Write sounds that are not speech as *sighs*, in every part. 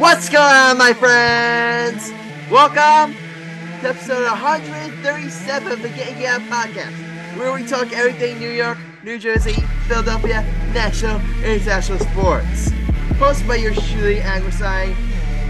What's going on, my friends? Welcome to episode 137 of the Getting Out podcast, where we talk everything New York, New Jersey, Philadelphia, national, international sports. Hosted by your shooting Anglerstein,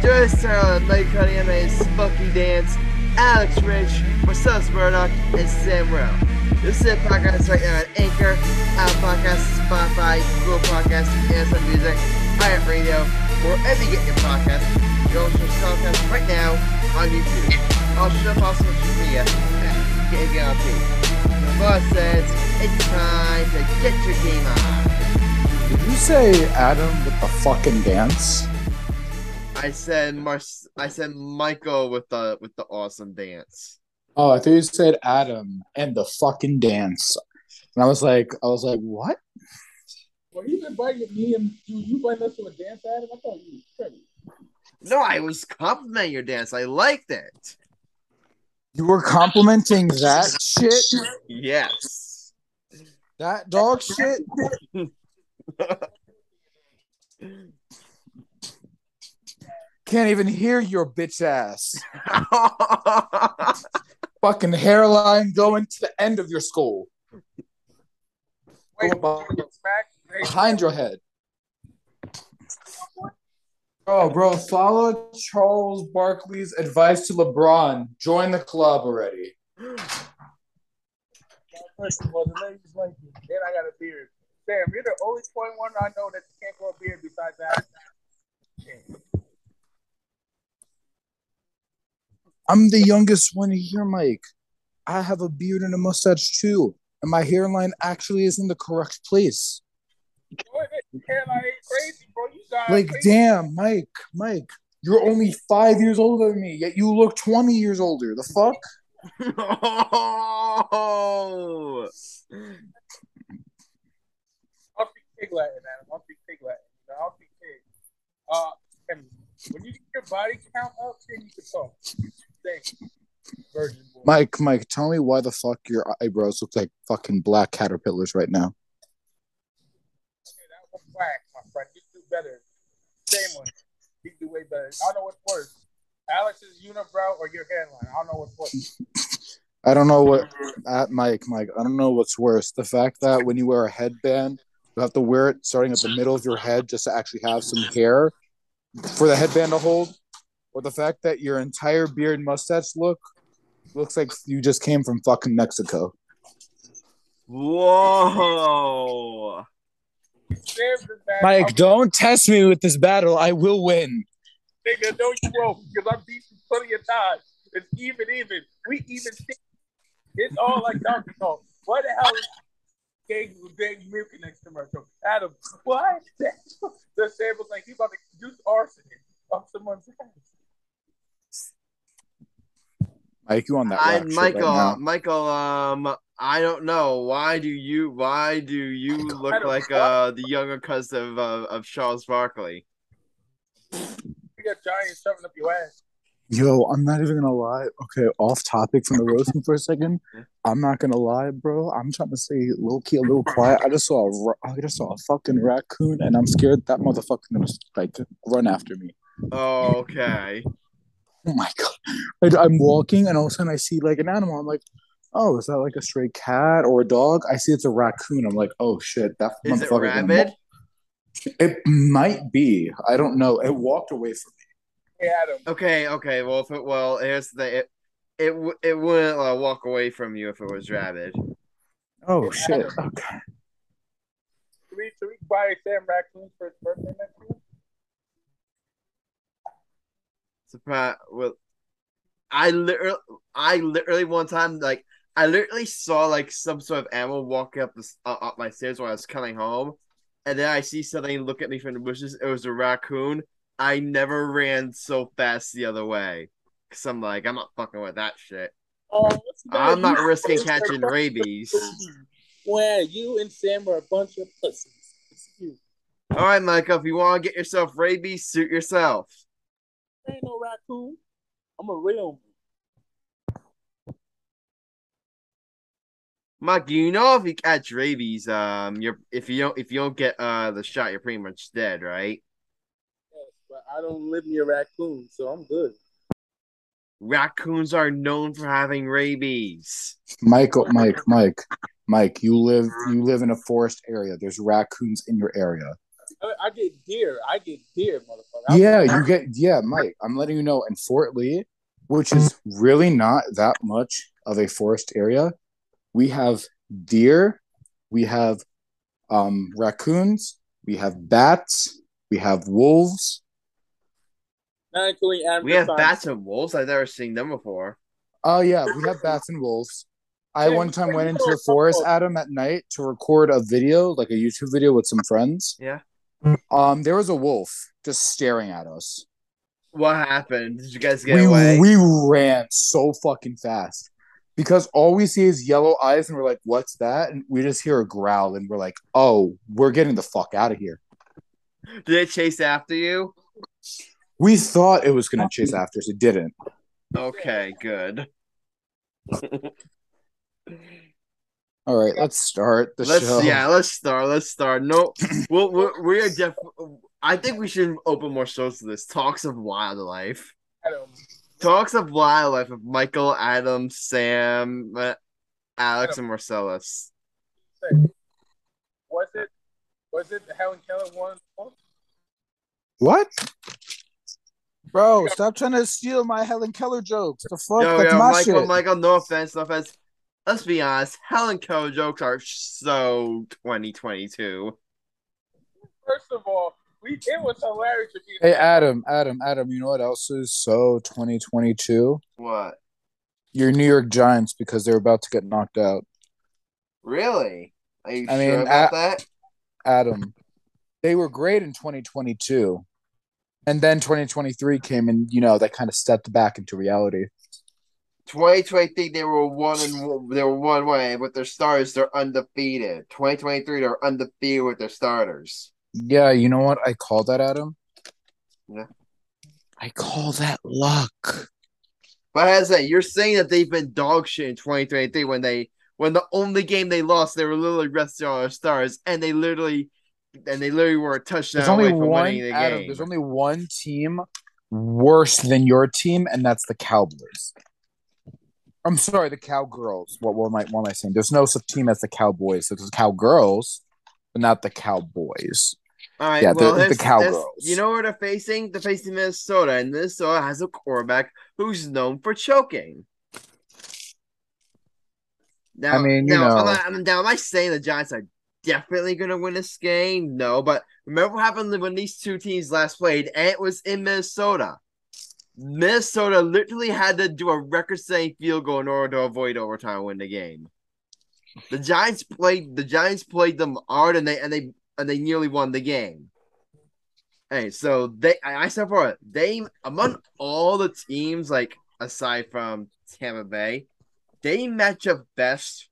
Joyce Terrell, Mike Cunningham, and Spunky Dance, Alex Reich, Marcellus Murdock, and Sam Rowe. This is a podcast right now at Anchor, Apple Podcasts, Spotify, Google Podcasts, Amazon Music, Pirate Radio, wherever you get your podcast. Can also podcast right now on YouTube. Also, also social media at Out The boss says it's time to get your game on. Did you say Adam with the fucking dance? I said Mar- I said Michael with the with the awesome dance. Oh, I thought you said Adam and the fucking dance. And I was like, I was like, what? Well, you invited me and you, you invited us to a dance, Adam. I thought you was crazy. No, I was complimenting your dance. I liked it. You were complimenting that shit? Yes. That dog shit? Can't even hear your bitch ass. Fucking hairline going to the end of your skull. Wait, Oh, smack. Hey, Behind your head. Oh, bro, follow Charles Barkley's advice to LeBron. Join the club already. First of all, the ladies like you. Then I got a beard. Sam, you're the only point one I know that can't grow a beard besides that. I'm the youngest one here, Mike. I have a beard and a mustache too, and my hairline actually is in the correct place. Boy, that hairline ain't crazy, bro. You got Like, crazy. damn, Mike, Mike, you're only five years older than me, yet you look 20 years older. The fuck? oh. *laughs* I'll speak pig Latin, Adam. I'll speak pig Latin. I'll speak pig. Uh, when you get your body count up, then you can talk. Thank. Virgin boy. Mike, Mike, tell me why the fuck your eyebrows look like fucking black caterpillars right now. Okay, that was whack, my friend. You do better. Same one. You do way better. I don't know what's worse. Alex's unibrow or your hairline. I don't know what's worse. I don't know what, uh, Mike, Mike, I don't know what's worse. The fact that when you wear a headband, you have to wear it starting at the middle of your head just to actually have some hair for the headband to hold, or the fact that your entire beard and mustache look looks like you just came from fucking Mexico. Whoa. Sam's is bad. Mike, I'm, don't test me with this battle. I will win. nigga, no, you won't, because I'm beat you plenty of times. It's even, even. We even. It's all like Donkey Kong. What the hell is Gang Gang Milk next commercial? Adam, what? *laughs* the Sam was like, he about to use arsenic on someone's house. Mike, you on that? I rock Michael right. Michael um I don't know why do you why do you look like uh the younger cousin of uh, of Charles Barkley? You got giants shoving up your ass. Yo, I'm not even gonna lie. Okay, off topic from the roasting for a second. *laughs* I'm not gonna lie, bro. I'm trying to stay low key, a little quiet. I just saw a, ra- I just saw a fucking raccoon, and I'm scared that motherfucker's gonna like run after me. Oh, okay. Oh my god! I, I'm walking, and all of a sudden I see like an animal. I'm like, oh, is that like a stray cat or a dog? I see it's a raccoon. I'm like, oh shit, that Is it motherfucker's gonna rabid? It might be. I don't know. It walked away from me. Hey, Adam. Okay, okay. Well, if it well, here's the. It it, it wouldn't uh, walk away from you if it was rabid. Oh Yeah, shit! Adam. Okay. Should we, should we buy Sam raccoons for his birthday next year? Surprise! Well, I literally, I literally one time like I literally saw like some sort of animal walk up the uh, up my stairs while I was coming home, and then I see something look at me from the bushes. It was a raccoon. I never ran so fast the other way because I'm like I'm not fucking with that shit. Oh, I'm not risking catching rabies. Well, you and Sam are a bunch of pussies. Excuse me. All right, Michael, if you want to get yourself rabies, suit yourself. There ain't no raccoon. I'm a real Mike, you know if you catch rabies, um, you're if you don't if you don't get uh the shot, you're pretty much dead, right? Yes, but I don't live near raccoons, so I'm good. Raccoons are known for having rabies. Michael, Mike, Mike, Mike, you live you live in a forest area. There's raccoons in your area. I, I get deer. I get deer, motherfucker. I- Yeah, you get yeah, Mike. I'm letting you know in Fort Lee, which is really not that much of a forest area, we have deer, we have um raccoons, we have bats, we have wolves. not including animals. We have bats and wolves. I've never seen them before. Oh yeah, we have bats and wolves. I Yeah, one time went into know the forest. Adam, at night to record a video, like a YouTube video with some friends. Yeah. Um, there was a wolf just staring at us. What happened? Did you guys get we away? we ran so fucking fast because all we see is yellow eyes, and we're like, "What's that?" And we just hear a growl, and we're like, "Oh, we're getting the fuck out of here." Did it chase after you? We thought it was gonna chase after us. It didn't. Okay, good. *laughs* All right, let's start the let's show. yeah, let's start. Let's start. No, *clears throat* we'll, we're we are def. I think we should open more shows to this. Talks of wildlife. Adam. Talks of wildlife of Michael, Adam, Sam, Alex, and Marcellus. Say, Was it? Was it the Helen Keller one? What? Bro, stop trying to steal my Helen Keller jokes. The fuck? Yo, That's yo, my Michael, shit. Michael. No offense, no offense. Let's be honest. Helen Keller jokes are so 2022. First of all, we it was hilarious. If you, Hey, Adam, Adam, Adam. You know what else is so 2022? What? Your New York Giants because they're about to get knocked out. Really? Are you I sure mean, about a- that? Adam, they were great in 2022. And then 2023 came and, you know, that kind of stepped back into reality. 2023 they were one and they were one way with their starters. They're undefeated. 2023 they're undefeated with their starters. Yeah, you know what I call that, Adam? Yeah. I call that luck. But as I say, you're saying that they've been dog shit in 2023 when they when the only game they lost they were literally resting all their stars and they literally and they literally were a touchdown There's only away from one, winning the Adam, game. there's only one team worse than your team, and that's the Cowboys. I'm sorry, the Cowgirls. What, what, am I, what am I saying? There's no such team as the Cowboys. There's the Cowgirls, but not the Cowboys. All right, Yeah, well, the- the Cowgirls. You know where they're facing? They're facing Minnesota, and Minnesota has a quarterback who's known for choking. Now, I mean, now, know. I'm not, now, am I saying the Giants are definitely going to win this game? No, but remember what happened when these two teams last played, and it was in Minnesota. Minnesota literally had to do a record-setting field goal in order to avoid overtime win the game. The Giants played. The Giants played them hard, and they and they and they nearly won the game. Hey, so they I I said for it, they among all the teams, like aside from Tampa Bay, they match up best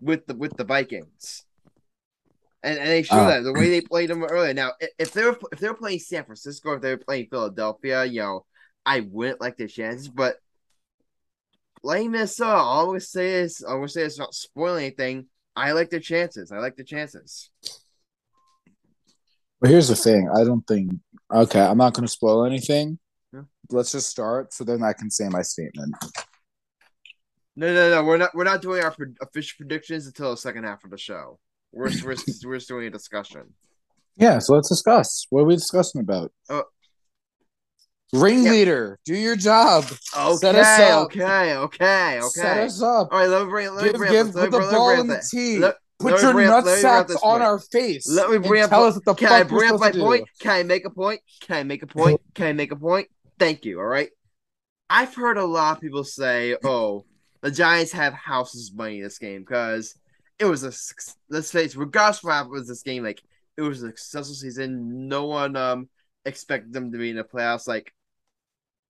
with the with the Vikings. And, and they show Uh. that the way they played them earlier. Now, if they're if they're playing San Francisco, if they're playing Philadelphia, you know, I wouldn't like the chances. But playing Minnesota, all I'm gonna say is I'm gonna say it's not spoiling anything. I like the chances. I like the chances. But here's the thing. I don't think. Okay, I'm not going to spoil anything. Yeah. Let's just start, so then I can say my statement. No, no, no. We're not. We're not doing our pre- official predictions until the second half of the show. We're we're, *laughs* we're just doing a discussion. Yeah, so let's discuss. What are we discussing about? Uh, Ringleader, do your job. Okay, Set us up. okay, okay, okay. Set us up. All right, let me bring. Let me give bring give let me the bring- let me ball bring in the up that- tee. let- me bring up- your bring nutsacks on point. our face. Let me bring up. tell us what the Can I fuck we're bring up my to do. point? Can I make a point? Can I make a point? *laughs* Can I make a point? Thank you. All right. I've heard a lot of people say, "Oh, the Giants have houses money this game because it was a let's face, it, regardless of what happened with this game, like it was a successful season. No one um expected them to be in the playoffs. Like,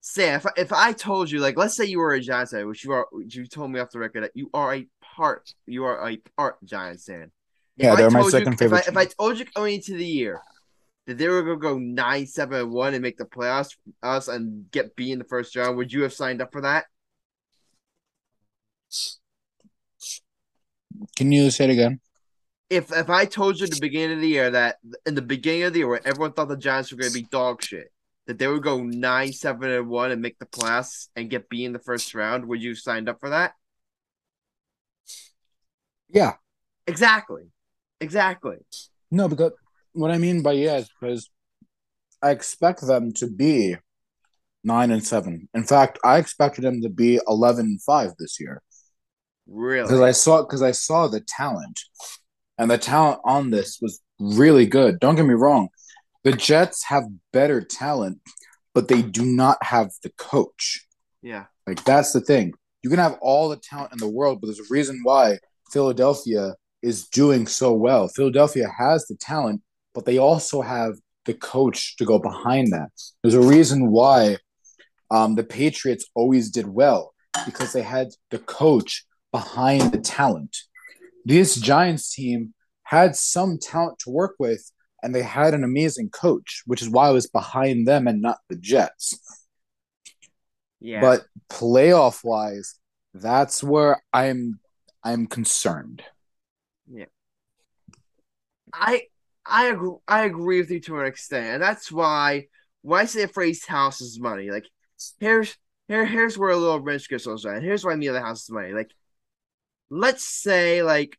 say if I, if I told you, like, let's say you were a Giants fan, which you are, which you told me off the record that you are a part, you are a part Giants fan. Yeah, I they're my told you- second if favorite I, if I told you going into the year that they were gonna go nine, seven, and one and make the playoffs, us and get B in the first round, would you have signed up for that? Can you say it again? If if I told you at the beginning of the year that in the beginning of the year where everyone thought the Giants were gonna be dog shit, that they would go nine, seven, and one and make the playoffs and get B in the first round, would you signed up for that? Yeah. Exactly. Exactly. No, because what I mean by yeah is because I expect them to be nine and seven. In fact, I expected them to be eleven and five this year Really? because? I saw because I saw the talent, and the talent on this was really good. Don't get me wrong, the Jets have better talent, but they do not have the coach. Yeah. Like that's the thing. You can have all the talent in the world, but there's a reason why Philadelphia is doing so well. Philadelphia has the talent, but they also have the coach to go behind that. There's a reason why um, the Patriots always did well because they had the coach behind the talent. This Giants team had some talent to work with, and they had an amazing coach, which is why I was behind them and not the Jets. Yeah. But playoff wise, that's where I'm I'm concerned. Yeah. I I agree I agree with you to an extent, and that's why when I say the phrase house is money, like here's here here's where a little wrench gets those right. Here's why I mean the house is money. Like let's say like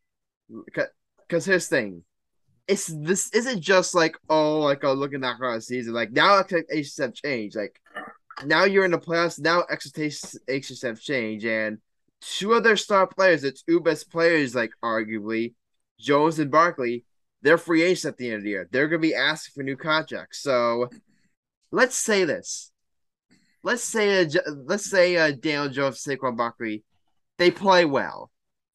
because here's the thing. It's this isn't just like oh like oh looking back on the season like now expectations have changed like now you're in the playoffs now expectations have changed and two of their star players two best players like arguably Jones and Barkley they're free agents at the end of the year. They're going to be asking for new contracts. So let's say this. Let's say uh, let's say uh, Daniel Jones, Saquon Barkley, they play well.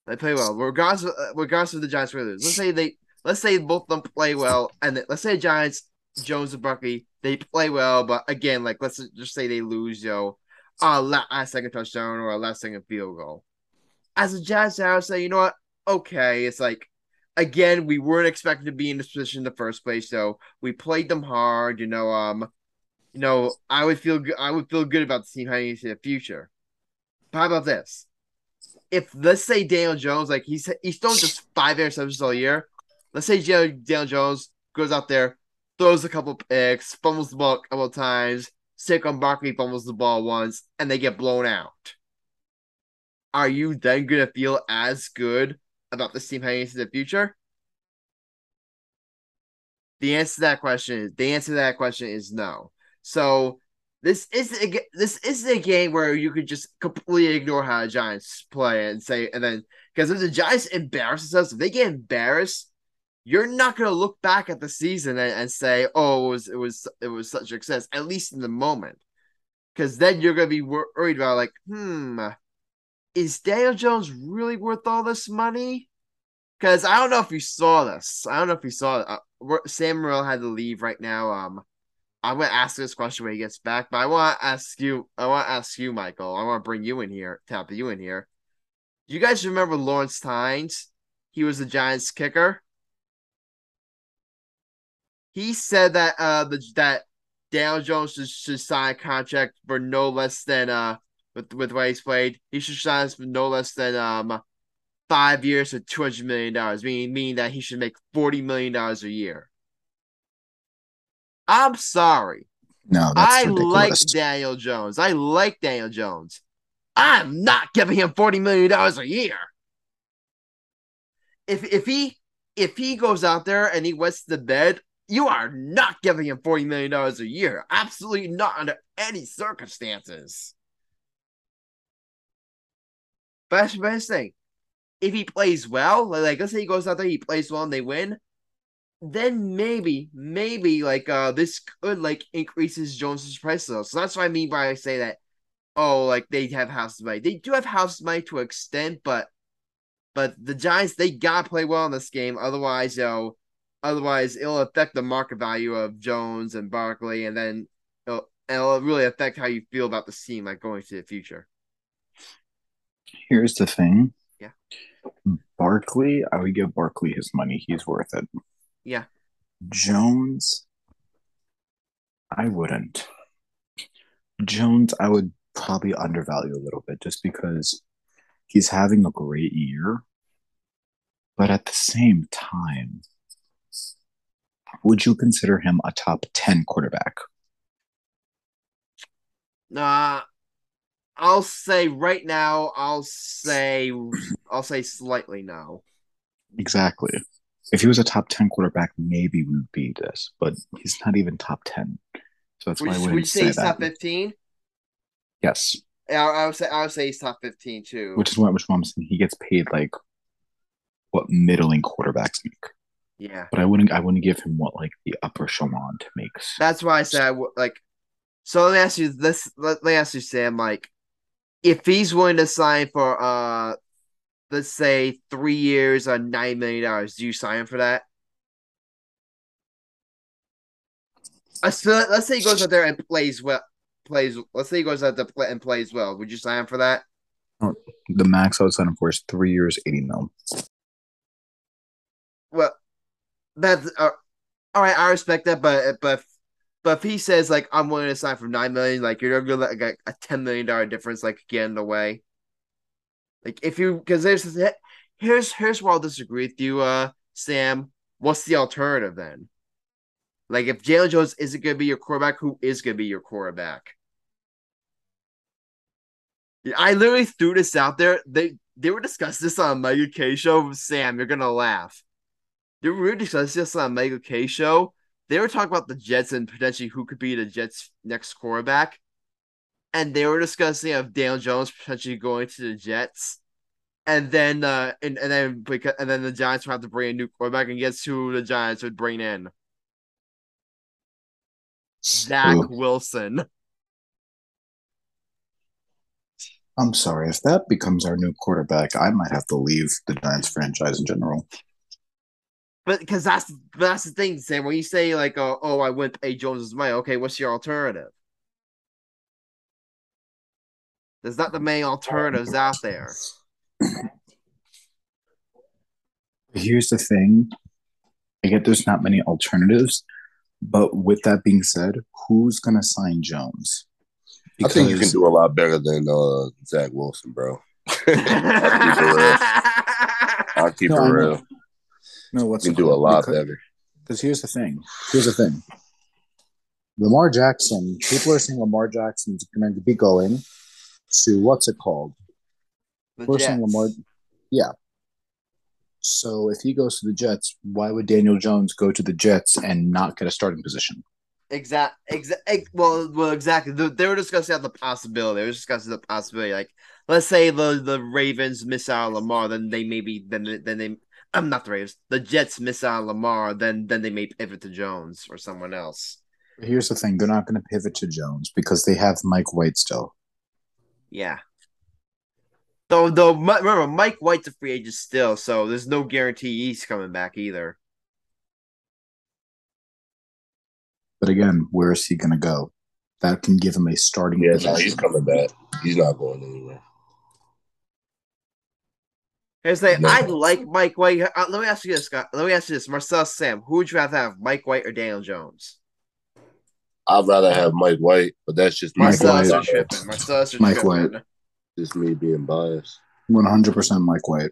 They play well, regardless of, uh, regardless of the Giants lose. Let's say they let's say both of them play well, and let's say Giants, Jones and Barkley, they play well, but again, like let's just say they lose, yo, a last second touchdown or a last second field goal. As a Giants, I would say, you know what? Okay, it's like again, we weren't expected to be in this position in the first place, so we played them hard. You know, um, you know, I would feel good. I would feel good about the team heading into the future. But how about this? If let's say Daniel Jones, like he's he's thrown just five interceptions all year. Let's say Daniel Jones goes out there, throws a couple picks, fumbles the ball a couple times. Saquon Barkley fumbles the ball once, and they get blown out. Are you then gonna feel as good about this team heading into the future? The answer to that question is the answer to that question is no. So this is a, this is a game where you could just completely ignore how the Giants play and say, and then because if the Giants embarrass themselves, if they get embarrassed, you're not gonna look back at the season and, and say, "Oh, it was it was it was such success." At least in the moment, because then you're gonna be worried about like, hmm, is Daniel Jones really worth all this money? Because I don't know if you saw this. I don't know if you saw it. Uh, Sam Morril had to leave right now. Um, I'm gonna ask this question when he gets back, but I want to ask you. I want to ask you, Michael. I want to bring you in here, tap you in here. Do you guys remember Lawrence Tynes? He was the Giants kicker. He said that uh the that Daniel Jones should, should sign a contract for no less than uh with with what he's played. He should sign for no less than um five years for two hundred million dollars, meaning meaning that he should make forty million dollars a year. I'm sorry. No, that's I ridiculous. like Daniel Jones. I like Daniel Jones. I'm not giving him forty million dollars a year. If if he if he goes out there and he wets the bed, you are not giving him forty million dollars a year. Absolutely not under any circumstances. But that's the best thing. If he plays well, like let's say he goes out there, he plays well, and they win, then maybe, maybe like uh this could like increases Jones's price though. So that's what I mean by I say that. Oh, like they have house money. They do have house money to an extent, but but the Giants they gotta play well in this game. Otherwise, you know, otherwise it'll affect the market value of Jones and Barkley, and then it'll, it'll really affect how you feel about the team like going to the future. Here's the thing. Yeah. Barkley, I would give Barkley his money. He's worth it. Yeah. Jones, I wouldn't. Jones, I would probably undervalue a little bit just because he's having a great year. But at the same time, would you consider him a top 10 quarterback? Uh I'll say right now. I'll say I'll say slightly no. Exactly. If he was a top ten quarterback, maybe we would be this, but he's not even top ten. So that's Would why I you, wouldn't would you say say he's that. top fifteen? Yes, Yeah, I I would say I would say he's top fifteen too. which is what which one I'm saying he gets paid like what middling quarterbacks make. Yeah, But I wouldn't I wouldn't give him what like the upper echelon makes. that's why I said I would like. So let me ask you this. Let, let me ask you, Sam. Like, if he's willing to sign for uh, let's say three years on nine million dollars, do you sign him for that? Uh, let's say he goes out there and plays well. Plays. Let's say he goes out there and plays well. Would you sign him for that? The max I would sign him for is three years, eighty mil. Well, that's uh, all right. I respect that, but but but if he says like I'm willing to sign for nine million, like you're gonna let like, a ten million dollar difference like get in the way. Like if you because there's here's here's where I'll disagree with you, uh, Sam. What's the alternative then? Like if Jalen Jones isn't gonna be your quarterback, who is gonna be your quarterback? I literally threw this out there. They they were discussing this on a Mega K show. Sam, you're gonna laugh. They were discussing this on a Mega K show. They were talking about the Jets and potentially who could be the Jets' next quarterback. And they were discussing of Daniel Jones potentially going to the Jets. And then uh and, and then because and then the Giants would have to bring a new quarterback and guess who the Giants would bring in? Zach Ooh. Wilson. I'm sorry if that becomes our new quarterback, I might have to leave the Giants franchise in general. But because that's that's the thing, Sam. When you say like, oh, oh, I went pay Jones's money, okay, what's your alternative? There's not the main alternatives out there. Here's the thing. I get there's not many alternatives, but with that being said, who's gonna sign Jones? I think you can do a lot better than uh, Zach Wilson, bro. *laughs* I'll keep *laughs* No, it I know. Real. No, what's You can do a lot Because- better. Because here's the thing. Here's the thing. Lamar Jackson. People are saying Lamar Jackson's going to be going to what's it called? The People are Jets. Lamar. Yeah. So if he goes to the Jets, why would Daniel Jones go to the Jets and not get a starting position? Exact, exact. Well, well, exactly. They, they were discussing the possibility. They were discussing the possibility. Like, let's say the the Ravens miss out on Lamar, then they maybe then then they. I'm not the Ravens. The Jets miss out on Lamar, then then they may pivot to Jones or someone else. Here's the thing: they're not going to pivot to Jones because they have Mike White still. Yeah. Though, though, remember Mike White's a free agent still, so there's no guarantee he's coming back either. But again, where is he going to go? That can give him a starting Yeah, no, he's coming back. He's not going anywhere. Here's the thing. No. I like Mike White. Uh, let me ask you this, Scott. Let me ask you this, Marcel Sam. Who would you rather have, Mike White or Daniel Jones? I'd rather have Mike White, but that's just me. Mike Marcel, White. you're That's tripping. Marcel, Mike. White. just me being biased. One hundred percent Mike White.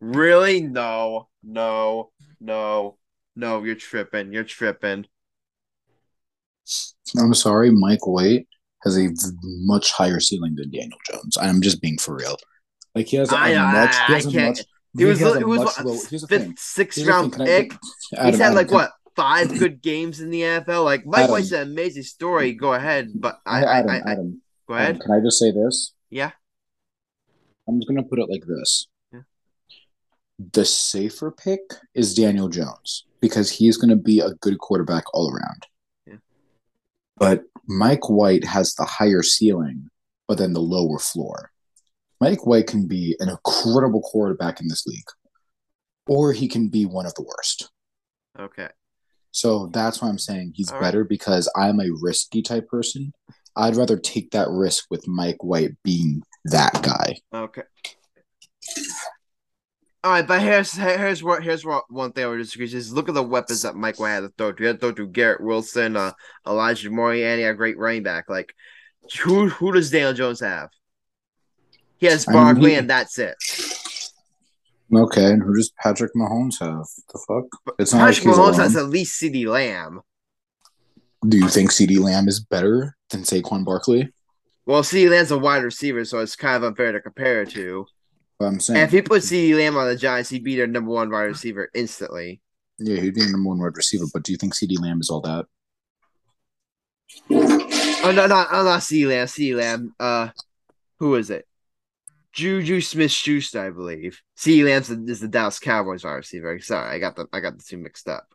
Really? No, no, no, no. You're tripping. You're tripping. I'm sorry, Mike White has a much higher ceiling than Daniel Jones. I'm just being for real. Like he has a I- I- much. He has a can't- much. He was, it was much low- here's the fifth, thing. sixth Here's round thing. Can I- pick. Adam, He's had Adam, like what five good games in the NFL. Like Mike. White's an amazing story. Go ahead, but I, I, Adam, I, I Adam, go ahead. Can I just say this? Yeah. I'm just gonna put it like this. Yeah. The safer pick is Daniel Jones because he's gonna be a good quarterback all around. Yeah. But Mike White has the higher ceiling, but then the lower floor. Mike White can be an incredible quarterback in this league, or he can be one of the worst. Okay. So that's why I'm saying he's All right. better because I'm a risky type person. I'd rather take that risk with Mike White being that guy. Okay. All right, but here's here's what here's what one thing I would disagree is look at the weapons that Mike White had to throw to. He had to throw to Garrett Wilson, uh, Elijah Moore, and he had a great running back. Like, who who does Daniel Jones have? He has I mean, Barkley, and that's it. Okay, and who does Patrick Mahomes have? The fuck? It's not Patrick he's Mahomes alone. has at least CeeDee Lamb. Do you think CeeDee Lamb is better than Saquon Barkley? Well, CeeDee Lamb's a wide receiver, so it's kind of unfair to compare it to. But I'm saying, And if he put CeeDee Lamb on the Giants, he'd be their number one wide receiver instantly. yeah, he'd be the number one wide receiver. But do you think CeeDee Lamb is all that? Oh no, not oh, not CeeDee Lamb. CeeDee Lamb. Uh, who is it? Juju Smith Schuster, I believe. CeeDee Lamb is the, Dallas Cowboys wide receiver. Sorry, I got the I got the two mixed up.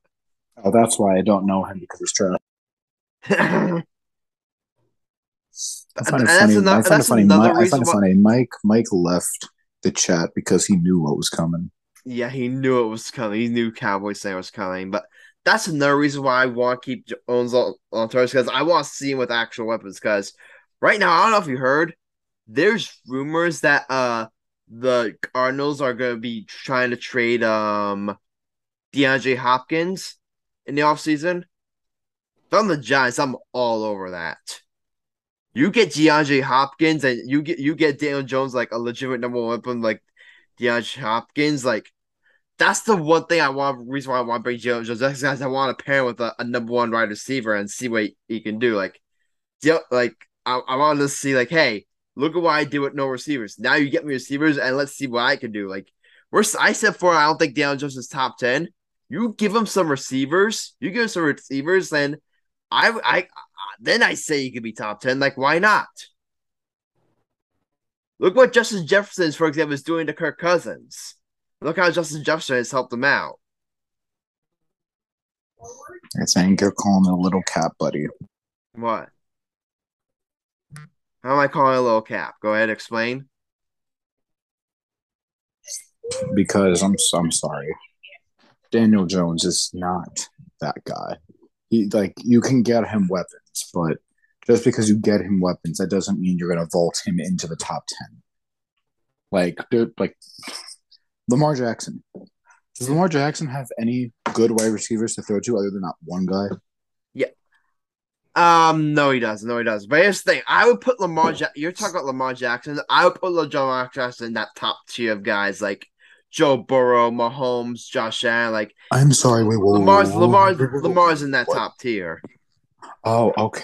Oh, that's why I don't know him because he's trash. and *laughs* I find it that's funny. another, I find it that's funny. another Mi- reason find why. funny. Mike Mike left the chat because he knew what was coming. Yeah, he knew it was coming. He knew Cowboys thing was coming. But that's another reason why I want to keep Jones on, on because I want to see him with actual weapons. Because right now, I don't know if you heard, there's rumors that uh the Cardinals are to be trying to trade um DeAndre Hopkins in the offseason. If I'm the Giants, I'm all over that. You get DeAndre Hopkins and you get you get Daniel Jones like a legitimate number one weapon like DeAndre Hopkins, like that's the one thing I want. Reason why I want to bring Daniel Jones. Because I want to pair him with a, a number one wide receiver and see what he can do. Like, like I, I wanted to see like, hey, look at what I did with no receivers. Now you get me receivers and let's see what I can do. Like, we're I said for I don't think Daniel Jones is top ten. You give him some receivers. You give him some receivers, then I I then I say he could be top ten. Like, why not? Look what Justin Jefferson, for example, is doing to Kirk Cousins. Look how Justin Jefferson has helped him out. I think you're calling a little cat, buddy. What? How am I calling a little cap? Go ahead, explain. Because I'm I'm sorry, Daniel Jones is not that guy. He like you can get him weapons, but just because you get him weapons, that doesn't mean you're gonna vault him into the top ten. Like, dude, like Lamar Jackson. Does Lamar Jackson have any good wide receivers to throw to other than that one guy? Um, no, he doesn't. No, he doesn't. But here's the thing: I would put Lamar. Ja- You're talking about Lamar Jackson. I would put Lamar Jackson in that top tier of guys like Joe Burrow, Mahomes, Josh Allen. Like I'm sorry, wait, whoa, whoa, Lamar's, whoa, Lamar's, whoa. Lamar's in that What? top tier. Oh, okay.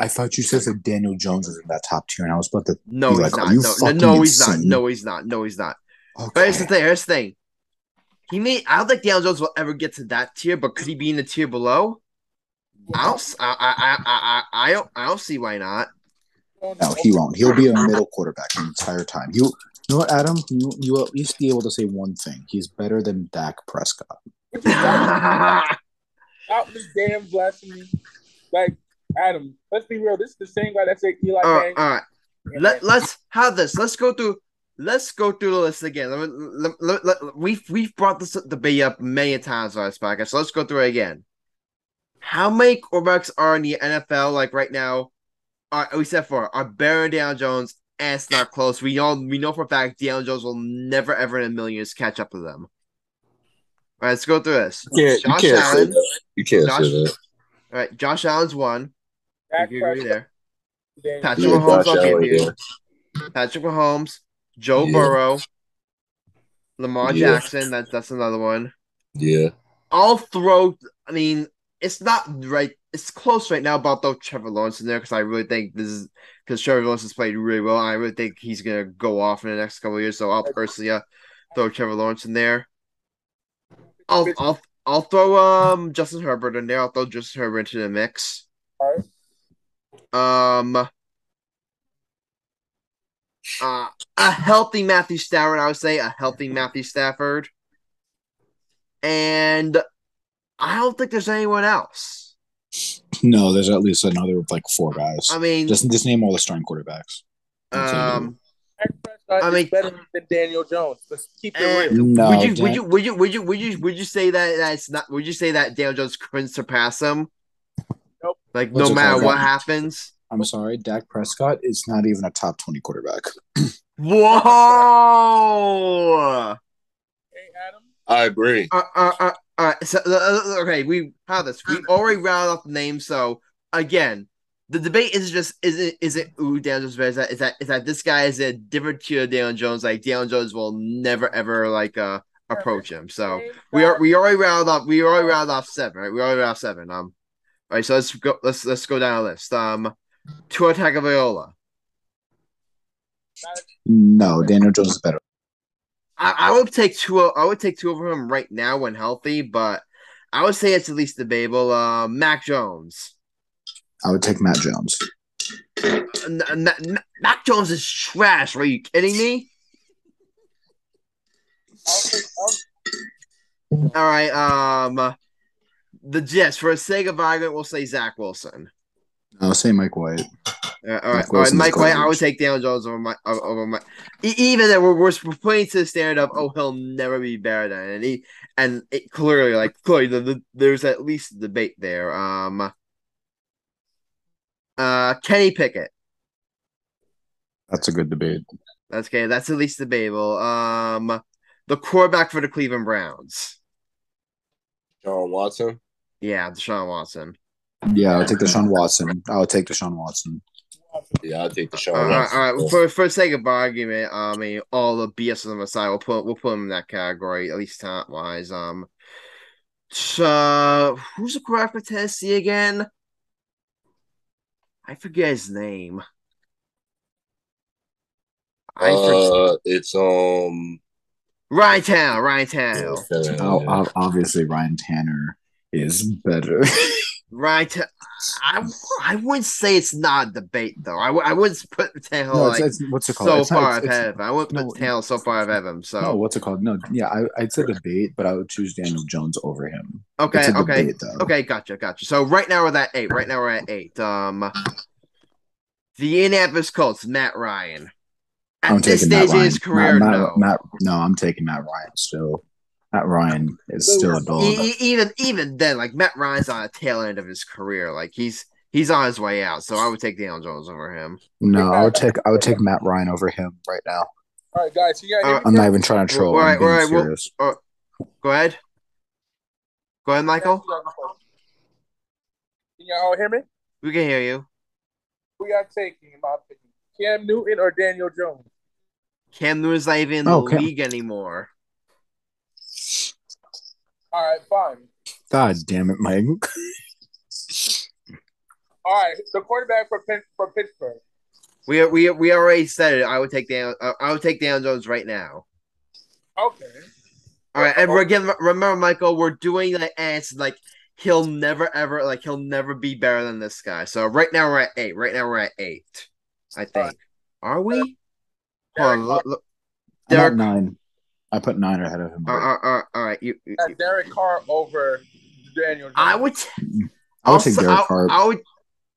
I thought you said that Daniel Jones was in that top tier, and I was about to. No, he's like, not. No, no, no, he's not. No, he's not. No, he's not. Okay. But here's the thing. Here's the thing. He may. I don't think Daniel Jones will ever get to that tier, but could he be in the tier below? I don't. s- I. I. I. I. I don't. I don't see why not. No, he won't. He'll be a middle quarterback the entire time. You, you know what, Adam? You, you at least be able to say one thing. He's better than Dak Prescott. Stop *laughs* this damn blasphemy. Like, Adam, let's be real. This is the same guy that said Eli All right, all right. Let, let's have this. Let's go through. Let's go through the list again. Let, me- let, let, let- we've we've brought this debate up many times on this podcast. So let's go through it again. How many quarterbacks are in the NFL like right now? Are we said for are better than Daniel Jones, and it's not close. We all we know for a fact Daniel Jones will never ever in a million years catch up to them. All right, let's go through this. You can't, you Josh can't say Allen. that. You can't Josh- say that. All right, Josh Allen's one. Dak You agree there. Daniel Patrick Yeah, Mahomes, Josh I'll give you. yeah. Patrick Mahomes, Joe Yeah. Burrow, Lamar Yeah. Jackson. That's that's another one. Yeah. I'll throw. I mean, it's not right. It's close right now. About throw Trevor Lawrence in there because I really think this is because Trevor Lawrence has played really well. I really think he's gonna go off in the next couple years. So I'll personally uh, throw Trevor Lawrence in there. I'll I'll I'll throw um Justin Herbert in there. I'll throw Justin Herbert into the mix. Um. Uh, a healthy Matthew Stafford, I would say a healthy Matthew Stafford, and I don't think there's anyone else. No, there's at least another like four guys. I mean, Just just name all the starting quarterbacks. um, I mean- better than Daniel Jones. Let's keep it real. No, would you would you would you would you would you would you say that that's not? Would you say that Daniel Jones couldn't surpass him? Nope. Like What's no matter called? what happens. I'm sorry, Dak Prescott is not even a top twenty quarterback. *laughs* *laughs* Whoa! Hey, Adam. I agree. Uh, uh, uh, uh, so, uh, uh, okay, we have this. We *laughs* already rounded off the names. So again, the debate is just is it is it ooh Daniel Jones? Is that is that is that this guy is a different tier of Daniel Jones? Like Daniel Jones will never ever like uh approach him. So we are we already rounded off we already rounded off seven, right? We already rounded off seven. Um, all right. So let's go. Let's let's go down the list. Um, Tua Tagovailoa, No, Daniel Jones is better. I, I would take Tua. I would take Tua over him right now when healthy, but I would say it's at least debatable. Uh, Mac Jones. I would take Mac Jones. N- N- N- Mac Jones is trash. Are you kidding me? I'll take, I'll, All right. Um, the Jets for the sake of argument, we'll say Zach Wilson. I'll say Mike White. Uh, all right, Mike all right, Mike White. I would take Daniel Jones over my over my. e- Even that we're, we're putting to the standard of oh he'll never be better than and he and it clearly like clearly the, the, there's at least a debate there. Um. Uh, Kenny Pickett. That's a good debate. That's okay. That's at least debatable. Um, the quarterback for the Cleveland Browns. John Watson. Yeah, Deshaun Watson. Yeah, I'll take Deshaun Watson. I'll take Deshaun Watson. Yeah, I'll take Deshaun All right, Watson. all right. For for the sake of argument, I mean, all the BS on the side, we'll put we'll put him in that category, at least talent wise. Um, so who's the quarterback for Tennessee again? I forget his name. I forget. Uh, it's um. Ryan Tannehill. Ryan Tannehill. Oh, obviously, Ryan Tanner is better. *laughs* Ta- I I wouldn't say it's not a debate though. I, I wouldn't put Tannehill no, it's, like it's, what's it called? so It's far ahead of him. I wouldn't no, put Tannehill so far ahead of him. So No, what's it called? No, yeah, I, I'd say debate, but I would choose Daniel Jones over him. okay, okay. debate. Okay, gotcha, gotcha. So right now we're at eight. Right now we're at eight. Um, the Indianapolis Colts, Matt Ryan. At I'm this taking Matt stage in Ryan. his career, Matt, no. Matt, Matt- no, I'm taking Matt Ryan still. Matt Ryan is still a dog. E- even even then, like Matt Ryan's on the tail end of his career. Like he's he's on his way out. So I would take Daniel Jones over him. No, I would take I would take Matt Ryan over him right now. all right, guys. You got Uh, I'm not even trying to troll. All right, I'm being all right, well- serious. Go ahead. Go ahead, Michael. Can y'all hear me? We can hear you. We y'all taking, in my opinion? Cam Newton or Daniel Jones? Cam Newton's not even in the Oh, Cam- league anymore. All right, fine. God damn it, Mike. *laughs* All right, the quarterback for Pitts- for Pittsburgh. We we we already said it. I would take Dan. Uh, I would take Dan Jones right now. Okay. All right, and we're again remember, Michael, we're doing the ants like he'll never ever like he'll never be better than this guy. So right now we're at eight. Right now we're at eight. I think. Are we? Hold on, look, look. I'm Derek, at nine. I put nine ahead of him. uh, uh, uh, all right, you. you- Got Derek Carr over Daniel Jones. I would. I would take Derek Carr. I would.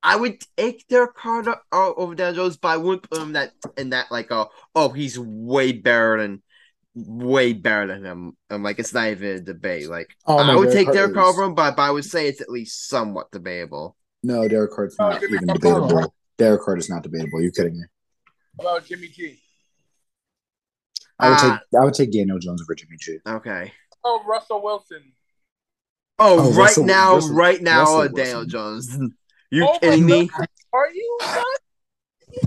I would take Derek Carr to- uh, over Dan Jones, but I wouldn't put him that in that like uh, oh he's way better than way better than him. I'm like it's not even a debate. Like Oh, I no, would take Derek Carr is- over him, but, but I would say it's at least somewhat debatable. No, Derek Carr's not even debatable. Derek Carr is not debatable. Are you kidding me? How about Jimmy G? I would Uh, take I would take Daniel Jones over Jimmy G. Okay. Oh, Russell Wilson. Oh, Oh, right Russell- now, Russell- right now, Russell uh, Daniel Wilson. Jones. *laughs* You Oh kidding me? God. Are you?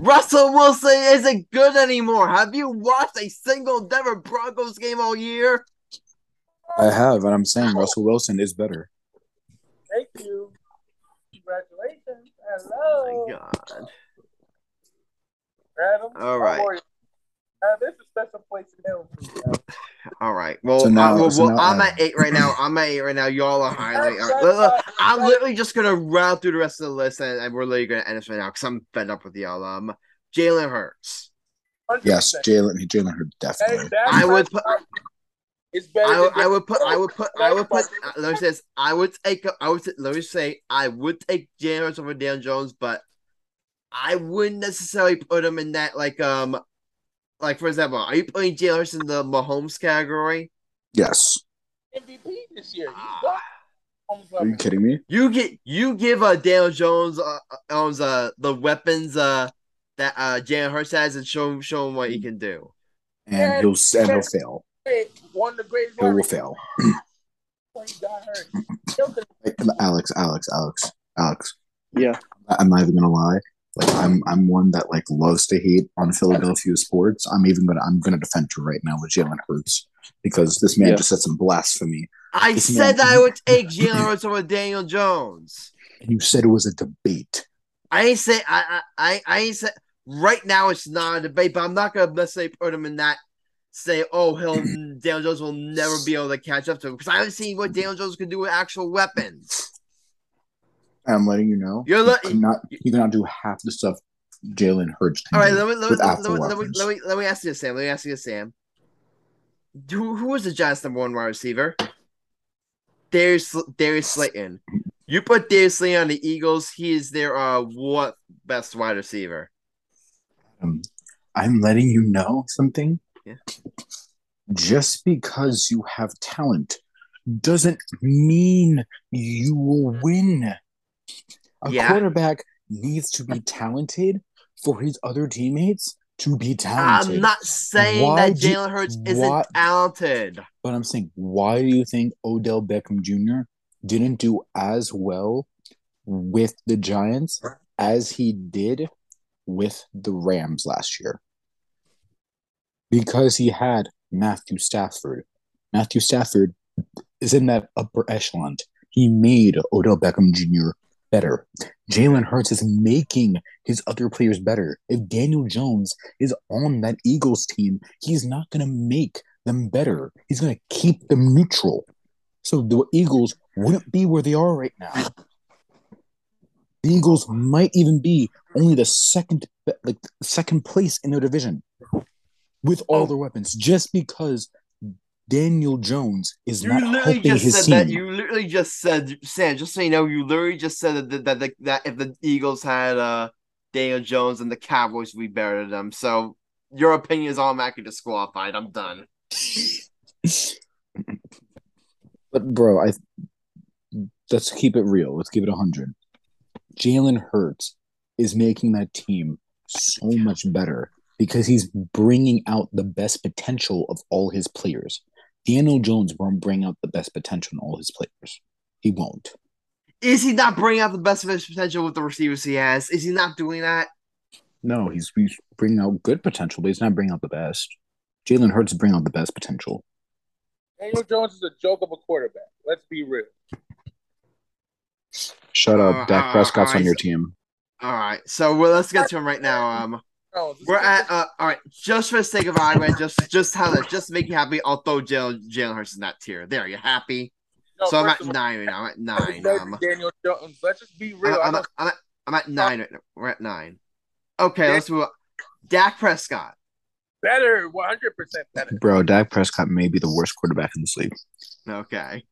Russell Wilson isn't good anymore. Have you watched a single Denver Broncos game all year? I have, and I'm saying Russell Wilson is better. Thank you. Congratulations. Oh my God. Adam. All right. How are you? Uh, there's a special place in hell for you. Adam. All right. Well, So now- uh, well, so well, now I'm at eight right now. I'm at eight right now. Y'all are highly. That's- all right, *laughs* look, look, I'm that's- literally just gonna round through the rest of the list, and, and we're literally gonna end this right now because I'm fed up with y'all. Um, Jalen Hurts. 100%. Yes, Jalen Jalen Hurts definitely. that I would put. It's better. I, I would put. I would put. I would put. That's uh, Let me say this. I would take. I would. Let me say. I would take Jalen Hurts over Dan Jones, but I wouldn't necessarily put him in that like um, like for example, are you putting Jalen Hurts in the Mahomes category? Yes. MVP this year. Ah. Are you kidding me? You get you give uh Daniel Jones uh, owns uh the weapons uh that uh Jalen Hurts has and show him show him what he can do. And he'll and he'll fail. One of the greatest He will fail. when he got hurt. Still couldn't- Like, Alex, Alex, Alex, Alex. Yeah. I'm not even gonna lie. Like I'm I'm one that like loves to hate on Philadelphia sports. I'm even gonna I'm gonna defend you right now with Jalen Hurts because this man Yeah. just said some blasphemy. I This said man- that I would take *laughs* Jalen Hurts over Daniel Jones. And you said it was a debate. I ain't say I I I, I ain't say right now it's not a debate, but I'm not gonna necessarily put him in that. Say, oh, he'll *clears throat* Daniel Jones will never be able to catch up to him because I haven't seen what Daniel Jones can do with actual weapons. I'm letting you know. You're le- not. He cannot do half the stuff Jalen Hurts can All right, let me let me, let, me, let, me, let me let me ask you this, Sam. Let me ask you this, Sam. Who who was the Giants' number one wide receiver? Darius Darius Slayton. You put Darius Slayton on the Eagles. He is their uh what best wide receiver? Um, I'm letting you know something. Yeah. Just because you have talent doesn't mean you will win. A Yeah. quarterback needs to be talented for his other teammates to be talented. I'm not saying Why that Jalen Hurts isn't why- talented. But I'm saying, why do you think Odell Beckham Jr. didn't do as well with the Giants as he did with the Rams last year? Because he had Matthew Stafford. Matthew Stafford is in that upper echelon. He made Odell Beckham Jr. better. Jalen Hurts is making his other players better. If Daniel Jones is on that Eagles team, he's not going to make them better. He's going to keep them neutral. So the Eagles wouldn't be where they are right now. The Eagles might even be only the second, like second place in their division with all their weapons, just because Daniel Jones is You not helping his said team. that. You literally just said, Sam. Just so you know, you literally just said that that, that, that if the Eagles had uh Daniel Jones and the Cowboys better than them. So your opinion is automatically disqualified. I'm done. *laughs* But bro, I let's keep it real. Let's keep it hundred. Jalen Hurts is making that team so much better because he's bringing out the best potential of all his players. Daniel Jones won't bring out the best potential in all his players. He won't. Is he not bringing out the best of his potential with the receivers he has? Is he not doing that? No, he's, he's bringing out good potential, but he's not bringing out the best. Jalen Hurts is bringing out the best potential. Daniel Jones is a joke of a quarterback. Let's be real. Shut up. Uh, Dak uh, Prescott's on your so- team. All right, so well, let's get to him right now. Um, Jones, we're at uh, all right. Just for the sake of argument, just just how that just to make you happy, I'll throw Jalen Jalen Hurts in that tier. There, you happy? No, so I'm first at nine right now. I'm at nine. better Um, Daniel Jones. Let's just be I'm, real. I I'm, at, I'm, at, I'm at nine right now. We're at nine. Okay, let's move on. Dak Prescott. better, 100 percent better. Bro, Dak Prescott may be the worst quarterback in the league. Okay.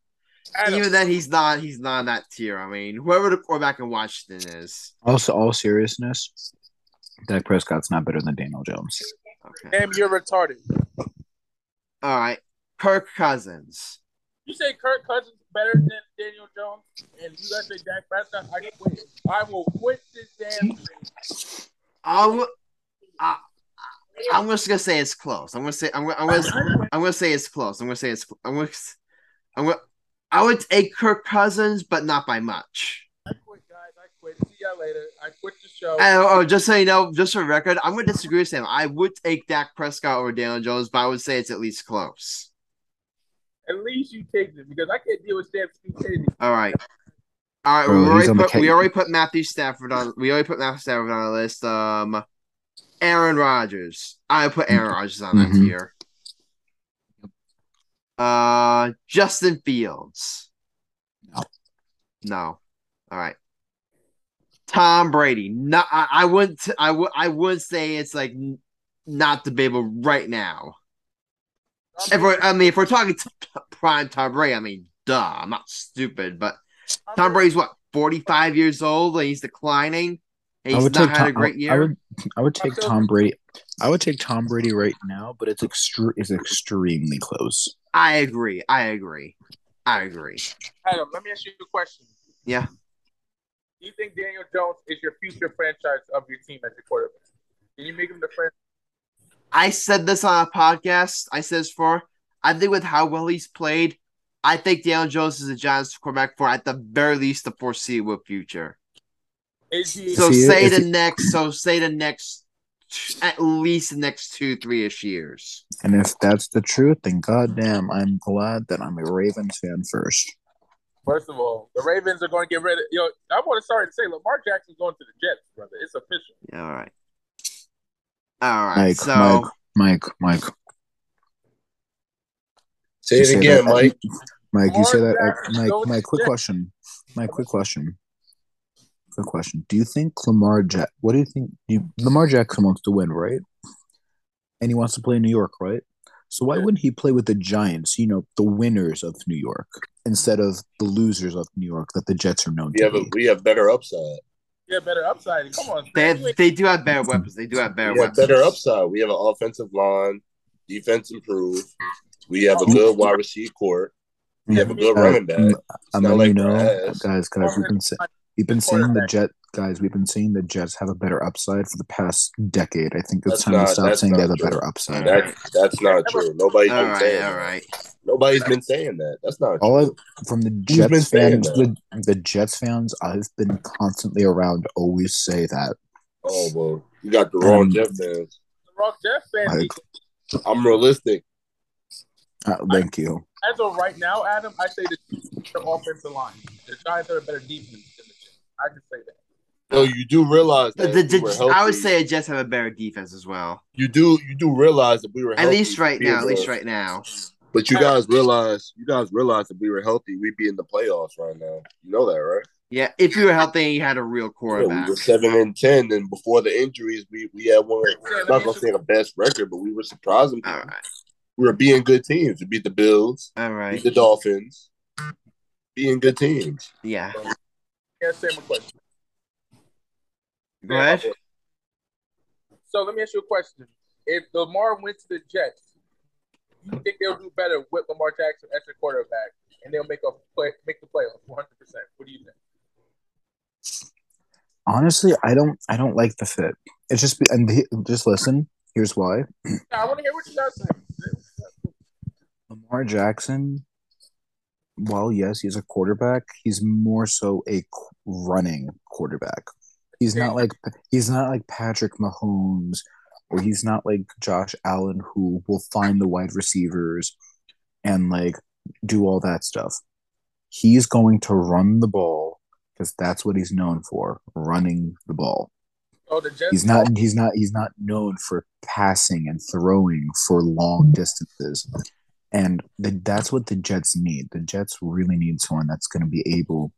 Adam, Even then, he's not. He's not in that tier. I mean, whoever the quarterback in Washington is. Also, all seriousness, Dak Prescott's not better than Daniel Jones. Okay. damn, you're retarded. All right. Kirk Cousins. You say Kirk Cousins better than Daniel Jones, and you guys say Dak Prescott. I quit. I will quit this damn thing. I'm, I, I'm just gonna say it's close. I'm gonna say I'm gonna, I'm gonna, I'm gonna say it's close. I'm gonna say it's I'm gonna I'm gonna I would take Kirk Cousins, but not by much. I quit, guys. I quit. Later. I quit the show. And, oh, just so you know, just for record, I'm gonna disagree with him. I would take Dak Prescott over Daniel Jones, but I would say it's at least close. At least you take it because I can't deal with Sam's stupidity. All right. All right, Bro, we already put we already put Matthew Stafford on we already put Matthew Stafford on the list. Um Aaron Rodgers. I put Aaron Rodgers on that Mhm. tier. Uh Justin Fields. No. No. All right. Tom Brady. No, I, I wouldn't I would I would say it's like n- not debatable right now. If we're, I mean, if we're talking t- t- prime Tom Brady, I mean, duh, I'm not stupid, but Tom Brady's what, 45 years old and he's declining? And I he's would not take had a Tom, great year? I would I would take Tom Brady. I would take Tom Brady right now, but it's extre- it's extremely close. I agree. I agree. I agree. Adam, let me ask you a question. Yeah. Do you think Daniel Jones is your future franchise of your team as your quarterback? Can you make him the franchise? I said this on a podcast. I said this for. I think with how well he's played, I think Daniel Jones is a Giants quarterback for at the very least the foreseeable future. Is he? So See, say if the he- next. So say the next. At least the next two, three ish years. And if that's the truth, then goddamn, I'm glad that I'm a Ravens fan first. First of all, the Ravens are going to get rid of. Yo, I want to start to say Lamar Jackson's going to the Jets, brother. It's official. Yeah, all right. All right. Mike, so Mike, Mike, Mike. Say it say again, that- Mike. Mike, you say that. Lamar Jackson Mike, goes Mike, quick Jets. question. Mike, quick question. Quick question. Do you think Lamar Jack? What do you think? You, Lamar Jackson wants to win, right? And he wants to play in New York, right? So why wouldn't he play with the Giants? You know, the winners of New York, instead of the losers of New York that the Jets are known We to have a, we have better upside. Yeah, better upside. Come on. they Stan, you ain't- they do have better weapons. They do have better We have weapons. better upside. We have an offensive line, defense improved. We have a good wide receiver court. We have a good Uh, running back. It's I'm not letting like you know, guys, guys. We've been sa- we've been Good saying the quarterback. Jet guys. We've been saying the Jets have a better upside for the past decade. I think it's That's time not- to stop saying they not have a better upside. That that's not true. Nobody's All been right, saying all that. right. Nobody's been saying that. That's not true. All I, from the Jets fans, the, the Jets fans I've been constantly around always say that. Oh well, you got the wrong Um, Jeff fans. The Rock Jeff fan. Like, I'm realistic. uh, thank you. As of right now, Adam, I say the the offensive line. The Giants are a better defense than the Jets. I can say that. No, you do realize that the, if we healthy, I would say the Jets have a better defense as well. you do you do realize that we were At least right now. At least right now. But you guys realize you guys realize if we were healthy, we'd be in the playoffs right now. You know that, right? Yeah, if you were healthy and you had a real Yeah, we were seven and ten, and before the injuries, we we had one. I'm not gonna say you- the best record, but we were surprising. All people. right. We were being good teams. We beat the Bills, All right. beat the Dolphins, being good teams. Yeah. Yeah, same question. Go um, ahead. So let me ask you a question. If Lamar went to the Jets, you think they'll do better with Lamar Jackson as their quarterback, and they'll make a play, make the playoffs 100. percent What do you think? Honestly, I don't. I don't like the fit. It's just be- and he- just listen. Here's why. I want to hear what you guys say. Lamar Jackson, Well, yes, he's a quarterback, he's more so a running quarterback. He's not like he's not like Patrick Mahomes or he's not like Josh Allen who will find the wide receivers and like do all that stuff. He's going to run the ball because that's what he's known for, running the ball. Oh, the Jets. He's not he's not he's not known for passing and throwing for long mm-hmm. distances. And the, that's what the Jets need. The Jets really need someone that's going to be able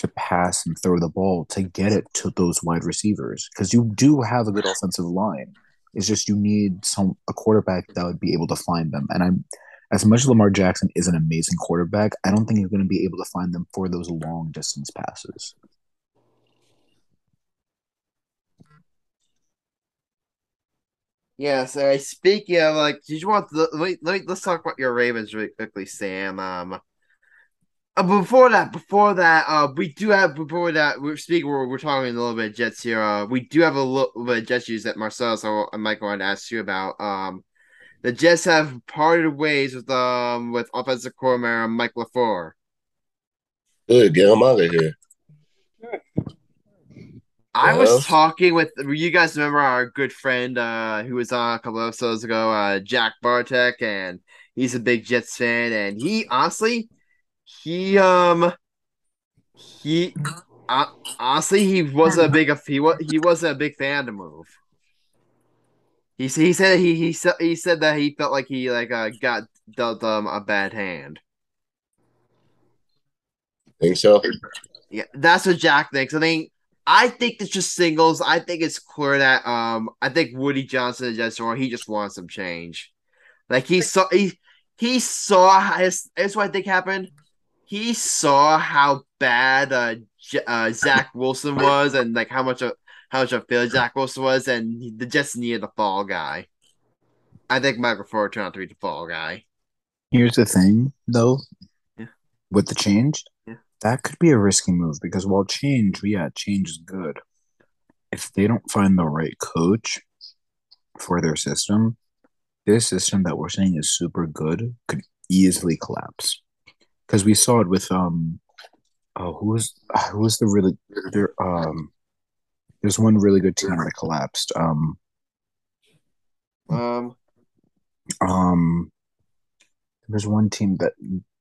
to pass and throw the ball to get it to those wide receivers because you do have a good offensive line. It's just you need some a quarterback that would be able to find them. And I'm as much as Lamar Jackson is an amazing quarterback, I don't think he's going to be able to find them for those long distance passes. Yeah, so speaking of like, did you want to, let me, let me let's talk about your Ravens really quickly, Sam. Um, before that, before that, uh, we do have before that we're speaking. We're, we're talking a little bit of Jets here. Uh, we do have a little bit of Jets news that Marcellus and Mike wanted to ask you about. Um, the Jets have parted ways with um with offensive coordinator Mike LaFleur. Good, get him out of here. I was talking with you guys remember our good friend uh who was on a couple episodes ago, uh Jack Bartek, and he's a big Jets fan, and he honestly he um he uh, honestly he wasn't a big he was he wasn't a big fan of the move. He he said he he said he said that he felt like he like uh got dealt um a bad hand. Think so? Yeah, that's what Jack thinks. I think I think it's just singles. I think it's clear that um I think Woody Johnson is just or he just wants some change. Like he saw he he saw his that's what I think happened. He saw how bad uh, J- uh Zach Wilson was and like how much of how much of failure Zach Wilson was and he, the Jets needed the fall guy. I think Mike LaFleur turned out to be the fall guy. Here's the thing, though, Yeah. with the change, Yeah. that could be a risky move because while change, yeah, change is good. If they don't find the right coach for their system, this system that we're saying is super good could easily collapse. Because we saw it with um, oh, who was who was the really there um, there's one really good team that collapsed. Um, Um Um, there's one team that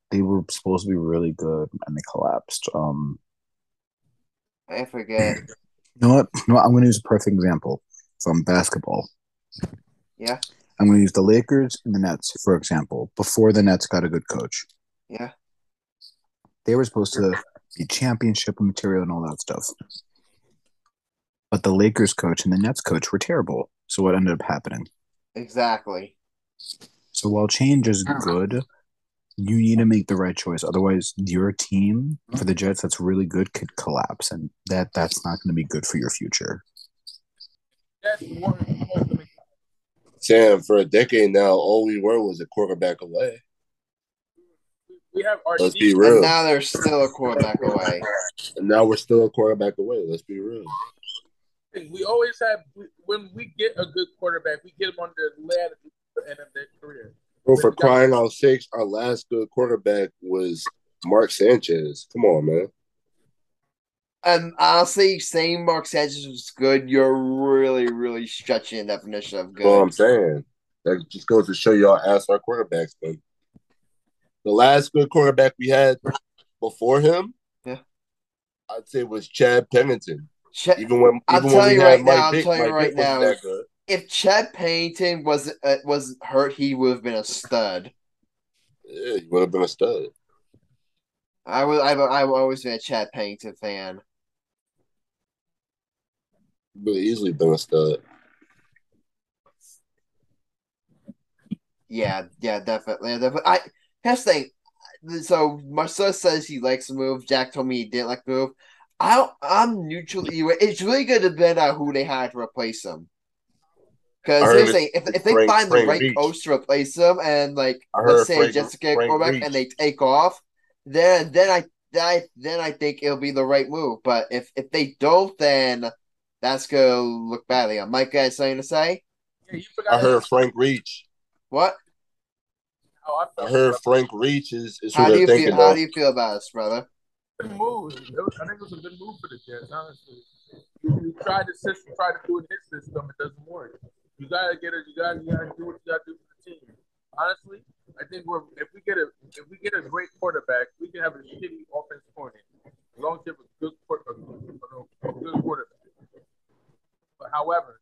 they were supposed to be really good and they collapsed. Um, I forget. you know what? You know what? I'm going to use a perfect example from basketball. Yeah. I'm going to use the Lakers and the Nets, for example, before the Nets got a good coach. Yeah. They were supposed to be championship material and all that stuff. But the Lakers coach and the Nets coach were terrible. So what ended up happening? Exactly. So while change is good, you need to make the right choice. Otherwise, your team for the Jets that's really good could collapse, and that that's not going to be good for your future. That's more important to me. Sam, for a decade now, all we were was a quarterback away. We have our Let's be real. And now they're still a quarterback away. And now we're still a quarterback away. Let's be real. We always have when we get a good quarterback, we get them on the ladder at the end of their career. Bro, for crying out sakes, our last good quarterback was Mark Sanchez. Come on, man. And honestly, saying Mark Sanchez was good, you're really, really stretching the definition of good. what I'm saying. That just goes to show y'all ask our quarterbacks, but the last good quarterback we had before him, Yeah. I'd say was Chad Pennington. Even when I'll even tell when we you had right Mike now, I'll tell you Mike right Vick now. if Chad Pennington was uh, was hurt, he would have been a stud. Yeah, he would have been a stud. I was I've, I've always been a Chad Pennington fan. Would have easily been a stud. Yeah, yeah, definitely, definitely. I here's the thing. So Marcel says he likes the move. Jack told me he didn't like the move. I I'm neutral. It's really good to depend on who they had to replace him. Because I heard here's the thing: if, if they Frank- find the right Reich. coach to replace him, and like I heard let's say Frank- just get quarterback and they take off, then then I then I then I think it'll be the right move. But if if they don't, then that's gonna look badly. on Mike, got something to say? Yeah, you. I heard Frank Reich. What? How I, I heard Frank Reich is, is who How do they're you thinking feel? How do you feel about this, brother? good move. Was, I think it was a good move for the Jets, honestly. You, you tried the system, tried to do it in his system, it doesn't work. You gotta get it. You gotta, you gotta do what you gotta do for the team. Honestly, I think we're if we get a if we get a great quarterback, we can have a shitty offense coordinator. As long as you have a good quarter, a good, a good quarterback. But however,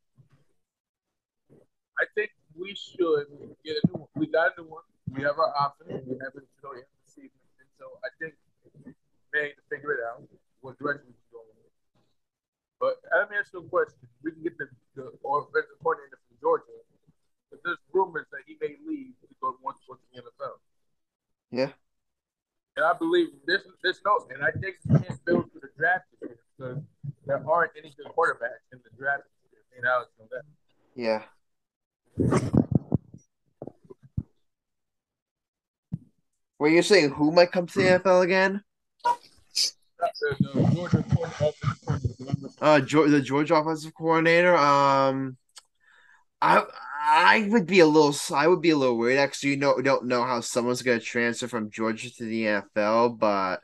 I think we should get a new one. We got a new one. We have our options. We have it, you know, we have to see. And so I think they need to figure it out what direction we can go. in. But let me ask you a question. We can get the, the offensive coordinator from Georgia. But there's rumors that he may leave to go once once in the NFL. Yeah. And I believe this this no and I think we can't build for the draft year because there aren't any good quarterbacks in the draft this year. And Alex know that. Yeah. Were you saying who might come to the NFL again? Uh, the Georgia coordinator, offensive coordinator, remember? Uh, Georgia, the Georgia offensive coordinator. Um, I I would be a little I would be a little worried. Actually, you know, don't know how someone's going to transfer from Georgia to the NFL, but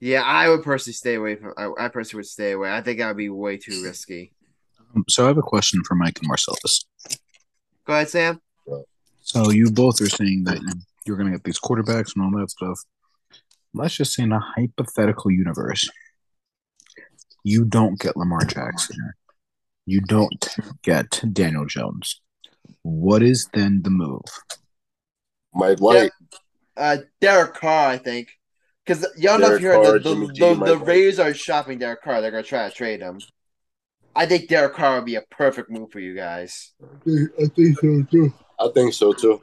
yeah, I would personally stay away from. I, I personally would stay away. I think that would be way too risky. Um, So I have a question for Mike and Marcellus. Go ahead, Sam. So you both are saying that you, you're going to get these quarterbacks and all that stuff. Let's just say in a hypothetical universe, you don't get Lamar Jackson. You don't get Daniel Jones. What is then the move? Mike White. Uh, Derek Carr, I think, because y'all know if you heard the the, G, the, Mike the White. Raiders are shopping Derek Carr. They're gonna try to trade him. I think Derek Carr would be a perfect move for you guys. I think so too. I think so too.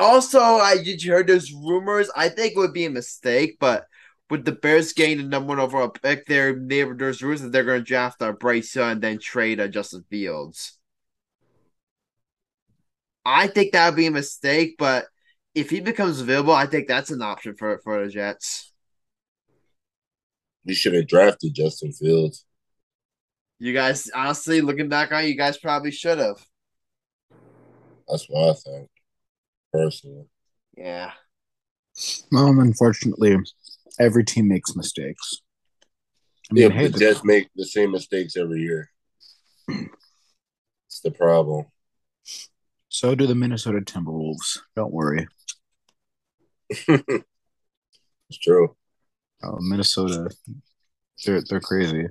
Also, I did you heard those rumors? I think it would be a mistake, but with the Bears getting the number one overall pick, there there- there's rumors that they're going to draft uh, Bryce Young and then trade a Justin Fields. I think that would be a mistake, but if he becomes available, I think that's an option for for the Jets. You should have drafted Justin Fields. You guys, honestly, looking back on it, you guys probably should have. That's what I think. Personally. Yeah. Well, unfortunately, every team makes mistakes. I Yeah, mean, hey, but the Jets make the same mistakes every year. It's the problem. so do the Minnesota Timberwolves. Don't worry. *laughs* It's true. Oh, Minnesota, they're they're crazy.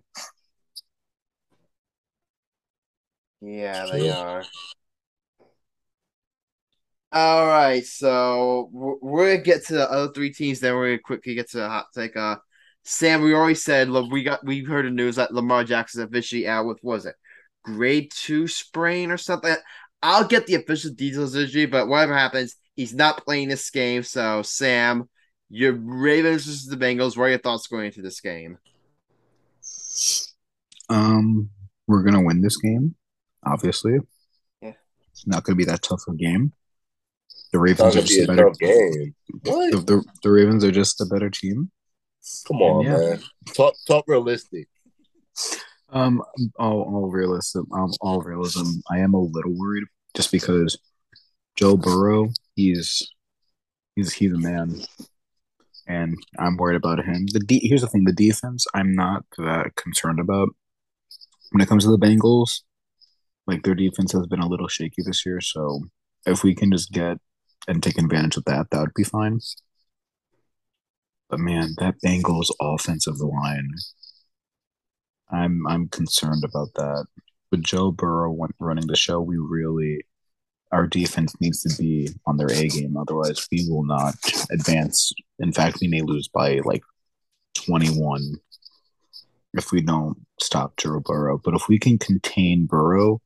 Yeah, they are. All right, so we're, gonna get to the other three teams. Then we're gonna quickly get to the hot take. Uh, Sam, we already said look, we got we heard the news that Lamar Jackson officially out with was it grade two sprain or something. I'll get the official details the but whatever happens, he's not playing this game. So Sam, your Ravens versus the Bengals. What are your thoughts going into this game? Um, we're gonna win this game, obviously. Yeah. It's not gonna be that tough a game. The Ravens are just a better. game. What? The, the, the Ravens are just a better team. Come on, Yeah. man. Talk talk realistic. Um, all all realism, um, all realism. I am a little worried just because Joe Burrow, he's he's he's a man, and I'm worried about him. The de- here's the thing: the defense, I'm not that concerned about. When it comes to the Bengals, like their defense has been a little shaky this year, so if we can just get and take advantage of that, that would be fine. But man, that Bengals offensive line, I'm I'm concerned about that. With Joe Burrow running the show, we really our defense needs to be on their A game. Otherwise, we will not advance. In fact, we may lose by like 21 if we don't stop Joe Burrow. But if we can contain Burrow,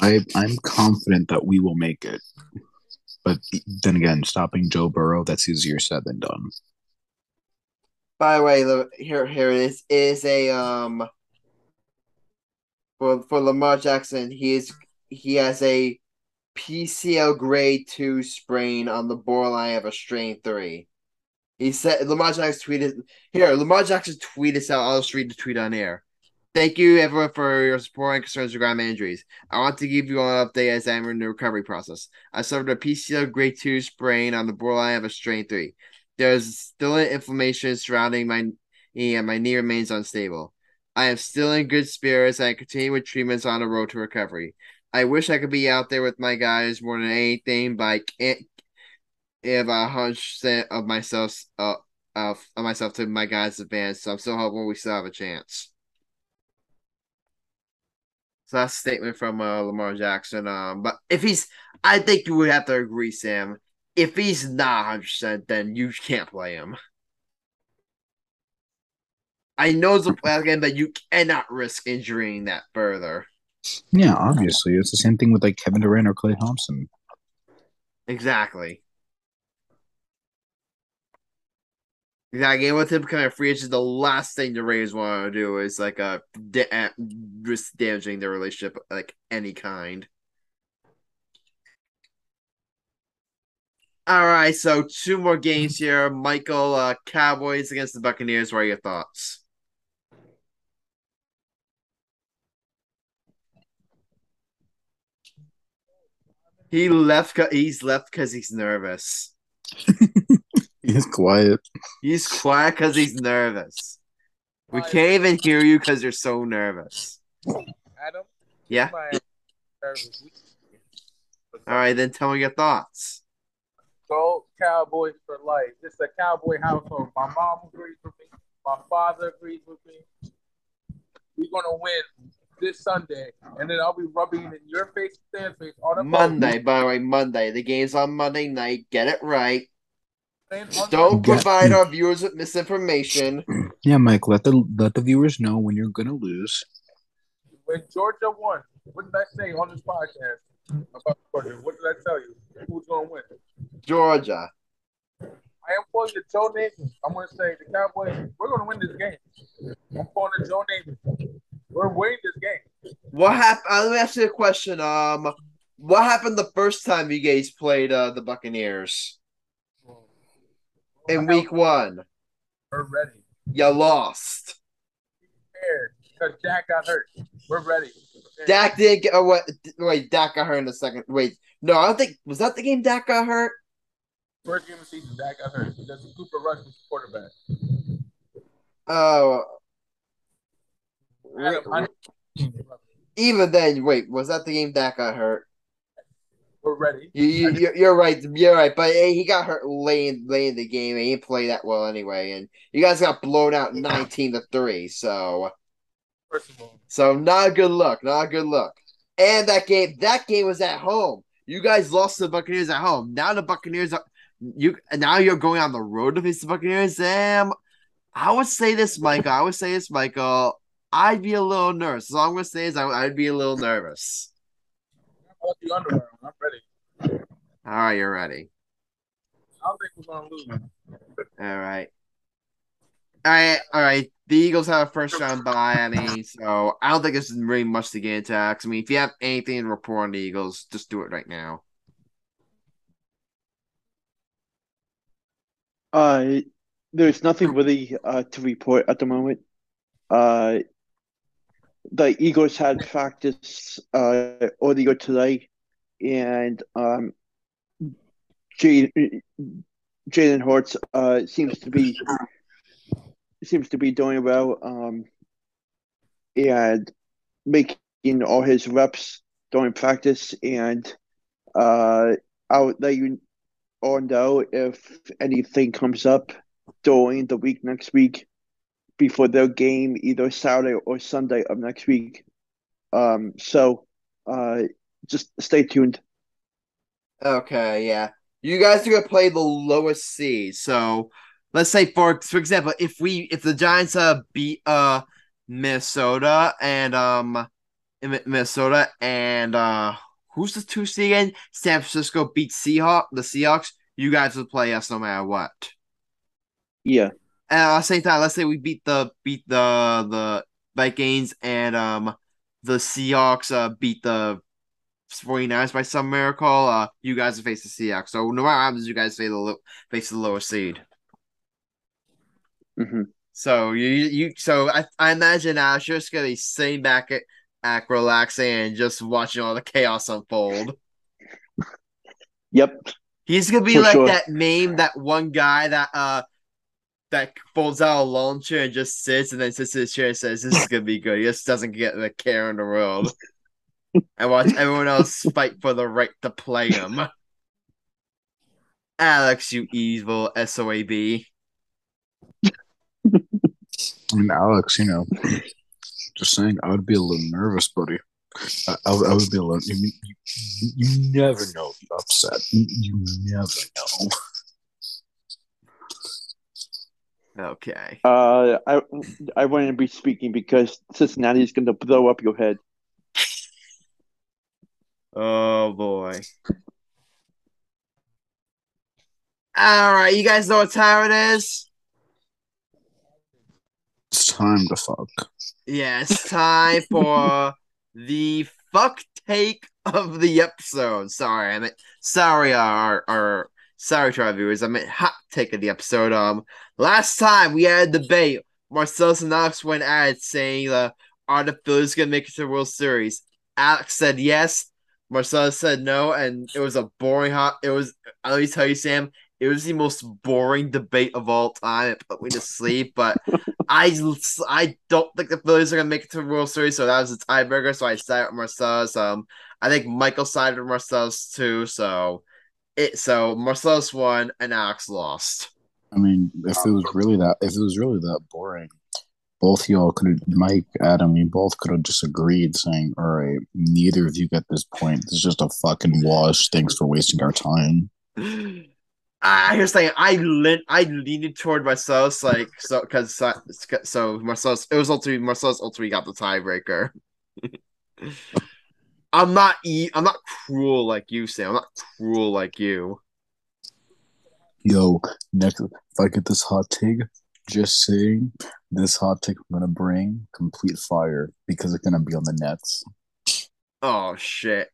I I'm confident that we will make it. But then again, stopping Joe Burrow, that's easier said than done. By the way, here here it is. Is a um for for Lamar Jackson. He is he has a PCL grade two sprain on the borderline of a strain three. He said Lamar Jackson tweeted here. Lamar Jackson tweeted out. I'll just read the tweet on air. Thank you everyone for your support and concerns regarding my injuries. I want to give you an update as I'm in the recovery process. I suffered a PCL grade two sprain on the borderline of a strain three. There's still inflammation surrounding my knee, and my knee remains unstable. I am still in good spirits, and I continue with treatments on the road to recovery. I wish I could be out there with my guys more than anything, but I can't give a hundred percent of myself uh, of, of myself to my guys' advance. So I'm still hoping we still have a chance. So that's a statement from uh, Lamar Jackson. Um, but if he's, I think you would have to agree, Sam. If he's not 100, percent then you can't play him. I know it's a *laughs* playoff game, but you cannot risk injuring that further. Yeah, obviously, it's the same thing with like Kevin Durant or Klay Thompson. Exactly. Exactly. And with him becoming a free agent, the last thing the Rays want to do is like a da- uh, risk damaging their relationship, like any kind. All right, so two more games here. Michael, uh, Cowboys against the Buccaneers. What are your thoughts? He left. He's left because he's nervous. *laughs* He's quiet. He's quiet because he's nervous. We can't even hear you because you're so nervous. Adam, Yeah. All right, then tell me your thoughts. Go Cowboys for life. This is a Cowboy household. My mom agrees with me. My father agrees with me. We're gonna win this Sunday, and then I'll be rubbing it in your face, Stan's face, on a Monday, by the way, Monday. The game's on Monday night. Get it right. Don't Don't provide our viewers with misinformation. *clears throat* Yeah, Mike. Let the let the viewers know when you're gonna lose. When Georgia won, what did I say on this podcast about Georgia? What did I tell you? Who's gonna win? Georgia. I am calling to Joe Namath. I'm going to say the Cowboys. We're going to win this game. I'm calling to Joe Namath. We're winning this game. What happened? Uh, let me ask you a question. Um, what happened the first time you guys played uh, the Buccaneers in week one? We're ready. You lost. Prepared because Dak got hurt. We're ready. Dak did get. Oh, what? Wait, Dak got hurt in the second. Wait, no, I don't think was that the game Dak got hurt. First game of the season, Dak got hurt because Cooper Rush was quarterback. Oh, Adam, even then, wait, was that the game Dak got hurt? We're ready. You, you, you're- you're right. You're right. But hey, he got hurt late in, late in the game. He didn't play that well anyway. And you guys got blown out nineteen to three. So, First of all, so not a good look. Not a good look. And that game, that game was at home. You guys lost to the Buccaneers at home. Now the Buccaneers are you. Now you're going on the road to face the Buccaneers. Um, I would say this, Michael. I would say this, Michael. I'd be a little nervous. All I'm gonna say is I, I'd be a little nervous. I'll let the underwear on. I'm ready. All right, you're ready. I don't think we're gonna lose. All right. All right, all right. The Eagles have a first round bye, I mean, so I don't think there's really much to get into. I mean, if you have anything to report on the Eagles, just do it right now. Uh, there's nothing really uh, to report at the moment. Uh, the Eagles had practice uh, earlier today, and um, Jalen Hurts uh, seems to be seems to be doing well, um, and making all his reps during practice. And uh, I'll let you all know if anything comes up during the week next week before their game, either Saturday or Sunday of next week. Um, so uh, just stay tuned. Okay, yeah. You guys are gonna play the lowest seed, so let's say for for example, if we if the Giants uh beat uh Minnesota and um Minnesota and uh who's the two seed again? San Francisco beat Seahawk the Seahawks. You guys would play us no matter what. Yeah. And at the same time, let's say we beat the beat the the Vikings and um the Seahawks uh beat the 49ers by some miracle. Uh you guys face the Seahawks. So no matter what happens, you guys face the lo- face the lower seed. hmm So you you so I, I imagine Ash just gonna be sitting back at, at relaxing and just watching all the chaos unfold. *laughs* Yep. He's gonna be For like sure. that meme, that one guy that uh that folds out a lawn chair and just sits and then sits in his chair and says, This is gonna be good. He just doesn't get the care in the world. *laughs* and watch everyone else fight for the right to play him. Alex, you evil SOAB. I mean, Alex, you know, just saying, I would be a little nervous, buddy. I, I, would- I would be a little. You, you, you never know the upset. You, you never know. Okay. Uh, I I wouldn't be speaking because Cincinnati is going to blow up your head. Oh boy. All right, you guys know what time it is? It's time to fuck. Yeah, it's time for *laughs* the fuck take of the episode. Sorry, I meant sorry, our our sorry to our viewers. I meant hot take of the episode. Um, last time we had a debate. Marcellus and Alex went at it saying, uh, "Are the Phillies gonna make it to the World Series?" Alex said yes. Marcellus said no, and it was a boring hot. It was. Let me tell you, Sam. It was the most boring debate of all time. It put me to sleep, but *laughs* I I don't think the Phillies are gonna make it to the World Series, so that was a tiebreaker. So I sided with Marcellus. Um, I think Michael sided with Marcellus too. So it so Marcellus won and Alex lost. I mean, if it was really that, if it was really that boring, both y'all could have, Mike, Adam, you both could have just agreed, saying, "All right, neither of you get this point. This is just a fucking wash. Thanks for wasting our time." I here's thing. I lean, I leaned toward Marcellus, like so, because so, so Marcellus. It was ultimately Marcellus ultimately got the tiebreaker. *laughs* I'm not e. I'm not cruel like you, Sam. I'm not cruel like you. Yo, next, if I get this hot take, just saying, this hot take I'm gonna bring complete fire because it's gonna be on the Nets. Oh shit.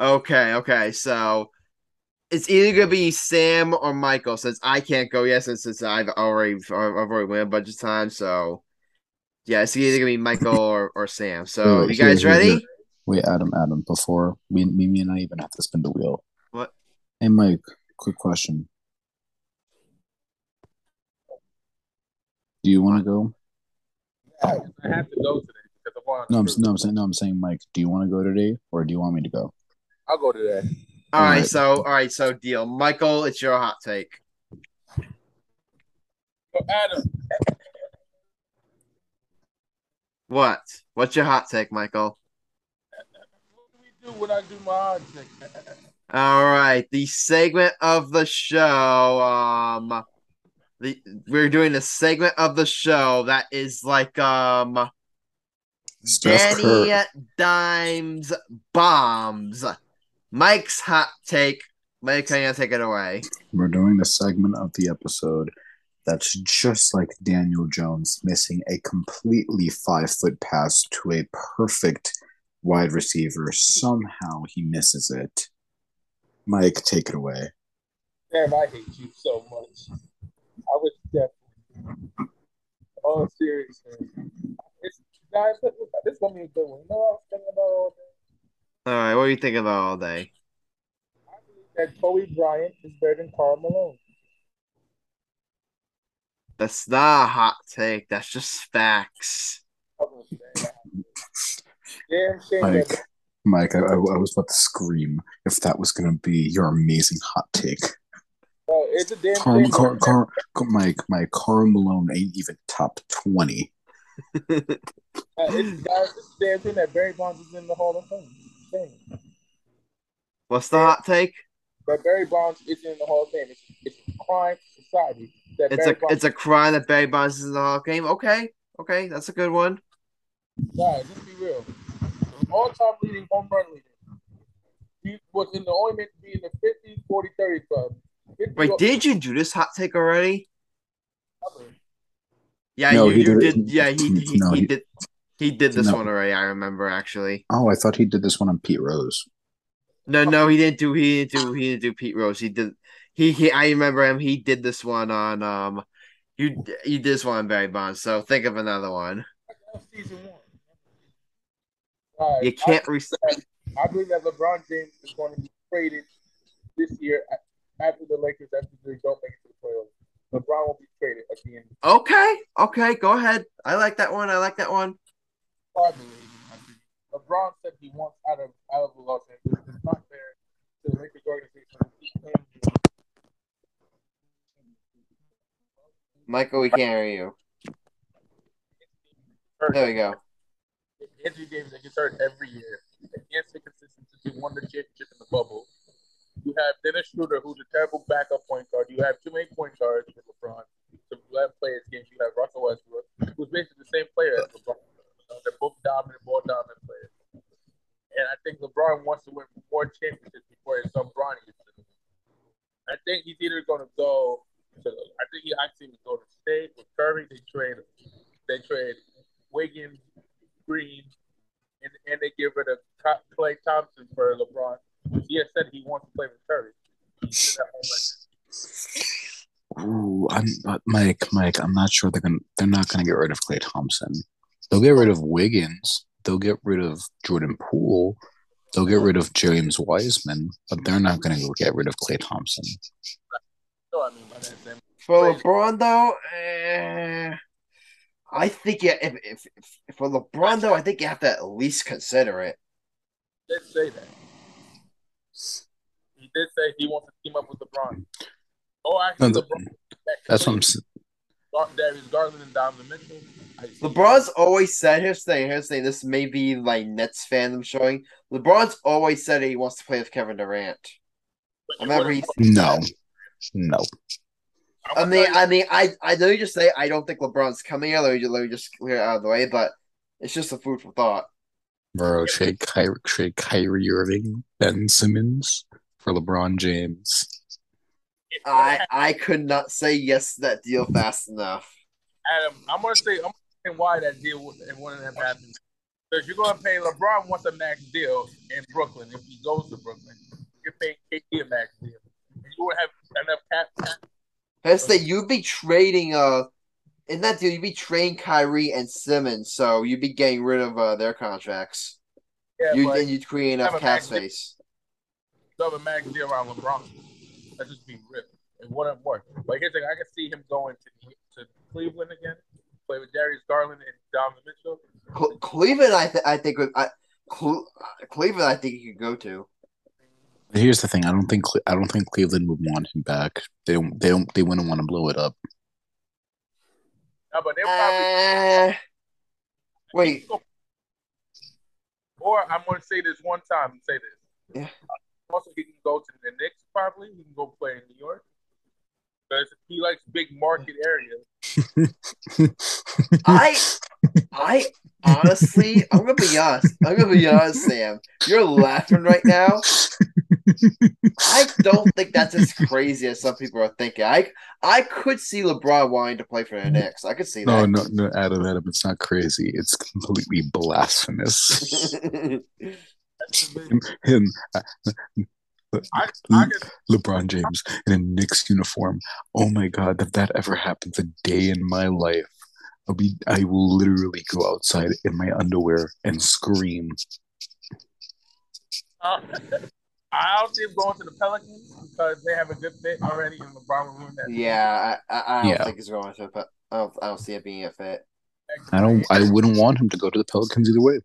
Okay, okay. So it's either gonna be Sam or Michael since I can't go yet since, since I've already I've already won a bunch of times. So yeah, it's either gonna be Michael or, *laughs* or Sam. So Wait, wait, you guys here, ready? Wait, Adam, Adam, before me, me and I even have to spin the wheel. What? Hey, Mike, quick question. Do you want to go? I have to go today because I'm. No, I'm no, I'm saying no, I'm saying Mike. Do you want to go today, or do you want me to go? I'll go today. All right, Alright. so all right, so deal. Michael, it's your hot take. So Adam, What? What's your hot take, Michael? What do we do when I do my hot take. All right, the segment of the show. Um, the we're doing a segment of the show that is like um Danny Curry. Dimes bombs. Mike's hot take. Mike, can you take it away? We're doing a segment of the episode that's just like Daniel Jones missing a completely five foot pass to a perfect wide receiver. Somehow he misses it. Mike, take it away. Damn, I hate you so much. I was definitely. Oh, seriously. It's, guys, look, look, this is gonna be a good one. You know what I was thinking about all day? All right, what are you thinking about all day? I believe that Kobe Bryant is better than Karl Malone. That's not a hot take. That's just facts. I'm gonna say that. Damn shame Mike, that Mike, I, I, I was about to scream if that was going to be your amazing hot take. It's a damn Car, shame. Car, that- Car, Car, Mike, Mike, Karl Malone ain't even top 20. Uh, it's, guys, it's a damn thing that Barry Bonds is in the Hall of Fame. Shame. What's the hot take? But Barry Bonds is in the Hall of Fame. It's, it's a crime society that It's Barry a Bonds. it's a crime that Barry Bonds is in the Hall of Fame. Okay, okay, that's a good one. Guys, let's be real. All-time leading home run leader. He was in the only meant to be in the 50, 40, 30 club. 50 Wait, did you do this hot take already? Yeah, No, you, he you did did. Yeah, he he, no, he, he- did. He did this No. one already. I remember actually. Oh, I thought he did this one on Pete Rose. No, no, he didn't do. He didn't do. He didn't do Pete Rose. He did. He he. I remember him. He did this one on. Um, you you did this one on Barry Bonds. So think of another one. Season one. Guys, You can't. Re- I, I believe that LeBron James is going to be traded this year a- after the Lakers after they don't make it to the playoffs. LeBron will be traded at the end. okay, okay, go ahead. I like that one. I like that one. I believe. LeBron said he wants out of out of Los Angeles. It's not fair to the Lakers organization. to keep paying him. Michael, we can't hear you. There we go. Anthony Davis that gets hurt every year. And he has to consistency won the championship in the bubble. You have Dennis Schroeder, who's a terrible backup point guard. You have too many point guards with LeBron to let play his game. You have Russell Westbrook, who's basically the same player as LeBron. Uh, they're both dominant, ball dominant players. And I think LeBron wants to win more championships before his son Bronny the. I think he's either going to go to. I think he actually would go to state with Curry. They trade. They trade Wiggins, Green, and, and they get rid of Klay Thompson for LeBron. He has said he wants to play with Curry. He said that on record. Ooh, I'm uh, Mike. Mike, I'm not sure they're gonna. They're not gonna get rid of Klay Thompson. They'll get rid of Wiggins. They'll get rid of Jordan Poole. They'll get rid of James Wiseman, but they're not gonna go get rid of Klay Thompson. So I mean, by that same. For LeBron though, eh, I think yeah. If, if, if for LeBron though, I think you have to at least consider it. Let's say that. He did say he wants to team up with LeBron. Oh, actually, No, LeBron. That's what I'm. saying. Gar- Darius Garland and Donovan Mitchell. I see. LeBron's always said here's the thing, here's the thing, this may be like Nets fandom showing. LeBron's always said he wants to play with Kevin Durant. I remember he No, no. I mean I mean I I know you just say I don't think LeBron's coming here, let me just let me just clear it out of the way, but it's just a food for thought. Bro, trade Kyrie, trade Kyrie Irving, Ben Simmons for LeBron James. I I could not say yes to that deal fast enough. Adam, I'm gonna say I'm gonna say why that deal would- it wouldn't have happened. Because you're gonna pay LeBron wants a max deal in Brooklyn if he goes to Brooklyn. You're paying KD a max deal. And you would have enough cap. That's that you'd be trading uh in that deal you'd be trading Kyrie and Simmons, so you'd be getting rid of uh, their contracts. Yeah, you but and you'd create enough have cap max deal. space. You have a max deal around LeBron. That's just being ripped. It wouldn't work. But here's the thing: I can see him going to to Cleveland again, play with Darius Garland and Donovan Mitchell. Cle- Cleveland, I th- I think would I Cle- Cleveland, I think he could go to. Here's the thing: I don't think Cle- I don't think Cleveland would want him back. They don't. They don't. They wouldn't want to blow it up. No, but they'll probably Uh, wait, Or I'm going to say this one time and say this. Yeah. Also, he can go to the Knicks probably. He can go play in New York. Because he likes big market areas. *laughs* I, I honestly, I'm gonna be honest. I'm gonna be honest, Sam. You're laughing right now. I don't think that's as crazy as some people are thinking. I, I could see LeBron wanting to play for the Knicks. I could see that. No, that. no, no, Adam, Adam, it's not crazy. It's completely blasphemous. *laughs* That's the him, him uh, I, I can LeBron James in a Knicks uniform. Oh my God, if that ever happens a day in my life, I'll be, I will literally go outside in my underwear and scream. Uh, I don't see him going to the Pelicans because they have a good fit already, and LeBron will ruin that. yeah, I, I, I don't Yeah. think he's going to. But I don't, I don't see it being a fit. I don't, I wouldn't want him to go to the Pelicans either way.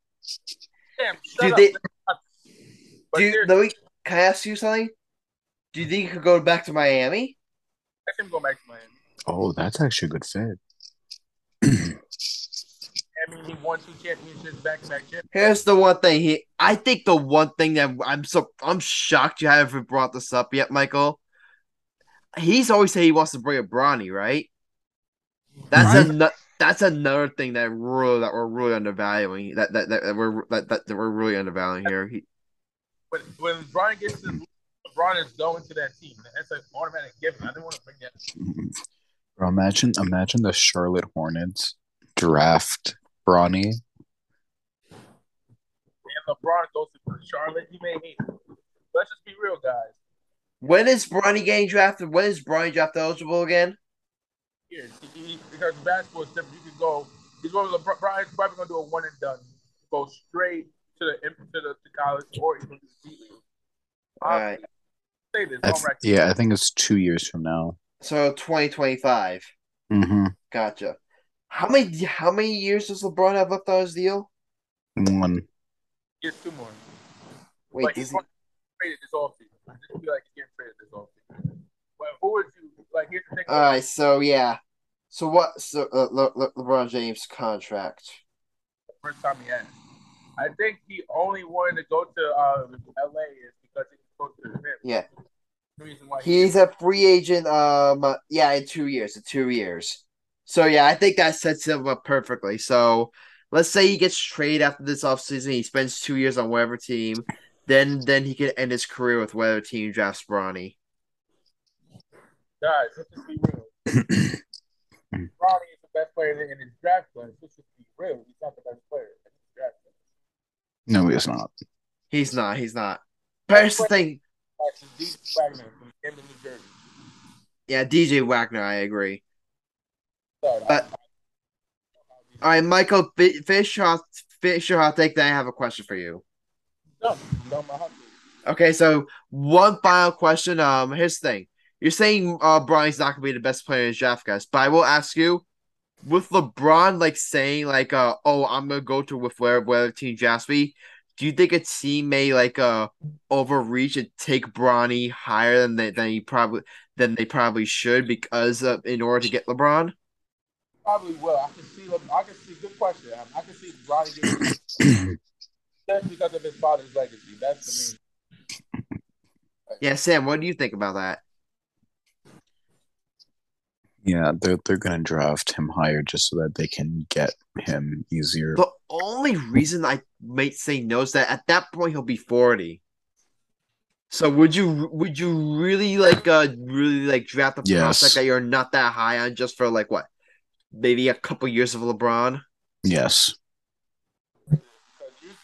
Damn, Do they? Do you, seriously, Louis, can I ask you something? Do you think you could go back to Miami? let him go back to Miami. Oh, that's actually a good fit. I mean, he won two championships back to back championships. Here's the one thing he. I think the one thing that I'm so I'm shocked you haven't brought this up yet, Michael. He's always said he wants to bring a Bronny, right? That's Right. ano- that's another thing that really that we're really undervaluing. That that, that we're that, that, that we're really undervaluing here. He, When when Brian gets to LeBron is going to that team. That's an automatic given. I didn't want to bring that. Bro, imagine, imagine the Charlotte Hornets draft Bronny. And LeBron goes to Charlotte. He may hate it. Let's just be real, guys. when is Bronny getting drafted? When is Bronny draft eligible again? Here, he- he- because basketball is different. You can go. He's going. LeBron, Brian's probably going to do a one and done. Go straight to the to the to college or even to the G League. All right. Say this I th- record. yeah, I think it's two years from now. So 2025. Mm-hmm. Gotcha. How many how many years does LeBron have left on his deal? One. Here's two more. Wait, but he's does he, going to get traded this offseason. I just feel like he's getting traded this offseason. But who would you like? Here's the thing. all right. So yeah. So what? So uh, Le- Le- LeBron James contract. First time he asked. I think he only wanted to go to uh, LA is because he was close to the rim. Yeah. The reason why he He's a free agent. Um. uh, Yeah, in two years. In two years. So yeah, I think that sets him up perfectly. So let's say he gets traded after this offseason. He spends two years on whatever team. Then then he can end his career with whatever team drafts Bronny. Guys, let's just be real. *clears throat* Bronny is the best player in his draft class. Let's just be real. He's not the best player in his draft class. No, it's not. He's not. He's not. But here's the thing. That's DJ Wagner from Camden, New Jersey. Yeah, DJ Wagner. I agree. Sorry, But- All right, Michael, fi- finish your hot, finish take. Then I have a question for you. no, no, my. Okay, so one final question. Um, here's the thing: you're saying uh Bronny's not gonna be the best player in draft, guys. But I will ask you, with LeBron like saying like uh oh I'm gonna go to with where where team drafts me, do you think a team may like uh overreach and take Bronny higher than they than he probably than they probably should because of in order to get LeBron? Probably will. I can see. I can see. Good question. I can see Bronny getting because of his father's legacy. That's the main. Yeah, Sam, what do you think about that? Yeah, they're they're gonna draft him higher just so that they can get him easier. The only reason I might say no is that at that point he'll be forty. So would you would you really like uh really like draft a Yes. prospect that you're not that high on just for like what maybe a couple years of LeBron? Yes, because you could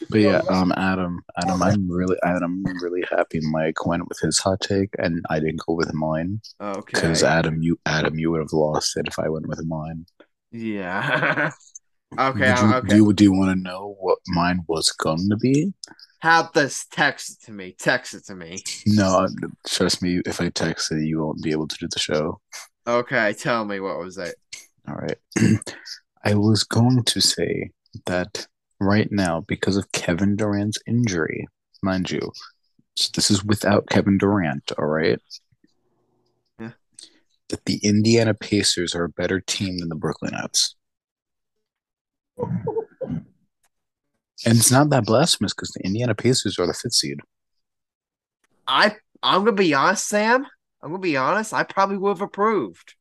but yeah, um, Adam, Adam, I'm really, Adam, I'm really happy Mike went with his hot take and I didn't go with mine Okay. because Adam, you, Adam, you would have lost it if I went with mine. yeah. *laughs* okay. You, okay. Do you, do you want to know what mine was going to be? Have this text it to me. Text it to me. No, trust me. If I text it, you won't be able to do the show. Okay. Tell me what was it. All right. *clears throat* I was going to say that right now, because of Kevin Durant's injury, mind you, so this is without Kevin Durant, all right? Yeah. That the Indiana Pacers are a better team than the Brooklyn Nets. And it's not that blasphemous because the Indiana Pacers are the fifth seed. I I'm gonna be honest, Sam. I'm gonna be honest. I probably would have approved.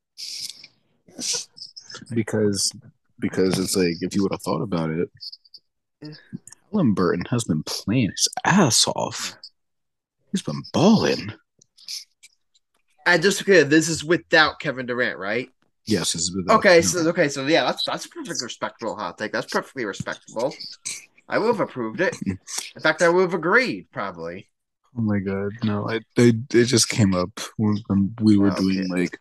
Because because it's like if you would have thought about it, Haliburton has been playing his ass off. He's been balling. I just because this is without Kevin Durant, right? Yes, this is without- Okay, so okay, so yeah, that's that's a perfectly respectable hot take. That's perfectly respectable. I would have approved it. In fact, I would have agreed, probably. Oh my god, no! I they it just came up when, when we were Okay. doing like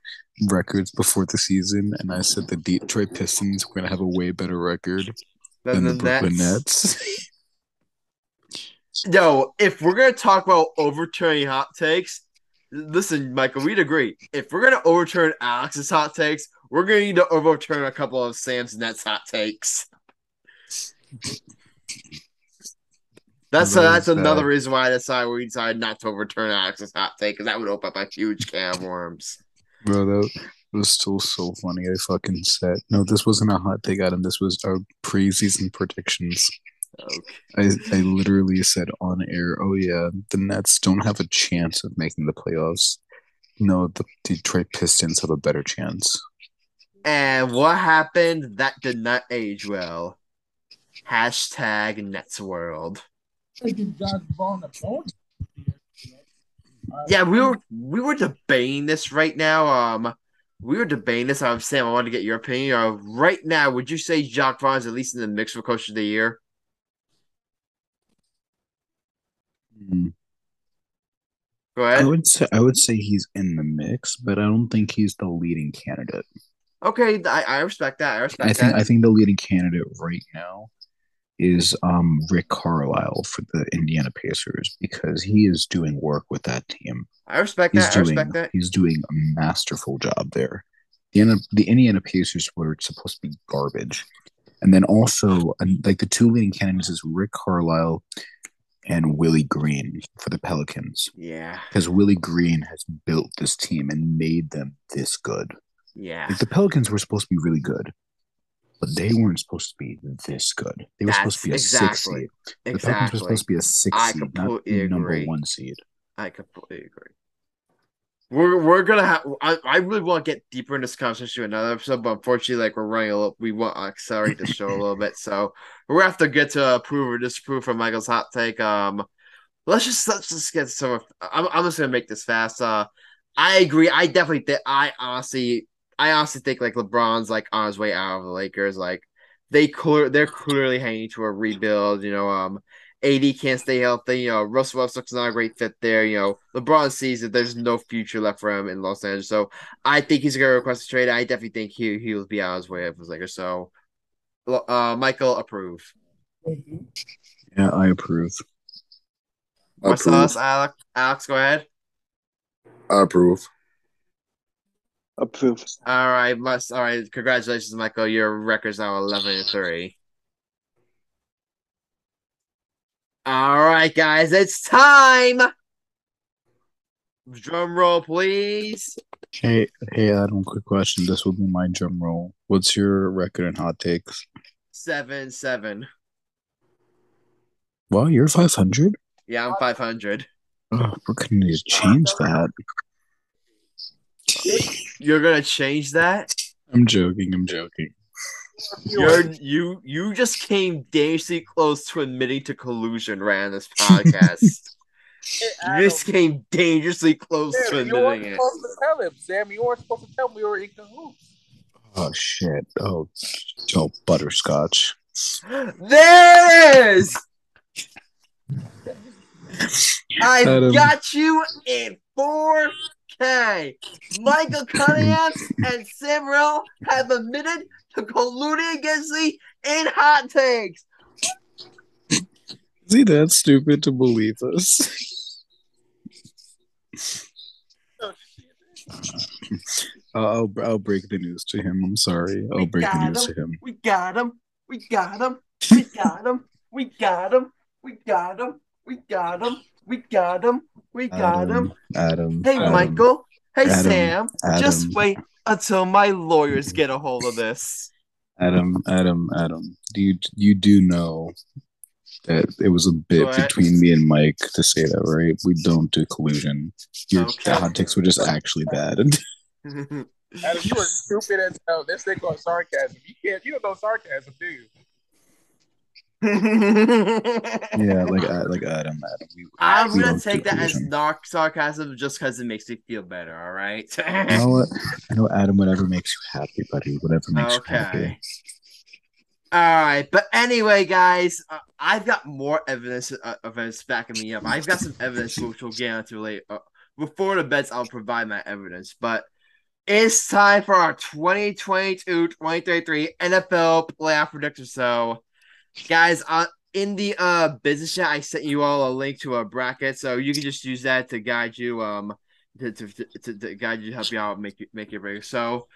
records before the season, and I said the Detroit Pistons were gonna have a way better record Than than the the Brooklyn Nets. Nets. *laughs* Yo, if we're gonna talk about overturning hot takes, listen, Michael, we'd agree. If we're gonna overturn Alex's hot takes, we're gonna need to overturn a couple of Sam's Nets hot takes. *laughs* That's That that's is another reason why I decided we decided not to overturn Alex's hot take because that would open up a huge can of worms. Bro, that was still so funny. I fucking said no. This wasn't a hot take, Adam. This was our preseason predictions. Okay. I I literally said on air, "Oh yeah, the Nets don't have a chance of making the playoffs. No, the Detroit Pistons have a better chance." And what happened? That did not age well. Hashtag Nets World. Taking Jacque Vaughn a. Yeah, we were we were debating this right now. Um, we were debating this. I'm Sam. I wanted to get your opinion. Uh, right now, would you say Jacque Vaughn is at least in the mix for Coach of the Year? Hmm. Go I would say I would say he's in the mix, but I don't think he's the leading candidate. Okay, I, I respect that. I respect I think that. I think the leading candidate right now is um Rick Carlisle for the Indiana Pacers because he is doing work with that team. I respect He's that. I doing respect that. he's doing a masterful job there. The Indiana, the Indiana Pacers were supposed to be garbage, and then also and, like the two leading candidates is Rick Carlisle and Willie Green for the Pelicans Yeah, because Willie Green has built this team and made them this good. yeah. Like the Pelicans were supposed to be really good, but they weren't supposed to be this good. They were supposed to be a That's six exactly- seed. The Pelicans were supposed to be a six I seed, not completely number one seed. I completely agree. We're we're gonna have. I, I really want to get deeper into this conversation in another episode, but unfortunately, like we're running a little. We want to accelerate the show a *laughs* little bit, so we're gonna have to get to approve or disapprove from Michael's hot take. Um, let's just let's just get some. I'm I'm just gonna make this fast. Uh, I agree. I definitely think. I honestly, I honestly think like LeBron's like on his way out of the Lakers. Like they clear, they're clearly hanging to a rebuild. You know, um, AD can't stay healthy. You know, Russell Westbrook's not a great fit there. You know, LeBron sees that there's no future left for him in Los Angeles. So I think he's gonna request a trade. I definitely think he he'll be on his way of his Lakers. So, uh, Michael approve. Yeah, I approve. Marcellus, Approve. Alex, Alex, go ahead. I approve. Approve. All right, must all right. Congratulations, Michael. Your record's now eleven and three. All right, guys, it's time. Drum roll, please. Hey, hey, Adam. Quick question. This will be my drum roll. What's your record in hot takes? Seven, seven. Well, you're five hundred. Yeah, I'm five hundred. Oh, we're gonna need to change that. You're gonna change that? I'm joking. I'm joking. You're you you just came dangerously close to admitting to collusion right on this podcast. *laughs* you just came dangerously close to Sam, you weren't admitting it. supposed to tell him, Sam. You weren't supposed to tell him we were in cahoots. Oh shit. Oh, oh, butterscotch. There it is. I got you in 4K. Michael Cunningham and Sam Rell have admitted to colluding against me in hot takes. Is he that stupid to believe us? *laughs* I'll I'll break the news to him. I'm sorry. I'll We break the news him. to him. *laughs* We got him. We got him. We got him. We got him. We got him. We got him. We got him. We got him. We got Adam. Him. Adam. Hey, Adam, Michael. Hey, Adam. Sam. Just wait until my lawyers get a hold of this. Adam. Adam. Adam. Do you you do know that it was a bit What? between me and Mike to say that, right? We don't do collusion. Your Okay. hot takes were just actually bad. *laughs* *laughs* Adam, you were stupid as hell. This thing called sarcasm. You can't. You don't know sarcasm, do you? Yeah, *laughs* like uh, like Adam, Adam. We, I'm we gonna take that as collusion. not sarcasm just because it makes me feel better. All right. You know what? I know Adam. Whatever makes you happy, buddy. Whatever makes you happy. All right, but anyway, guys, uh, I've got more evidence uh, evidence backing me up. I've got some evidence which we'll get into later. Uh, before the bets, I'll provide my evidence. But it's time for our 2022-2023 NFL playoff predictor. So, guys, uh, in the uh business chat, I sent you all a link to a bracket, so you can just use that to guide you um to to, to, to guide you, help you out, make you make it break. So,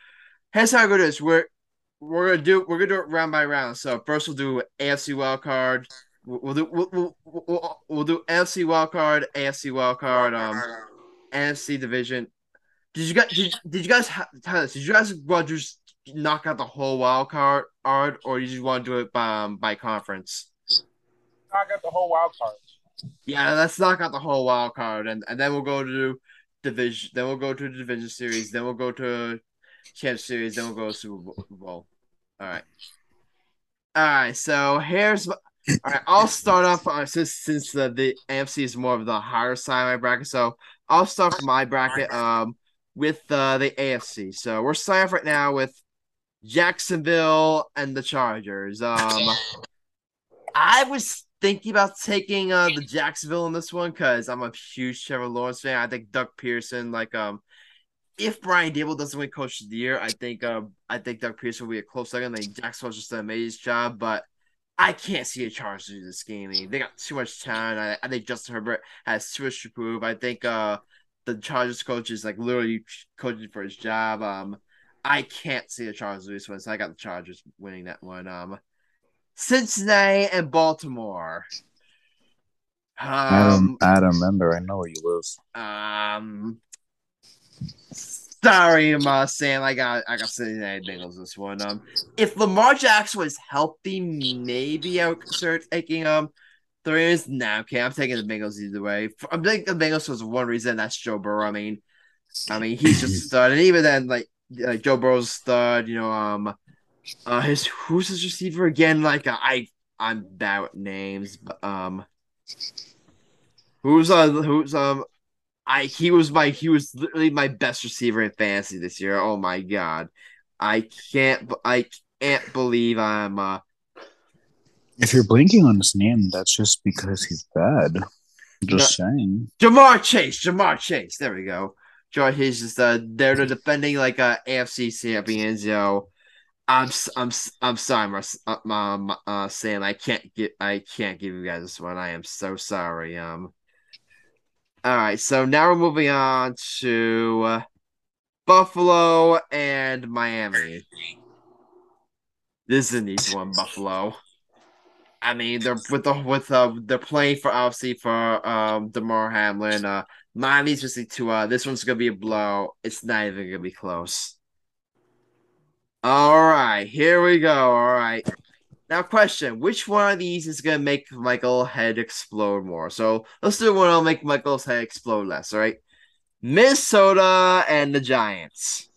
here's how I go to this. We're we're gonna do we're gonna do it round by round. So first we'll do AFC wild card. We'll, do we'll, we'll, we'll, we'll do NFC wild card, AFC wild card, um, NFC division. Did you guys did, did you guys have? Did you guys want just knock out the whole wild card, card or you just want to do it by um, by conference? I got the whole wild card. Yeah, let's knock out the whole wild card, and, and then we'll go to division. Then we'll go to the division series. Then we'll go to champ series. Then we'll go to Super Bowl. All right. All right. So here's my, all right. I'll start off uh, since since the, the AFC is more of the higher side of my bracket. So I'll start my bracket um with uh, the AFC. So we're starting off right now with Jacksonville and the Chargers. Um, I was thinking about taking uh the Jacksonville in this one because I'm a huge Trevor Lawrence fan. I think Doug Pederson, like um, if Brian Daboll doesn't win Coach of the Year, I think um I think Doug Pederson will be a close second. I think Jacksonville's just an amazing job, but I can't see a Chargers do this game. They got too much talent. I, I think Justin Herbert has too much to prove. I think uh the Chargers coach is like literally coaching for his job. Um, I can't see the Chargers lose one, so I got the Chargers winning that one. Um. Cincinnati and Baltimore. Adam, Um, Adam, remember, I know where you live. um, sorry, uh, Sam. I got I got Cincinnati Bengals this one. Um, if Lamar Jackson was healthy, maybe I would consider taking um the Ravens. Nah, okay, I'm taking the Bengals either way. I'm taking the Bengals for one reason. That's Joe Burrow. I mean, I mean he's just *laughs* and even then, like like Joe Burrow's stud. You know, um, uh, his who's his receiver again? Like uh, I I'm bad with names, but um, who's uh who's um. I he was my he was literally my best receiver in fantasy this year. Oh my god, I can't I can't believe I'm uh If you're blinking on his name, that's just because he's bad. Just saying. Ja'Marr Chase. Ja'Marr Chase. There we go. Ja'Marr Chase is uh they're the defending like uh AFC champions. Yo, I'm I'm I'm sorry, uh, um, uh, Sam. I can't get I can't give you guys this one. I am so sorry. Um. All right, so now we're moving on to uh, Buffalo and Miami. This is an easy one, Buffalo. I mean, they're with the with uh they're playing for obviously for um Damar Hamlin. Uh, Miami's just to uh this one's gonna be a blow. It's not even gonna be close. All right, here we go. All right. Now, question: Which one of these is gonna make Michael head explode more? So let's do one that'll make Michael's head explode less. All right, Minnesota and the Giants.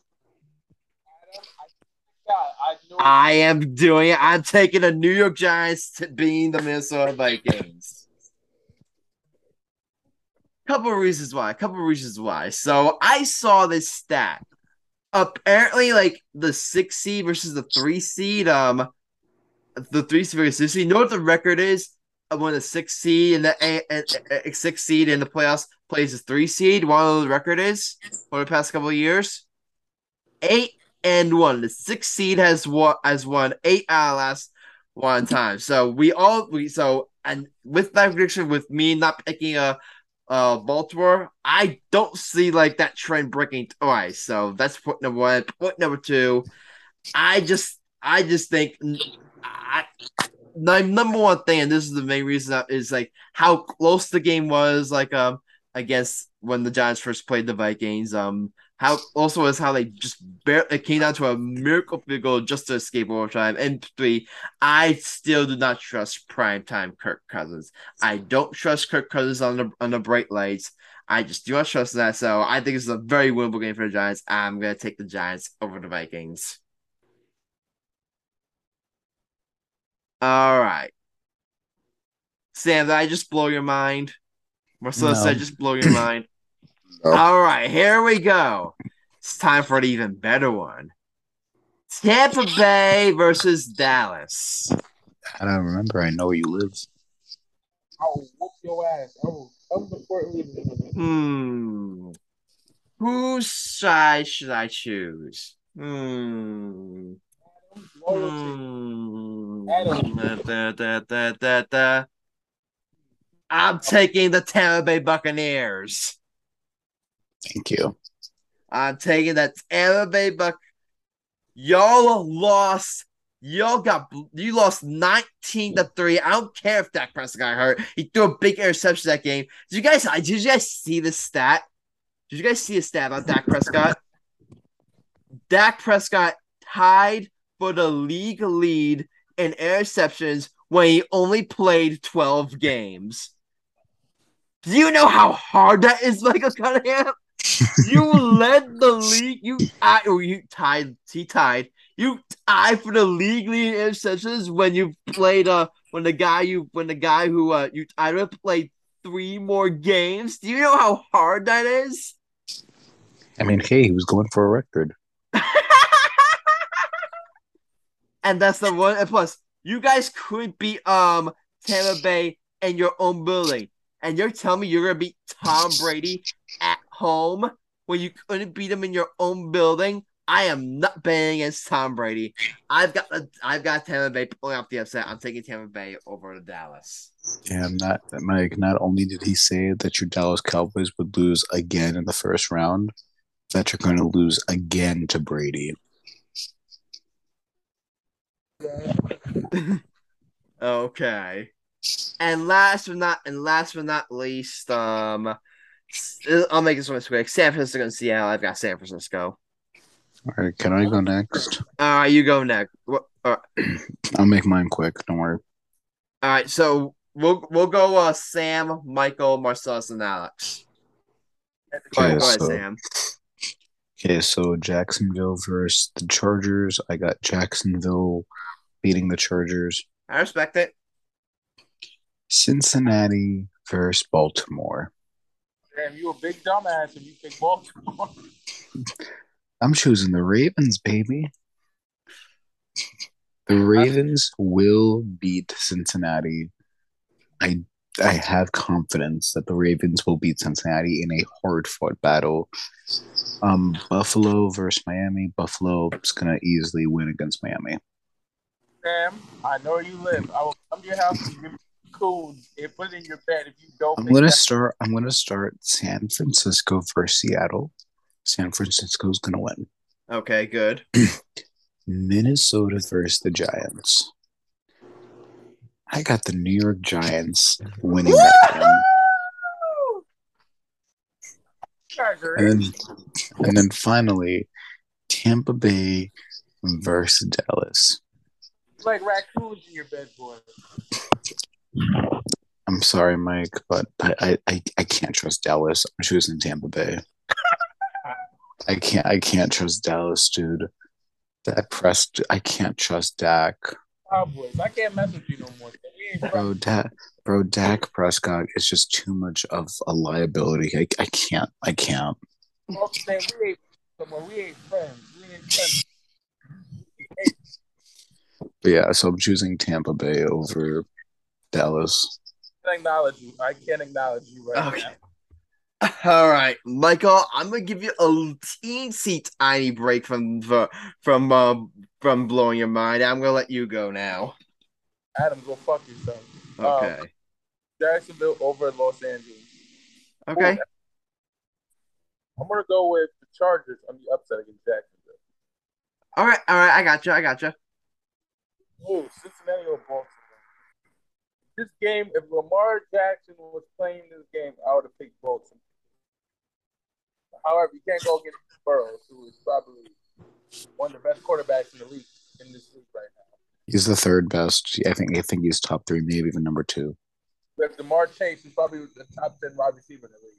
I. I am doing it. I'm taking the New York Giants to being the Minnesota Vikings. Couple of reasons why. A Couple of reasons why. So I saw this stat. Apparently, like the six seed versus the three seed. Um, the three seed versus six seed. You know what the record is? When the six seed and the a, a, six seed in the playoffs plays the three seed. What the record is for the past couple of years? Eight and one. The six seed has won has won eight out of last one time. So we all we so and with that prediction, with me not picking a uh Baltimore, I don't see like that trend breaking twice. So that's point number one. Point number two, I just I just think I my number one thing, and this is the main reason is like how close the game was, like um against when the Giants first played the Vikings. Um how also is how they just barely it came down to a miracle field goal just to escape overtime. And three, I still do not trust primetime Kirk Cousins. I don't trust Kirk Cousins on the on the bright lights. I just do not trust that. So I think this is a very winnable game for the Giants. I'm gonna take the Giants over the Vikings. All right. Sam, did I just blow your mind? Marcelo No. said just blow your mind. No. All right, here we go. It's time for an even better one. Tampa Bay versus Dallas. I don't remember. I know where you live. I will whoop your ass. I will come to Fort Lee. Hmm. Whose side should I choose? Hmm. Hmm. Adam. Da, da, da, da, da. I'm taking the Tampa Bay Buccaneers. Thank you. I'm taking that Tampa Bay Buck. Y'all lost. Y'all got you lost 19 to 3. I don't care if Dak Prescott got hurt. He threw a big interception that game. Did you guys did you guys see the stat? Did you guys see a stat about Dak Prescott? Dak Prescott tied for the league lead in interceptions when he only played 12 games. Do you know how hard that is, Michael Cunningham? You *laughs* led the league. You I, oh, you tied. He tied. You tied for the league lead in interceptions when you played. Uh, when the guy you when the guy who uh you tied with played three more games. Do you know how hard that is? I mean, hey, he was going for a record. *laughs* and that's the one. And plus, you guys couldn't beat um Tampa Bay in your own building, and you're telling me you're gonna beat Tom Brady at home when you couldn't beat him in your own building. I am not betting against Tom Brady. I've got the I've got Tampa Bay pulling off the upset. I'm taking Tampa Bay over to Dallas. Damn, not Mike. Not only did he say that your Dallas Cowboys would lose again in the first round, that you're going to lose again to Brady. *laughs* Okay. And last but not and last but not least, um, I'll make this one quick. San Francisco and Seattle. I've got San Francisco. All right, can I go next? All right, you go next. What? Right. *clears throat* I'll make mine quick. Don't worry. All right, so we'll we'll go uh Sam, Michael, Marcellus, and Alex. Okay, ahead so- Sam. Okay, so Jacksonville versus the Chargers. I got Jacksonville beating the Chargers. I respect it. Cincinnati versus Baltimore. Damn, you a big dumbass if you pick Baltimore. I'm choosing the Ravens, baby. The Ravens will beat Cincinnati. I I have confidence that the Ravens will beat Cincinnati in a hard fought battle. Um, Buffalo versus Miami. Buffalo is gonna easily win against Miami. Sam, I know where you live. I will come to your house and give you coons and put it in your bed if you don't I'm gonna that. start. I'm gonna start San Francisco versus Seattle. San Francisco's gonna win. Okay, good. *clears throat* Minnesota versus the Giants. I got the New York Giants winning that game. And then, and then finally, Tampa Bay versus Dallas. like raccoons in your bed, boy. I'm sorry, Mike, but I, I, I, can't trust Dallas. I'm choosing Tampa Bay. *laughs* I can't I can't trust Dallas, dude. Dak Prest I can't trust Dak. Cowboys. I can't mess with you no more. Bro. Dak bro, Dak Prescott is just too much of a liability. I, I can't I can't. Folks say we ain't. We ain't friends. We ain't friends. But yeah, so I'm choosing Tampa Bay over Dallas. I can't acknowledge you. I can't acknowledge you right Okay. now. *laughs* All right, Michael, I'm gonna give you a teensy tiny break from the from uh, from blowing your mind. I'm gonna let you go now. Adam, go fuck yourself. Uh, Okay. Jacksonville over Los Angeles. Okay. I'm gonna go with the Chargers on the upset against Jacksonville. All right. All right. I got you. I got you. Ooh, Cincinnati or Baltimore. This game, if Lamar Jackson was playing this game, I would have picked Baltimore. However, you can't go against Burrows, who is probably one of the best quarterbacks in the league in this league right now. He's the third best. I think I think he's top three, maybe even number two. With Demar Chase, is probably the top ten wide receiver in the league.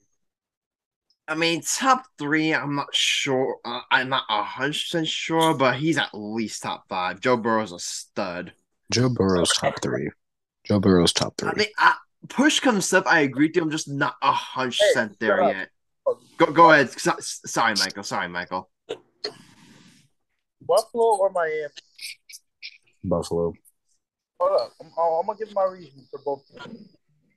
I mean, top three. I'm not sure. Uh, I'm not hundred percent sure, but he's at least top five. Joe Burrow's a stud. Joe Burrow's top three. Joe Burrow's top three. I mean, I, push comes stuff. I agree with you. I'm just not a hundred percent there shut up. yet. Go, go ahead. So- sorry, Michael. Sorry, Michael. Buffalo or Miami? Buffalo. Hold up, I'm, I'm gonna give my reasons for both. of.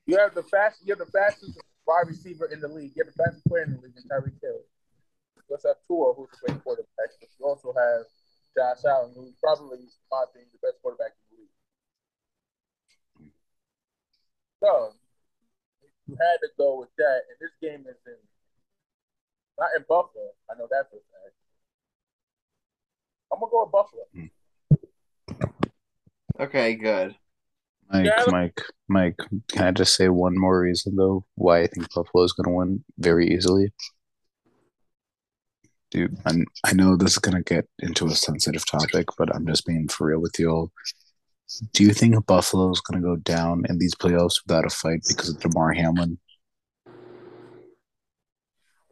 You have the fast, you have the fastest wide receiver in the league. You have the fastest player in the league, in Tyreek Hill. You also have Tua, who's a great quarterback. But you also have Josh Allen, who's probably, in my opinion, the best quarterback in the league. So you had to go with that, and this game is in not in Buffalo. I know that for a fact. I'm gonna go with Buffalo. Hmm. Okay, good. Mike, Yeah. Mike, Mike. Can I just say one more reason though why I think Buffalo is going to win very easily? Dude, I'm, I know this is going to get into a sensitive topic, but I'm just being for real with you all. Do you think Buffalo is going to go down in these playoffs without a fight because of Damar Hamlin?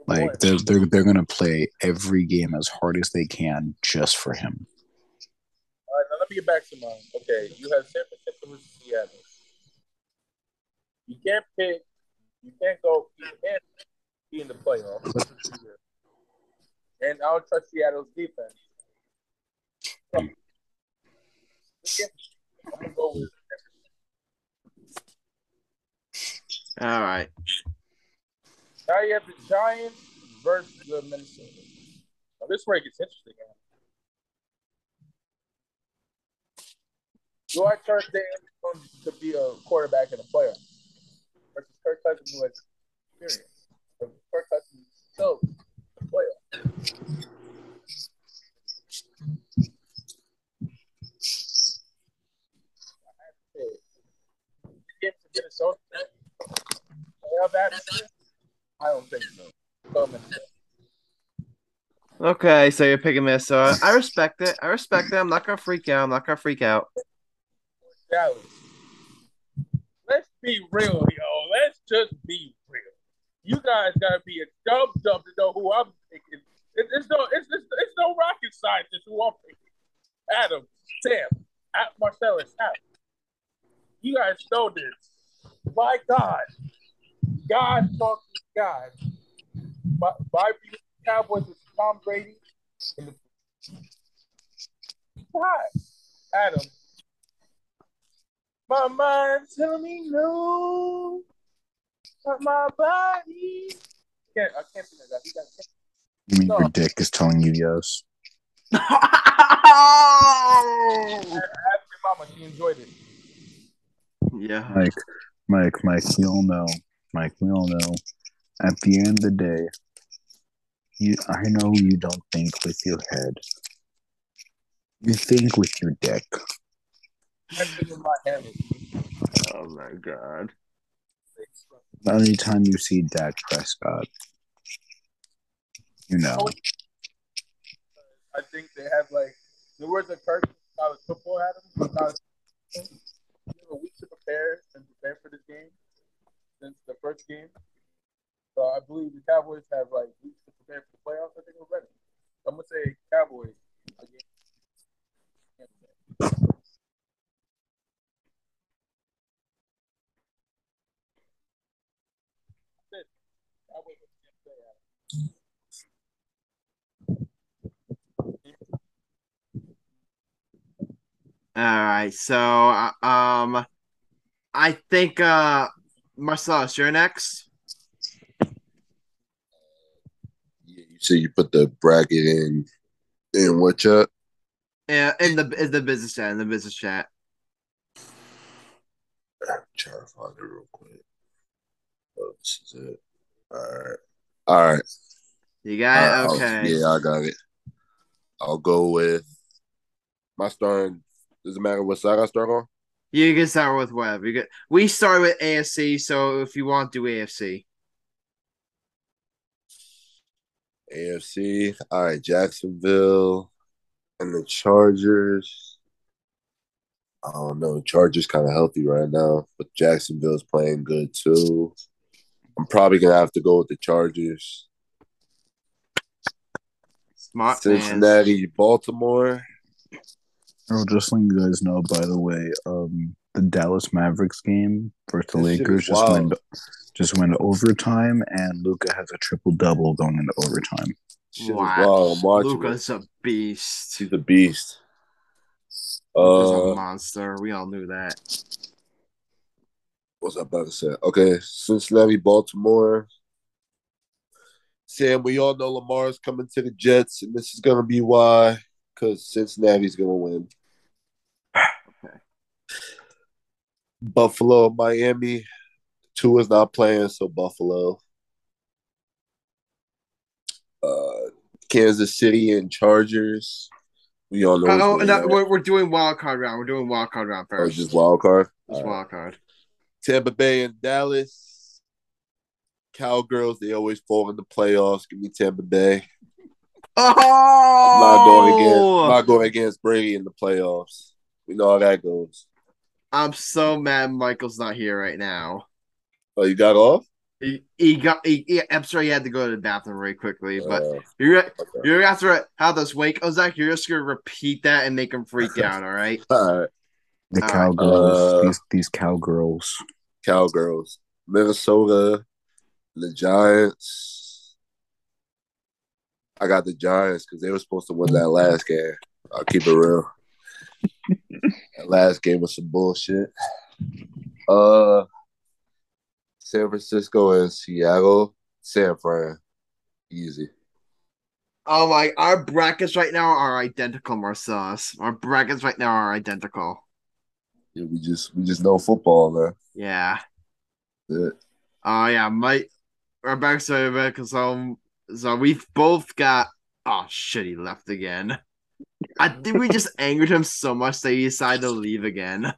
Like they're they're they're going to play every game as hard as they can just for him. All right, now let me get back to mine. Okay, you have San Francisco versus Seattle. You can't pick. You can't go. You can't be in the playoffs. And I'll trust Seattle's defense. Hmm. So, All right. Now you have the Giants versus the Minnesota. Now this where it gets interesting. Do I trust Dan to be a quarterback and a player versus Kirk Cousins who has experience? Kirk Cousins still in the playoffs. Get to I don't think so. Okay, so you're picking Minnesota. I respect it. I respect it. I'm not gonna freak out. I'm not gonna freak out. Let's be real, yo. Let's just be real. You guys gotta be a dumb dumb to know who I'm picking. It, it's no, it's, it's it's no rocket scientist who I'm picking. Adam, Sam, Marcellus, Adam. You guys know this. My God, God talking to God. My, my Cowboys with Tom Brady. And the, God, Adam. My mind telling me no, but my body. Can't, I can't do that. You guys You mean No. your dick is telling you yes? can't ask your mama. She enjoyed it. yeah. Mike, Mike, Mike, we all know. Mike, we all know. At the end of the day, you I know you don't think with your head. You think with your dick. That's my head. Oh my god. Anytime you see Dak Prescott, you know. I think they have like there was a curse college football, Adam. College, they have a week to prepare and prepare for this game since the first game. So I believe the Cowboys have like weeks to prepare for the playoffs. I think we're ready. So I'm gonna say Cowboys again. Cowboys All right. So, uh, um, I think uh, Marcellus, you're next. Yeah, you say you put the bracket in in what chat? Yeah, in the in the business chat. In the business chat. I'm trying to find it real quick. Oh, this is it. All right. All right. You got it. I'll- Okay. yeah, I got it. I'll go with my starting. Doesn't matter what side I start on. You can start with whatever. You get. We start with AFC, so if you want, do AFC. AFC. All right, Jacksonville and the Chargers. I don't know. Chargers kind of healthy right now, but Jacksonville's playing good too. I'm probably gonna have to go with the Chargers. Smart man. Cincinnati, Baltimore. Oh, just letting you guys know, by the way, um, the Dallas Mavericks game versus the This Lakers just wild. went just went overtime, and Luka has a triple double going into overtime. Shit Wow. wild. I'm watching. it. Luka's a beast. He's a beast. Luka's a Uh, monster. We all knew that. what's I about to say? Okay, Cincinnati, Baltimore. Sam, we all know Lamar's coming to the Jets, and this is gonna be why. Because Cincinnati's gonna win. *sighs* Okay. Buffalo, Miami. Tua is not playing, so Buffalo. Uh, Kansas City and Chargers. We all know. who's Oh, no, we're, we're doing wild card round. We're doing wild card round Oh, first. just wild card. Just All right. wild card. Tampa Bay and Dallas. Cowgirls, they always fall in the playoffs. Give me Tampa Bay. Oh, I'm not going against I'm not going against Brady in the playoffs. We know how that goes. I'm so mad Michael's not here right now. Oh, you got off? He, he got. He, he, I'm sorry, he had to go to the bathroom very quickly. But Uh, you're okay. you're gonna have to have this wake. Oh, Zach, you're just gonna repeat that and make him freak out. All right. *laughs* All right. The All right. cowgirls, Uh, these these cowgirls. Cowgirls. Minnesota, the Giants. I got the Giants because they were supposed to win that last game. I'll keep it real. that last game was some bullshit. Uh San Francisco and Seattle. San Fran. Easy. Oh my! Our brackets right now are identical, Marcellus. Our brackets right now are identical. Yeah, we just we just know football, man. Yeah. Yeah. Oh yeah, Mike. Our backs are identical. So, so we've both got. Oh shit! He left again. I think we just angered him so much that he decided to leave again.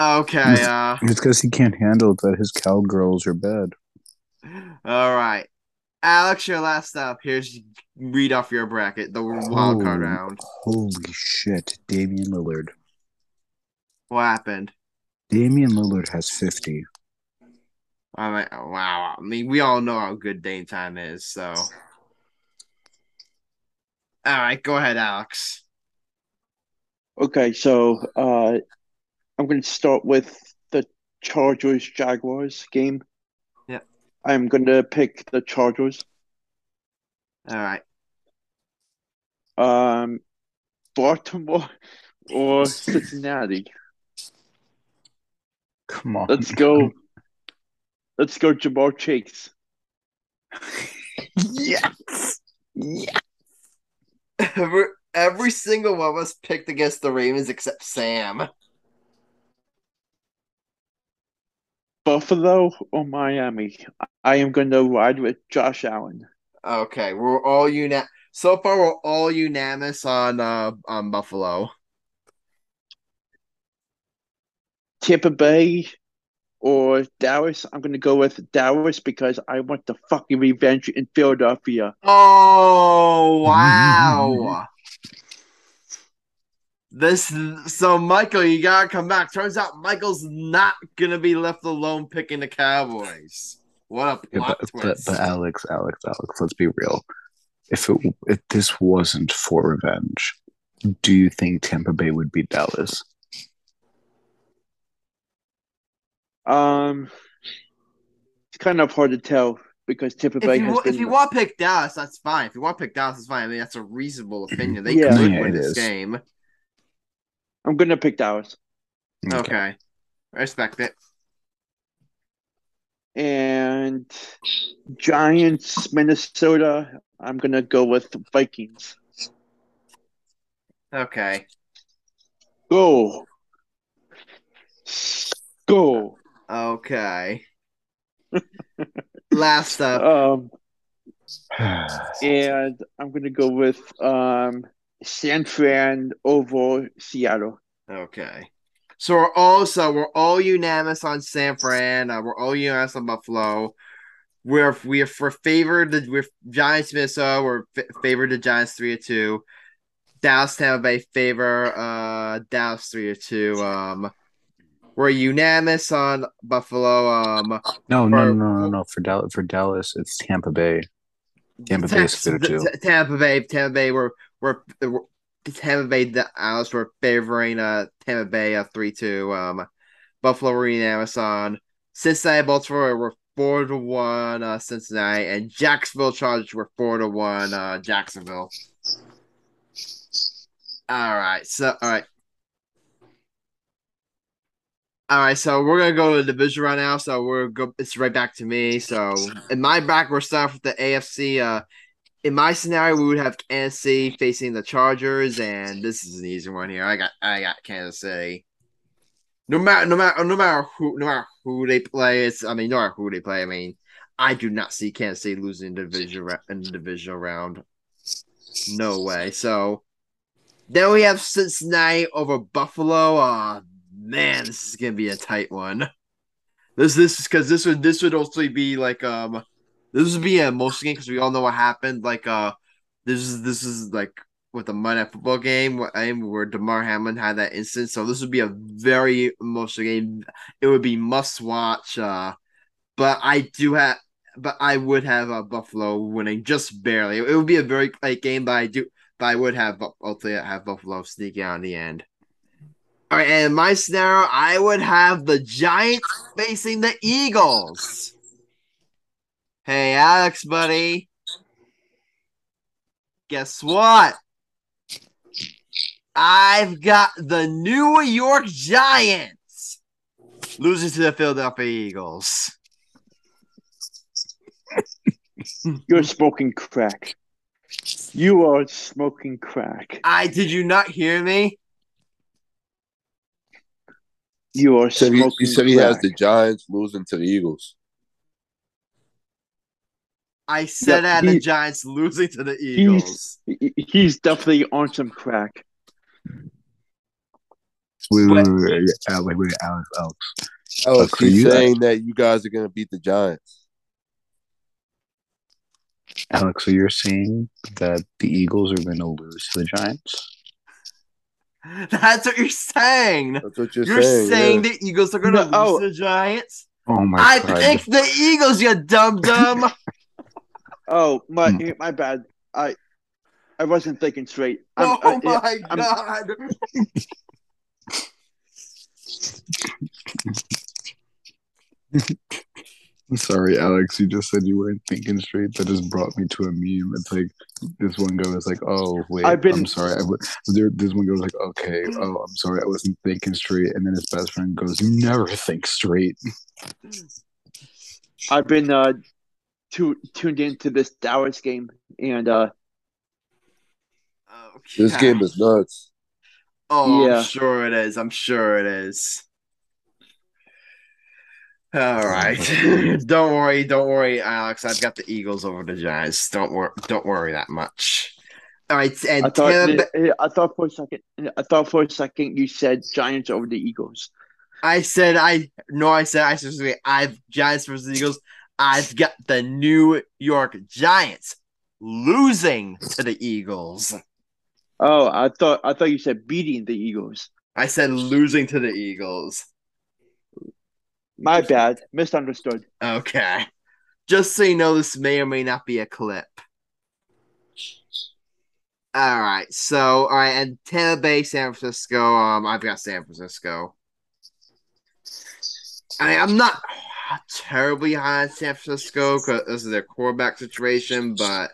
Okay. Uh. It's because he can't handle that his cowgirls are bad. All right, Alex, your last up. Here's read off your bracket, the wild card Oh. round. Holy shit, Damian Lillard. What happened? Damian Lillard has fifty. I mean, wow. I mean, we all know how good Dame time is. So, all right, go ahead, Alex. Okay, so uh, I'm going to start with the Chargers Jaguars game. Yeah. I'm going to pick the Chargers. All right. Um, Baltimore or Cincinnati. Come on. Let's go. Let's go, Ja'Marr Chase. yes. Yeah. Every, every single one of us picked against the Ravens except Sam. Buffalo or Miami. I am going to ride with Josh Allen. Okay, we're all unanimous. So far, we're all unanimous on uh on Buffalo. Tampa Bay or Dallas. I'm going to go with Dallas because I want the fucking revenge in Philadelphia. Oh *laughs* wow! this so Michael, you gotta come back. Turns out Michael's not gonna be left alone picking the Cowboys. What a plot but, but, twist! but Alex, Alex, Alex, let's be real. If it if this wasn't for revenge, do you think Tampa Bay would beat Dallas? Um, it's kind of hard to tell because Tampa Bay if you, has wa- if you want to pick Dallas, that's fine. If you want to pick Dallas, that's fine. I mean, that's a reasonable opinion. They Yeah. could Yeah, win it this is. game. I'm going to pick Dallas. Okay. I respect it. And Giants, Minnesota. I'm going to go with Vikings. Okay. Go. Go. Okay. *laughs* Last up. Um, *sighs* and I'm going to go with um, San Fran over Seattle. Okay. So we're all so we're all unanimous on San Fran. Uh, we're all unanimous on Buffalo. we're we're for favored the we're Giants Minnesota. We're f- favored the Giants three to two. Dallas Tampa Bay favor uh Dallas three or two. Um, we're unanimous on Buffalo. Um, No, no, no, no, no, no. For Dallas, for Dallas, it's Tampa Bay. Tampa Bay is three to two. Tampa Bay, Tampa Bay. We're we're, Tampa Bay. Dallas. We're favoring uh Tampa Bay uh three two. Um, Buffalo we're unanimous on. Cincinnati, Baltimore. We're four to one. Uh, Cincinnati and Jacksonville Chargers. We're four to one. Uh, Jacksonville. All right. So all right. All right, so we're gonna go to the division right now. So we're go. It's right back to me. So in my back, we're starting with the AFC. Uh, in my scenario, we would have Kansas City facing the Chargers, and this is an easy one here. I got I got Kansas City. No matter no matter no matter who no matter who they play, it's I mean no matter who they play. I mean, I do not see Kansas City losing division in the round. No way. So then we have Cincinnati over Buffalo. Uh man, this is gonna be a tight one. This this is because this would this would also be like um this would be a emotional game because we all know what happened. Like uh this is this is like with the Monday football game where, Damar Hamlin had that incident. So this would be a very emotional game. It would be must watch. Uh, but I do have, but I would have uh, Buffalo winning just barely. It would be a very tight game, but I do, but I would have ultimately have Buffalo sneaking out in the end. All right, and in my scenario, I would have the Giants facing the Eagles. Hey, Alex, buddy. Guess what? I've got the New York Giants losing to the Philadelphia Eagles. *laughs* You're smoking crack. You are smoking crack. I did you not hear me? You are He said he, smoking he said he has the Giants losing to the Eagles. I said Yeah, I had the Giants losing to the Eagles. He- He's definitely on some crack. Wait, What? wait, wait, wait, wait, wait, Alex, Alex. Oh, Alex, Okay, he's you- saying that you guys are going to beat the Giants. Alex, so you're saying that the Eagles are going to lose to the Giants? *laughs* That's what you're saying. That's what you're, You're, saying, saying. yeah. the Eagles are going to No, lose oh. the Giants? Oh my I god! picked the Eagles, you dumb dumb. *laughs* Oh my, Hmm. my bad. I I wasn't thinking straight. I'm, oh I- my I'm- god. I'm *laughs* *laughs* sorry, Alex. You just said you weren't thinking straight. That just brought me to a meme. It's like this one guy was like, "Oh wait, I've been- I'm sorry." I w-. there, this one goes like, "Okay, oh, I'm sorry, I wasn't thinking straight." And then his best friend goes, "You never think straight." I've been uh tu- tuned into this Dallas game, and uh This game is nuts. Oh, Yeah. I'm sure it is. I'm sure it is. All right. *laughs* don't worry, don't worry, Alex. I've got the Eagles over the Giants. Don't worry, don't worry that much. All right, and I thought Tampa- eh, I thought for a second eh, I thought for a second you said Giants over the Eagles. I said I no, I said I specifically I've Giants versus Eagles. I've got the New York Giants losing to the Eagles. Oh, I thought I thought you said beating the Eagles. I said losing to the Eagles. My bad, misunderstood. Okay. Just so you know, this may or may not be a clip. All right. So, all right, and Tampa Bay, San Francisco. Um, I've got San Francisco. I I'm not terribly high on San Francisco because this is their quarterback situation, but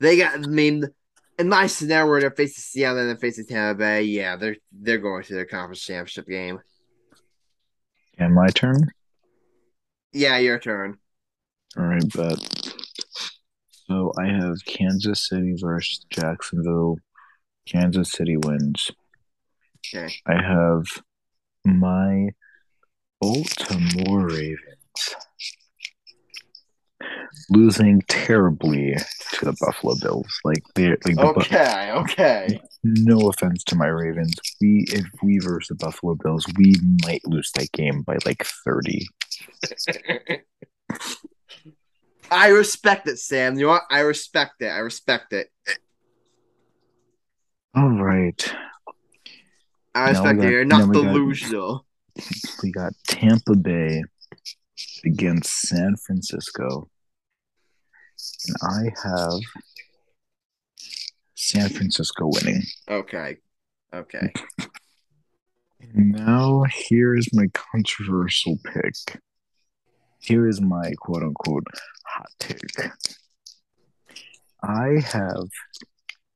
they got. I mean, in my scenario where they're facing Seattle and they're facing Tampa Bay, yeah, they're they're going to their conference championship game. And my turn. Yeah, your turn. All right, bet. So I have Kansas City versus Jacksonville. Kansas City wins. Okay. I have my Baltimore Ravens losing terribly to the Buffalo Bills. Like they're like the Bu- Okay. Okay. no offense to my Ravens. We if we versus the Buffalo Bills, we might lose that game by like 30. *laughs* I respect it, Sam. You know what? I respect it. I respect it. All right. I respect got- it. You're not delusional. We got Tampa Bay against San Francisco. And I have San Francisco winning. Okay. Okay. And now here is my controversial pick. Here is my quote unquote hot take. I have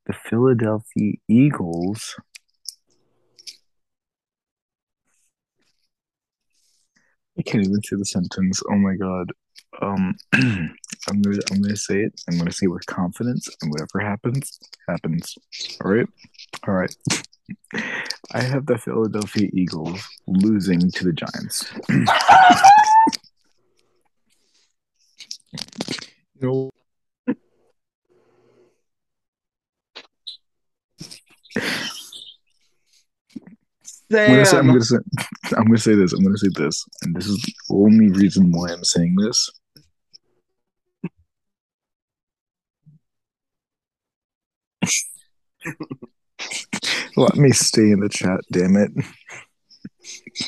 the Philadelphia Eagles. I can't even say the sentence. Oh my god. Um *clears throat* I'm gonna I'm gonna say it. I'm gonna say it with confidence and whatever happens, happens. Alright? Alright. I have the Philadelphia Eagles losing to the Giants. *clears throat* no. I'm gonna, say, I'm, gonna say, *laughs* I'm gonna say this. I'm gonna say this, and this is the only reason why I'm saying this. *laughs* Let me stay in the chat, damn it.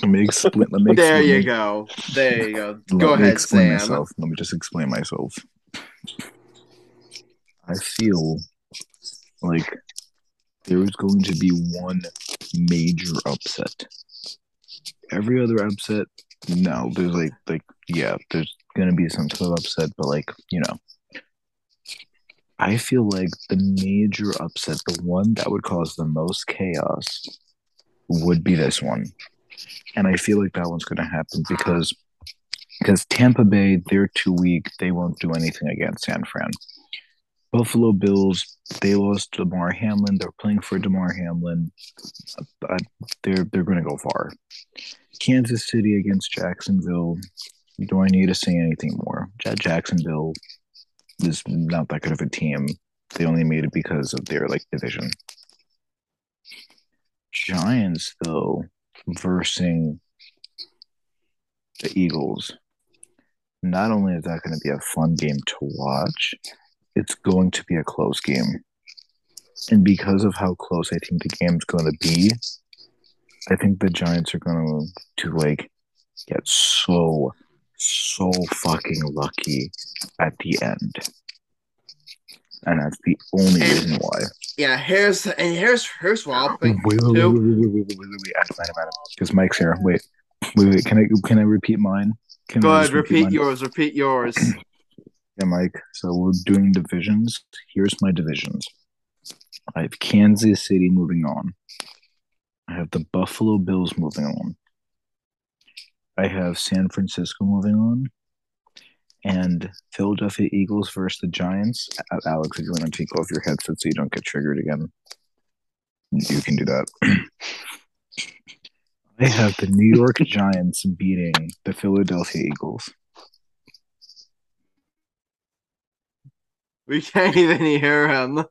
Let me explain. Let me There explain. you go. There you go. Let Go ahead, explain Sam. myself. Let me just explain myself. I feel like there is going to be one major upset. Every other upset, no. There's like like yeah, there's gonna be some sort of upset, but like, you know. I feel like the major upset, the one that would cause the most chaos, would be this one. And I feel like that one's gonna happen because because Tampa Bay, they're too weak. They won't do anything against San Fran. Buffalo Bills, they lost Damar Hamlin. They're playing for Damar Hamlin. They're they're going to go far. Kansas City against Jacksonville. Do I need to say anything more? Jacksonville is not that good of a team. They only made it because of their like division. Giants though, versing the Eagles. Not only is that going to be a fun game to watch, it's going to be a close game. And because of how close I think the game's going to be, I think the Giants are going to to like get so so fucking lucky at the end. And that's the only And- reason why. Yeah, here's and here's here's what I'll Wait, think. wait, wait, wait, wait, wait, wait, wait, wait, wait. Adam, Adam, Adam. Because Mike's here. Wait, wait, wait. Can I can I repeat mine? Can Go I ahead, repeat mine? yours. Repeat yours. Yeah, Mike. So we're doing divisions. Here's my divisions. I have Kansas City moving on. I have the Buffalo Bills moving on. I have San Francisco moving on. And Philadelphia Eagles versus the Giants. Alex, if you want to take off your headset so you don't get triggered again, you can do that. *clears throat* I have the New York Giants beating the Philadelphia Eagles. We can't even hear him. Dan,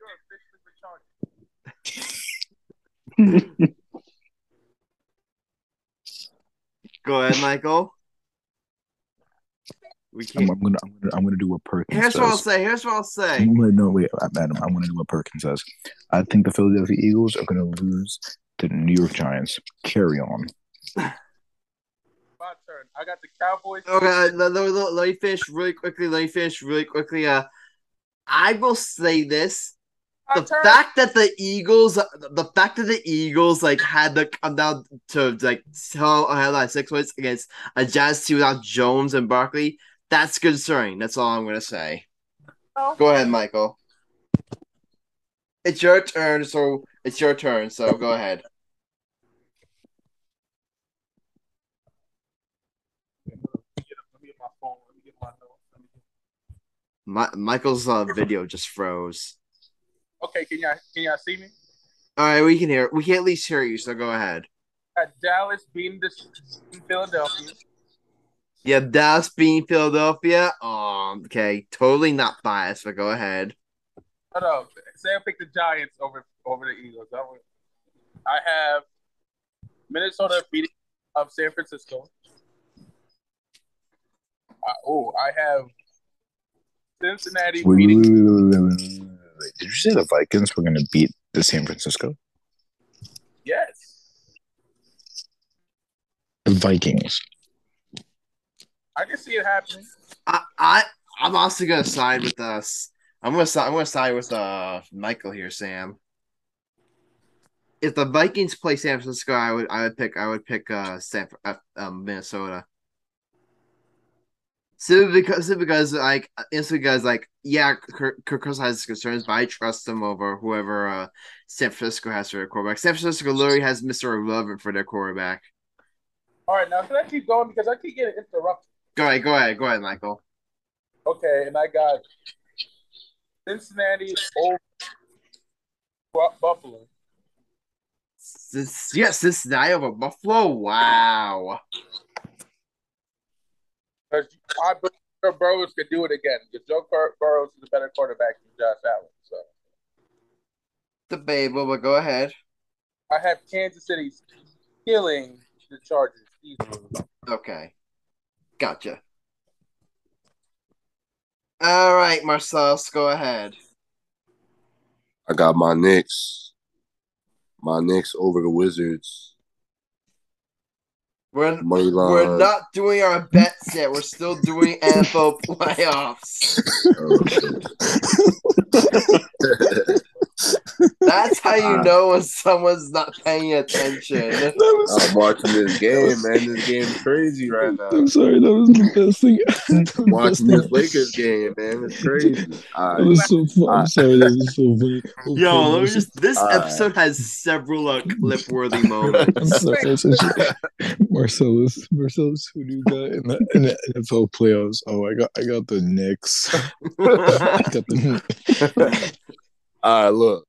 you're officially retarded. Go ahead, Michael. We I'm, can't. I'm gonna, I'm gonna, I'm gonna do what Perkins Here's does. what I'll say. Here's what I'll say. I'm gonna, no, wait, Adam. I'm gonna do what Perkins says. I think the Philadelphia Eagles are gonna lose to the New York Giants. Carry on. *laughs* Turn. I got the Cowboys. Okay, let, let, let, let me finish really quickly. Let me finish really quickly. Uh, I will say this: the fact that the Eagles, the fact that the Eagles like had to come down to like tell I had like six points against a Jazz team without Jones and Barkley, that's concerning. That's all I'm gonna say. Oh. Go ahead, Michael. It's your turn, so it's your turn. So go ahead. Let me get, let me get my phone. Let me get my notes. Let me get- My, Michael's uh, video just froze. Okay, can y'all can y'all see me? All right, we can hear. We can at least hear you. So go ahead. Dallas beating the Philadelphia. Yeah, Dallas beating Philadelphia. Um, okay, totally not biased, but go ahead. Hold up. Say I pick the Giants over over the Eagles. I, have Minnesota beating of San Francisco. I, oh, I have Cincinnati Wait, wait, beating. wait. Did you say the Vikings were going to beat the San Francisco? Yes, The Vikings. I can see it happening. I, I I'm also gonna side with us. I'm gonna side. I'm gonna side with uh Michael here, Sam. If the Vikings play San Francisco, I would I would pick I would pick uh, San, uh um, Minnesota. Simply because, simply because like it's because like yeah, Kirk, Kirk Cousins has concerns, but I trust him over whoever uh, San Francisco has for their quarterback. San Francisco literally has Mister Irrelevant for their quarterback. All right, now can I keep going because I keep getting interrupted? Go ahead, go ahead, go ahead, Michael. Okay, and I got Cincinnati over Bu- Buffalo. This, yes, Cincinnati over Buffalo. Wow. Because I believe Joe Burrows could do it again. Because Joe Bur- Burrows is a better quarterback than Josh Allen. So Debatable, but go ahead. I have Kansas City killing the Chargers easily. Okay. Gotcha. All right, Marcellus, go ahead. I got my Knicks. My Knicks over the Wizards. We're, we're not doing our bets yet. We're still doing *laughs* NFL playoffs. Oh, *laughs* That's how you know when someone's not paying attention. *laughs* Was, I'm watching this game, man. This game's crazy right now. I'm sorry, that was the best thing. *laughs* that was Watching the this Lakers game, man. It's crazy. All That right. was so fun. I'm sorry, that was so funny. Okay, *laughs* Yo, let me just. This Alright. episode has several uh, clip-worthy I'm moments. sorry, I'm sorry. Marcellus, Marcellus, who do you got in the, in the NFL playoffs? Oh, I got, I got the Knicks. I got the. All right, look.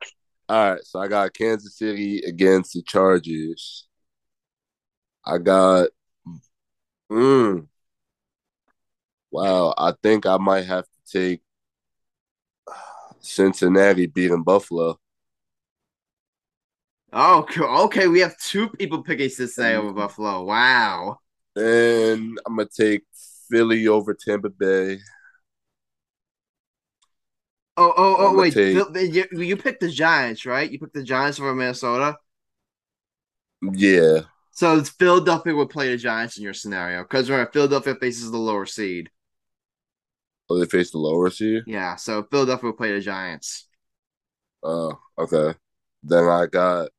All right, so I got Kansas City against the Chargers. I got. Mm, wow, I think I might have to take Cincinnati beating Buffalo. Oh, okay. We have two people picking Cincinnati over Buffalo. Wow. Then I'm gonna take Philly over Tampa Bay. Oh, oh, oh! Wait, you, you picked the Giants, right? You picked the Giants over Minnesota. Yeah, So it's Philadelphia would play the Giants in your scenario because remember Philadelphia faces the lower seed. oh, they face the lower seed. Yeah, so Philadelphia would play the Giants. Oh, okay. Then I got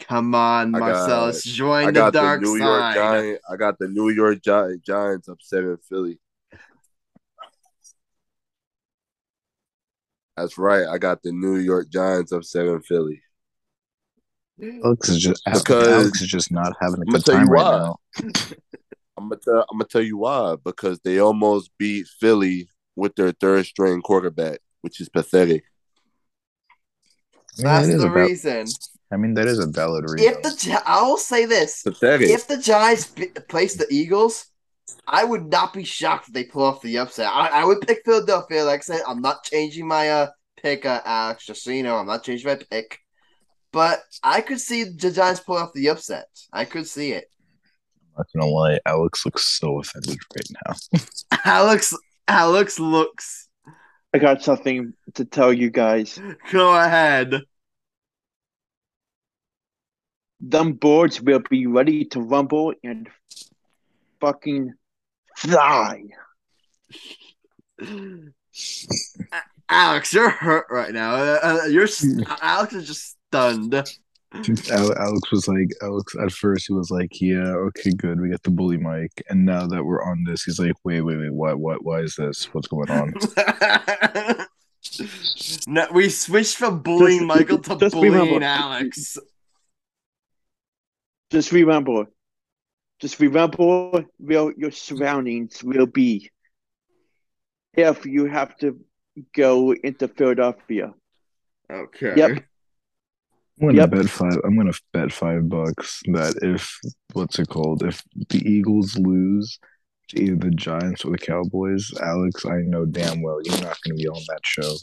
Come on, I got- Marcellus, join I the got the dark New York. Giant. I got the New York Gi- Giants upsetting Philly. That's right. I got the New York Giants of seven Philly. Mm. Alex is just Because- Alex is just not having a I'ma good tell you time right why. now. *laughs* I'm gonna tell. I'm gonna tell you why. Because they almost beat Philly with their third string quarterback, which is pathetic. I mean, That's that is the a val- reason. I mean, that is a valid reason. If the I will say this: Pathetic. if the Giants b- place the Eagles, I would not be shocked if they pull off the upset. I, I would pick Philadelphia. Like I said, I'm not changing my uh pick, uh, Alex. Just so you know, I'm not changing my pick. But I could see the Giants pull off the upset. I could see it. I'm not gonna lie, Alex looks so offended right now. *laughs* Alex, Alex looks. I got something to tell you guys. Go ahead. Them boards will be ready to rumble and fucking fly. Alex, you're hurt right now. Uh, uh, you're *laughs* Alex is just stunned. Alex was like, Alex at first he was like, yeah, okay, good, we got the bully mic, and now that we're on this, he's like, wait, wait, wait, what, why, why is this? What's going on? *laughs* no, we switched from bullying Michael to just bullying Alex. Just remember, just remember where your surroundings will be if you have to go into Philadelphia. Okay. Yep. I'm gonna Yep. bet five. I'm gonna bet five bucks that if what's it called? If the Eagles lose, to either the Giants or the Cowboys. Alex, I know damn well you're not going to be on that show.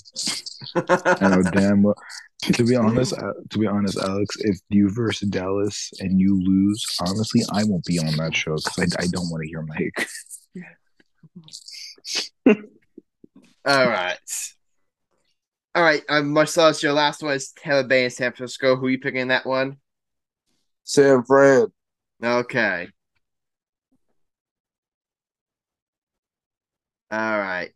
I know *laughs* damn well. To be honest, uh, to be honest, Alex, if you versus Dallas and you lose, honestly, I won't be on that show because I, I don't want to hear Mike. *laughs* All right. All right, um, Marcellus, your last one is Tampa Bay and San Francisco. Who are you picking in that one? San Fran. Okay. All right.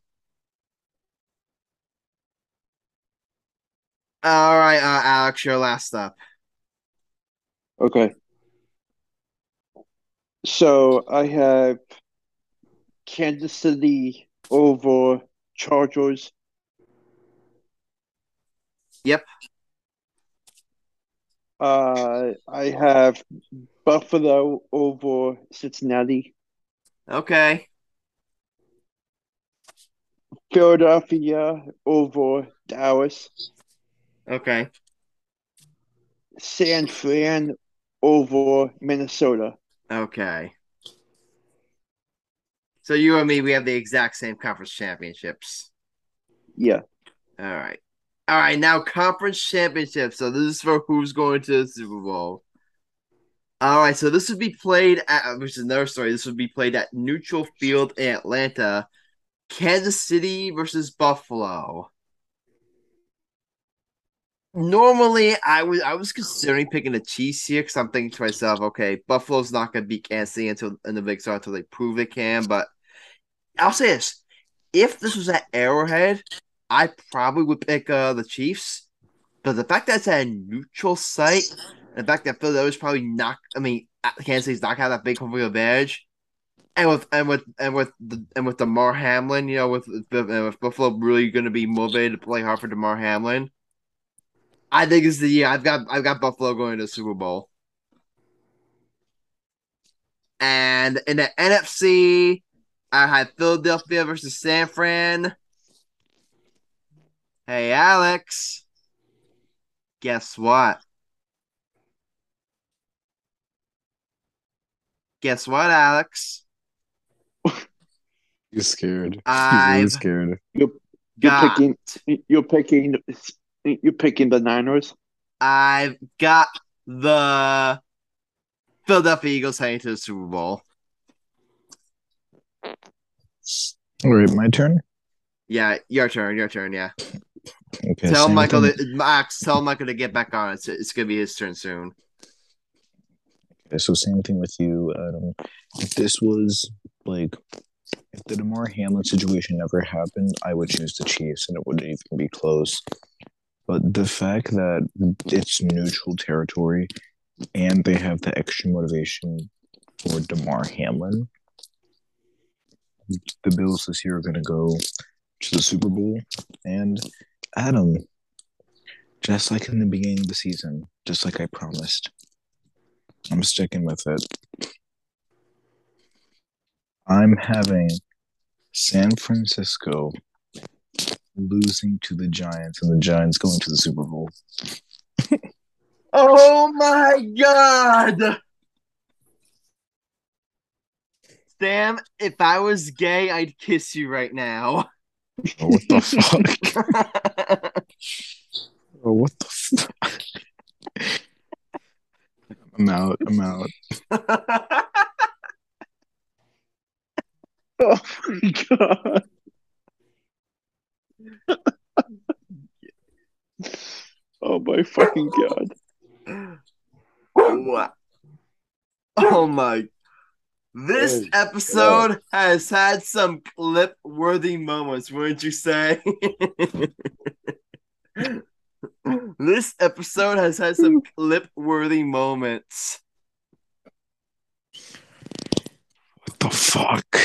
All right, uh, Alex, your last up. Okay. So I have Kansas City over Chargers. Yep. Uh, I have Buffalo over Cincinnati. Okay. Philadelphia over Dallas. Okay. San Fran over Minnesota. Okay. So you and me, we have the exact same conference championships. Yeah. All right. All right, now conference championships. So this is for who's going to the Super Bowl. All right, so this would be played at which is another story. This would be played at Neutral Field in Atlanta. Kansas City versus Buffalo. Normally, I was I was considering picking the Chiefs here because I'm thinking to myself, okay, Buffalo's not going to beat Kansas City until in the big start until they prove they can. But I'll say this: if this was at Arrowhead, I probably would pick uh, the Chiefs. But the fact that it's at a neutral site, the fact that Philadelphia's probably not, I mean, Kansas City's not gonna have that big home field advantage, and with and with and with the, and with Damar Hamlin, you know, with with, Buffalo really going to be motivated to play hard for Damar Hamlin. I think it's the year. I've got I've got Buffalo going to Super Bowl. And in the NFC, I had Philadelphia versus San Fran. Hey Alex. Guess what? Guess what, Alex? He's scared. *laughs* He's I've really scared. You're got picking. You're picking. You're picking the Niners. I've got the Philadelphia Eagles heading to the Super Bowl. All right, my turn. Yeah, your turn, your turn, yeah. Okay. tell same Michael thing. to, Max, tell Michael to get back on. It's it's gonna be his turn soon. Okay, so same thing with you, Adam. If this was like, if the Damar Hamlin situation never happened, I would choose the Chiefs, and it wouldn't even be close. But the fact that it's neutral territory, and they have the extra motivation for Damar Hamlin, the Bills this year are going to go to the Super Bowl, and Adam, just like in the beginning of the season, just like I promised. I'm sticking with it. I'm having San Francisco losing to the Giants and the Giants going to the Super Bowl. *laughs* Oh my god! Sam, if I was gay, I'd kiss you right now. Oh, what the fuck? *laughs* Oh, what the fuck? I'm out. I'm out. *laughs* *laughs* Oh my god. *laughs* oh my fucking god. What? Oh my. This Hey, episode has had some clip worthy moments, wouldn't you say? *laughs* this episode has had some clip worthy moments. What the fuck?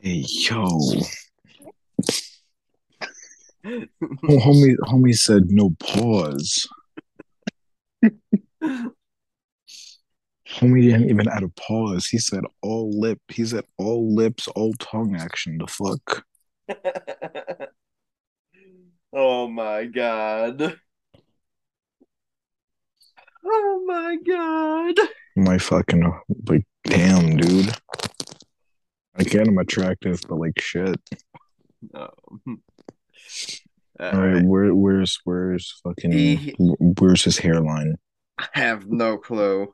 Hey, yo. Oh, homie, homie said no pause. Homie didn't even add a pause. He said all lip. He said all lips, all tongue action. The fuck? *laughs* oh my god. Oh my god. My fucking like, damn, dude. I can't. I'm attractive, but like shit. No. All right, where, where's where's fucking He- where's his hairline? I have no clue.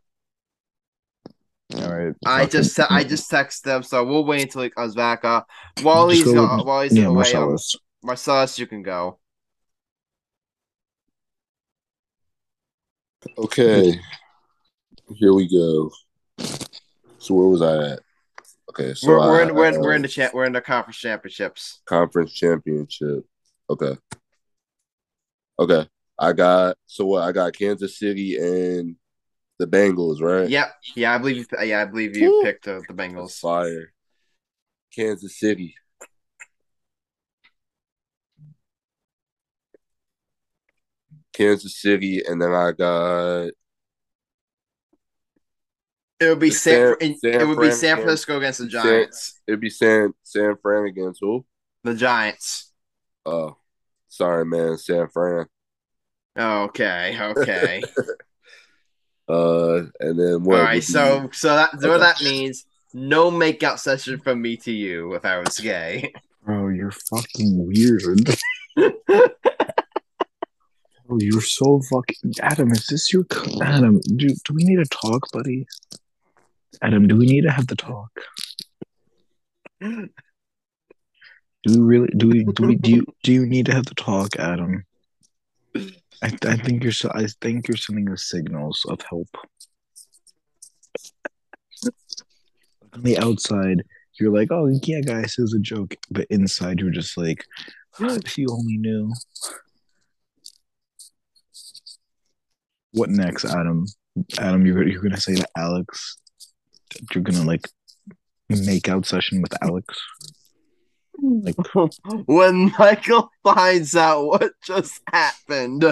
All right, I just te- I just text them, so we'll wait until he comes back. Uh, while Just he's go go- while he's yeah, away, um, Marcellus. Marcellus, you can go. Okay. Here we go. So where was I at? Okay, so we're we're I- in we're in, we're in the we're in the conference championships. conference championship. Okay. Okay. I got so what? I got Kansas City and the Bengals, right? Yep. Yeah, I believe you. Yeah, I believe you Woo. picked uh, the Bengals. Fire. Kansas City. Kansas City, and then I got It would be San. San- it San would be San Francisco against the San- Giants. it'd be San San Fran against who? The Giants. Oh, sorry, man, San Fran. Okay. Okay. *laughs* Uh, and then what? All would be- So so that *laughs* so Okay. that means no makeout session from me to you if I was gay. Bro, you're fucking weird. *laughs* Bro, you're so fucking Adam. Is this your Adam? Dude, do we need to talk, buddy? Adam, do we need to have the talk? Do we really? Do we? Do we? Do you? Do you need to have the talk, Adam? I, I think you're. so- I think you're sending us signals of help. On the outside, you're like, "Oh yeah, guys, it was a joke," but inside, you're just like, "If you only knew." What next, Adam? Adam, you're you're gonna say to Alex, you're gonna like make out session with Alex. Like, *laughs* when Michael finds out what just happened.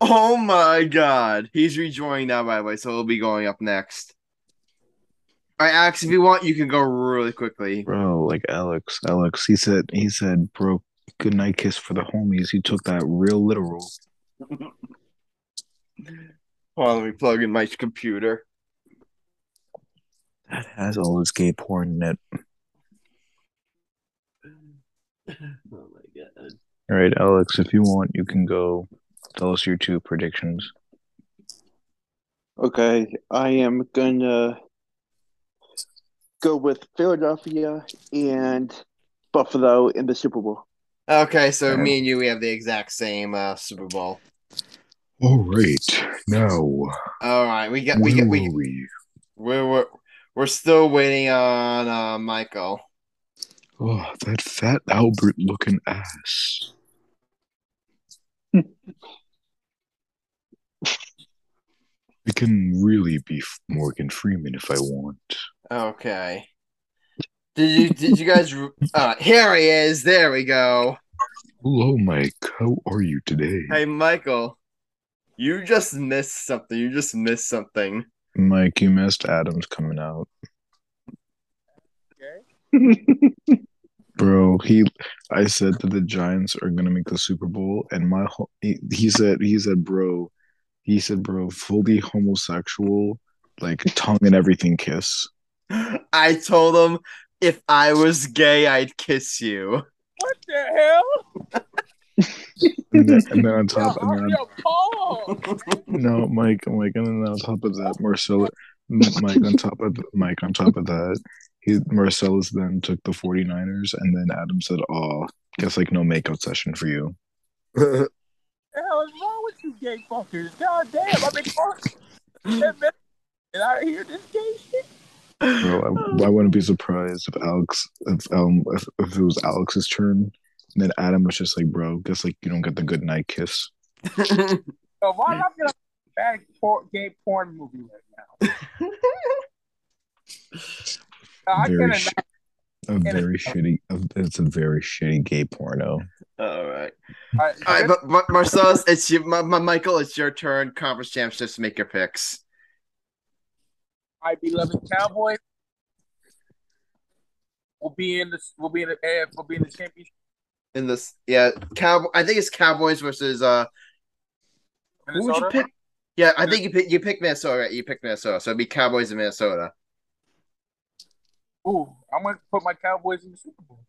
Oh my god. He's rejoining now, by the way, so he'll be going up next. Alright, Alex, if you want, you can go really quickly. bro, like Alex, Alex, he said, he said, bro, good night kiss for the homies. He took that real literal. *laughs* Hold on, let me plug in my computer. That has all this gay porn in it. *laughs* Oh my god. All right, Alex, if you want, you can go. Tell us your two predictions. Okay, I am gonna go with Philadelphia and Buffalo in the Super Bowl. Okay, so Okay. me and you, we have the exact same uh, Super Bowl. All right, now All right, we got we got we we? we're we're, we're still waiting on uh, Michael. Oh, that fat Albert looking ass. *laughs* I can really be Morgan Freeman if I want. Okay. Did you did you guys? *laughs* Uh, here he is. There we go. Hello, Mike. How are you today? Hey, Michael. You just missed something. You just missed something. Mike, you missed Adams coming out. Okay. *laughs* Bro, he I said that the Giants are gonna make the Super Bowl, and my ho- he, he said he said, bro, he said, bro, fully homosexual, like tongue and everything kiss. I told him if I was gay, I'd kiss you. What the hell? And then, and then on top, and then *laughs* no, Mike, Mike, and then on top of that, Marcellus, Mike on top of Mike on top of that, he Marcellus then took the 49ers, and then Adam said, "Oh, guess like no makeout session for you." the *laughs* hell is wrong with you gay fuckers? God damn, I've been talking. And I hear this gay shit. Bro, I, I wouldn't be surprised if Alex, if um, if, if it was Alex's turn, and then Adam was just like, "Bro, guess like you don't get the good night kiss." *laughs* So why not get a bad por- gay porn movie right now? *laughs* I Very, sh- a very shitty. It's a very shitty gay porno. All right. I, All right, but Mar- Marcellus, it's you, my, my, Michael. It's your turn. Conference championships. Make your picks. my beloved Cowboys will be in the will be in the eh, AF will be in the championship. In this, yeah, Cow. I think it's Cowboys versus uh. Who would you pick? Yeah, I think you pick you pick Minnesota. Right? You pick Minnesota, so it'd be Cowboys in Minnesota. Ooh, I'm gonna put my Cowboys in the Super Bowl.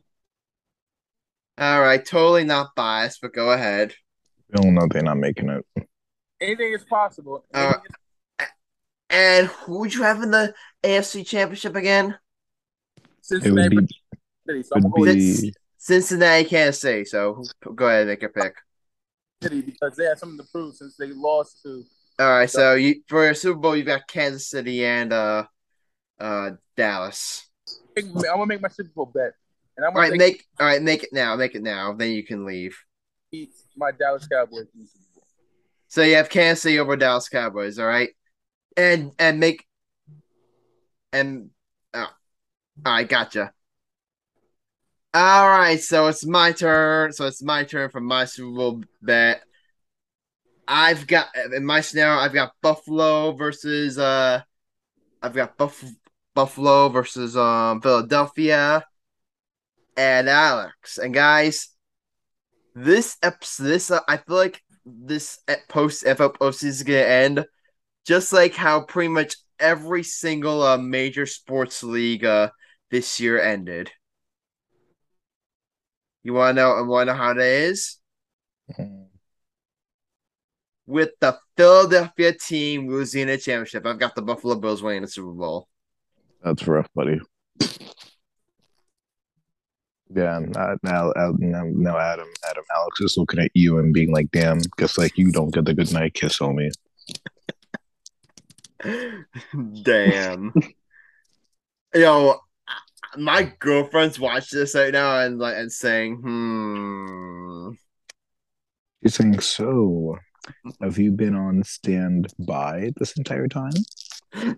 All right, totally not biased, but go ahead. We all know they're not making it. Anything is possible. Uh, is- And who would you have in the AFC Championship again? It would be, City. So I'm would gonna go with This- be Cincinnati, Kansas City. So go ahead and make your pick. City because they have something to prove since they lost to. All right, so you for your Super Bowl, you've got Kansas City and uh, uh, Dallas. I'm gonna make my Super Bowl bet, and I'm All right, take make all right, make it now, make it now. Then you can leave. my Dallas Cowboys in the Super Bowl. So you have Kansas City over Dallas Cowboys. All right, and and make and oh, all right, gotcha. All right, so it's my turn. So it's my turn for my Super Bowl bet. I've got in my scenario, I've got Buffalo versus uh, I've got Buff- Buffalo versus um Philadelphia, and Alex and guys. This episode, this uh, I feel like this post NFL postseason is gonna end, just like how pretty much every single uh, major sports league uh, this year ended. You wanna know? I Want to know how that is? With the Philadelphia team losing a championship, I've got the Buffalo Bills winning the Super Bowl. that's rough, buddy. Yeah, uh, now, uh, now, now, Adam, Adam, Alex is looking at you and being like, "Damn, guess like you don't get the good night kiss on me." *laughs* Damn. *laughs* Yo, my girlfriend's watching this right now and like and saying, "Hmm." You're saying so. Have you been on standby this entire time? *laughs* I'm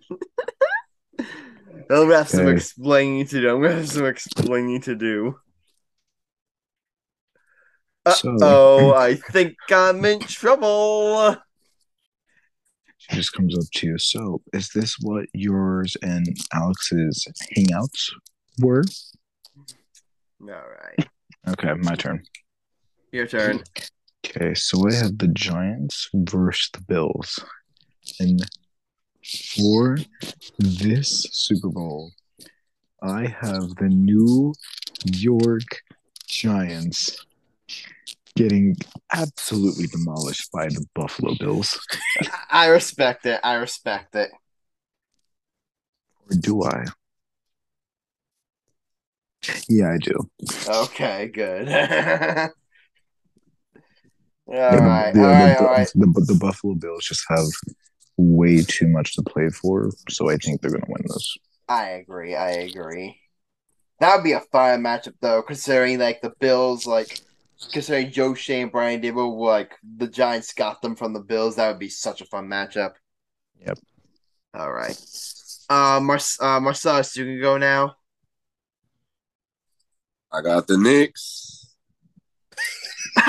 gonna have some explaining to do. I'm gonna have some explaining to do. Uh oh, I think I'm in trouble. She just comes up to you. So, is this what yours and Alex's hangouts were? All right, Okay, my turn. your turn. Okay, so we have the Giants versus the Bills. And for this Super Bowl, I have the New York Giants getting absolutely demolished by the Buffalo Bills. *laughs* I respect it. I respect it. Or do I? Yeah, I do. Okay, good. all *laughs* Yeah, the- right, the, all right, the, all right. the, the Buffalo Bills just have way too much to play for, so I think they're going to win this. I agree. I agree. That would be a fun matchup, though, considering like the Bills, like considering Joe Schoen, Brian Daboll, like the Giants got them from the Bills. That would be such a fun matchup. Yep. All right. Uh, Mar- uh Marcellus, you can go now. I got the Knicks. *laughs*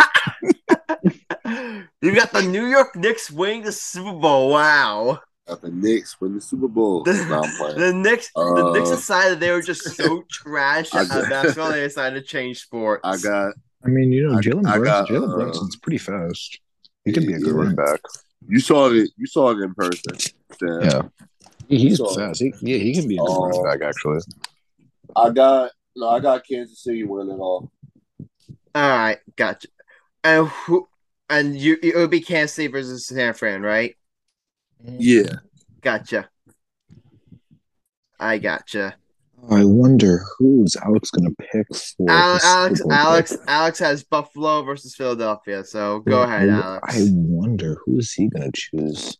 you got the New York Knicks winning the Super Bowl. Wow. Got the Knicks win the Super Bowl. The, No, the Knicks, the Knicks Uh, decided they were just so *laughs* trash I at got- basketball. They decided to change sports. I got. I mean, you know, I- Jalen I Brunson, got, Jalen uh, Brunson's pretty fast. He can be a good Yeah. running back. You saw it. You saw it in person. Sam. Yeah. He's fast. He, yeah, he can be a good running Oh. back, actually. I got. No, I got Kansas City winning it all. All right, gotcha. And who? And you, it would be Kansas City versus San Fran, right? Yeah. Gotcha. I gotcha. I wonder who's Alex going to pick for Al- his Alex, Alex. Alex has Buffalo versus Philadelphia. So go ahead, I- Alex. I wonder who is he going to choose.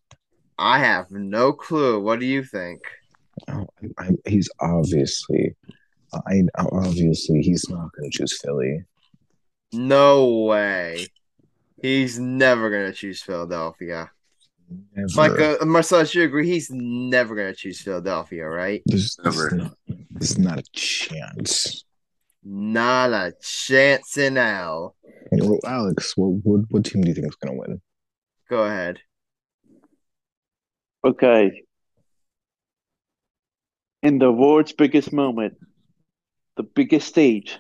I have no clue. What do you think? Oh, I, I, he's obviously, I obviously he's not going to choose Philly. No way. He's never gonna choose Philadelphia. Never. Like uh, Marcellus, you agree? He's never gonna choose Philadelphia, right? there's, there's Never. not, there's not a chance. Not a chance in hell. Well, Alex, what, what what team do you think is going to win? Go ahead. Okay. In the world's biggest moment, the biggest stage,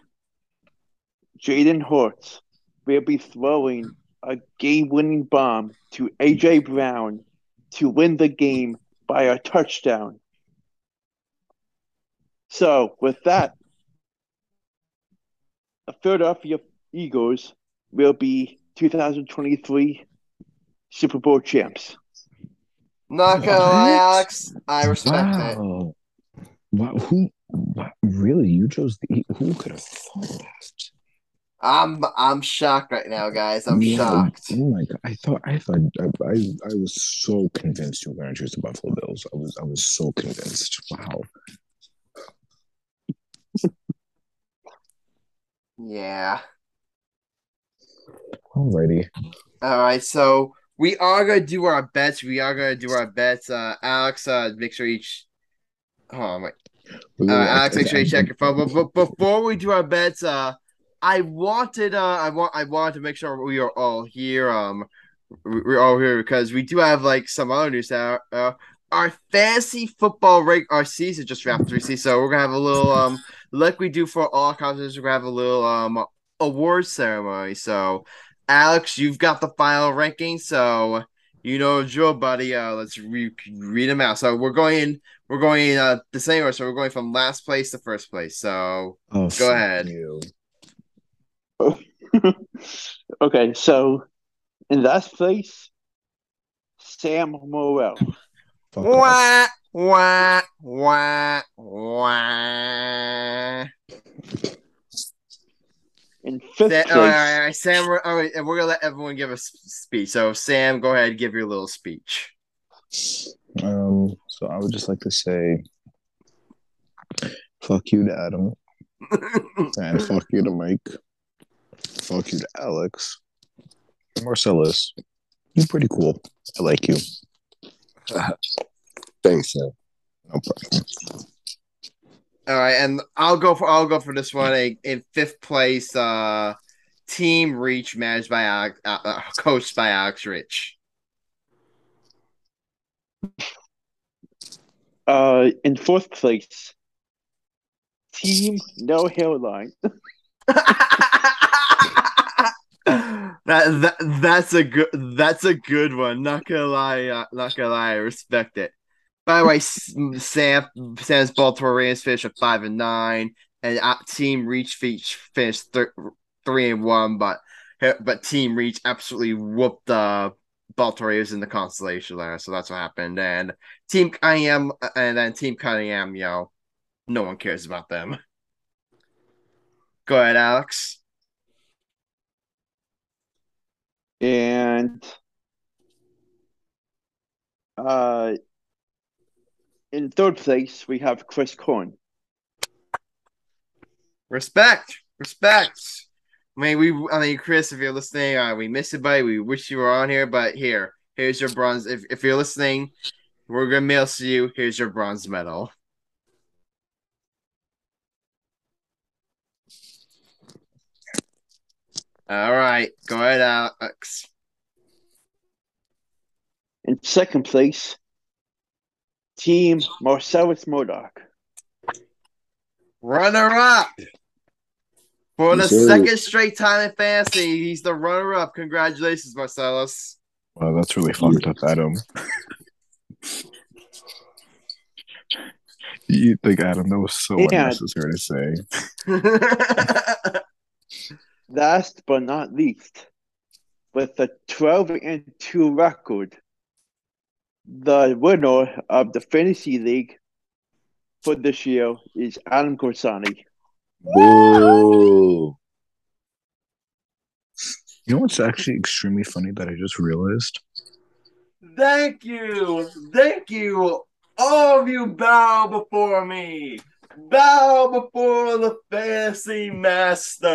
Jalen Hurts will be throwing a game-winning bomb to AJ Brown to win the game by a touchdown. So, with that, a third the Philadelphia Eagles will be 2023 Super Bowl champs. Not gonna lie, Alex. I respect it. wow. Wow. Who? Really? You chose the. Who could have thought that? I'm I'm shocked right now, guys. I'm Yeah, shocked. Oh my god! I thought I thought I I, I was so convinced you were going to choose the Buffalo Bills. I was I was so convinced. Wow. Yeah. Alrighty. All right, so we are gonna do our bets. We are gonna do our bets. Uh, Alex, uh, make sure you. Ch- oh my, Uh, Alex, make I- sure you check your phone. But, before we do our bets, uh, I wanted, uh, I want, I wanted to make sure we are all here. Um, we- we're all here because we do have like some other news. Uh, our fantasy football rate, our season just wrapped three seasons, so we're gonna have a little um, like we do for all conferences, we're gonna have a little um award ceremony. So. Alex, you've got the final ranking, so you know drill, buddy. Uh, let's re- read them out. So we're going, we're going uh the same order. So we're going from last place to first place. So Oh, Go ahead. You. *laughs* okay, so in last place, Sam Morrell. Fuck off. wah wah wah wah. In fifth Sa- place, all right, all right, Sam. We're, all right, and we're gonna let everyone give a speech. So Sam, go ahead, give your little speech. Um. So I would just like to say, fuck you to Adam, *laughs* and fuck you to Mike. Fuck you to Alex. Marcellus, you're pretty cool. I like you. *laughs* Thanks, Sam. No problem. All right, and I'll go for I'll go for this one. A, in fifth place, uh, Team Reach, managed by Alex, uh, uh, coached by Alex Reich. Uh, in fourth place, Team No Hairline. *laughs* that, that that's a good that's a good one. Not gonna lie, uh, not gonna lie, I respect it. By the way, Sam Sam's Baltimore Ravens finished at five and nine, and uh, Team Reach finished thir- three and one, but but Team Reach absolutely whooped the Baltimore Ravens in the constellation there, so that's what happened. And Team Cunningham and then Team Cunningham, you know, no one cares about them. Go ahead, Alex. And uh, in third place, we have Chris Corn. Respect, respect. I mean, we. I mean, Chris, if you're listening, uh, we miss you, buddy. We wish you were on here, but here, here's your bronze. If if you're listening, we're gonna mail to you. Here's your bronze medal. All right, go ahead, Alex. In second place, Team Marcellus Murdock. Runner up for the Yes, sir. second straight time in fantasy. He's the runner up. Congratulations, Marcellus. Wow, that's really fucked up, Adam. *laughs* you think Adam? That was so Yeah. unnecessary to say. *laughs* Last but not least, with a 12 and 2 record, the winner of the fantasy league for this year is Adam Grassani. Boo. You know what's actually extremely funny that I just realized? Thank you. Thank you. All of you bow before me. Bow before the fantasy master.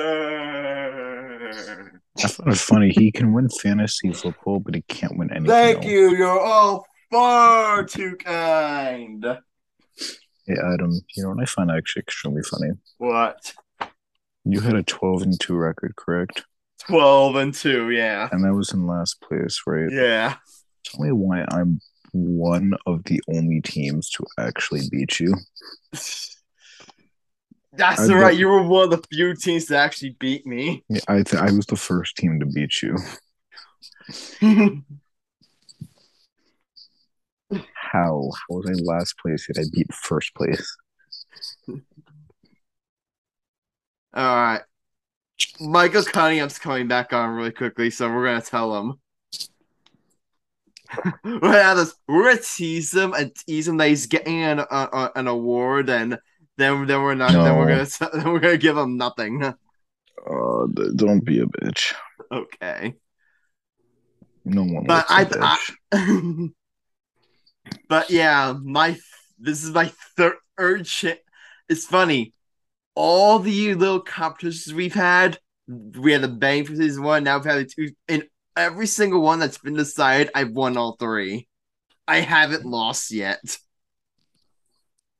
I found it funny. He can win fantasy football, but he can't win anything. Thank else. you. You're all far too kind. Hey, Adam. You know what I find actually extremely funny? What? You had a 12 and 2 record, correct? 12 and 2, yeah. And that was in last place, right? Yeah. Tell me why I'm one of the only teams to actually beat you. *laughs* That's I right. You were one of the few teams to actually beat me. Yeah, I th- I was the first team to beat you. *laughs* How? How was I last place yet I beat first place? All right. Michael Cunningham's coming back on really quickly, so we're gonna tell him. *laughs* we're gonna this, we're gonna tease him and tease him that he's getting an uh, an award, and then then we're not. Then we're gonna *laughs* then we're gonna give him nothing. Uh, don't be a bitch. Okay. No one But I- bitch. *laughs* but yeah, my this is my third chance. It's funny. All the little competitions we've had, we had the bang for season one. Now we've had the two, and every single one that's been decided, I've won all three. I haven't lost yet.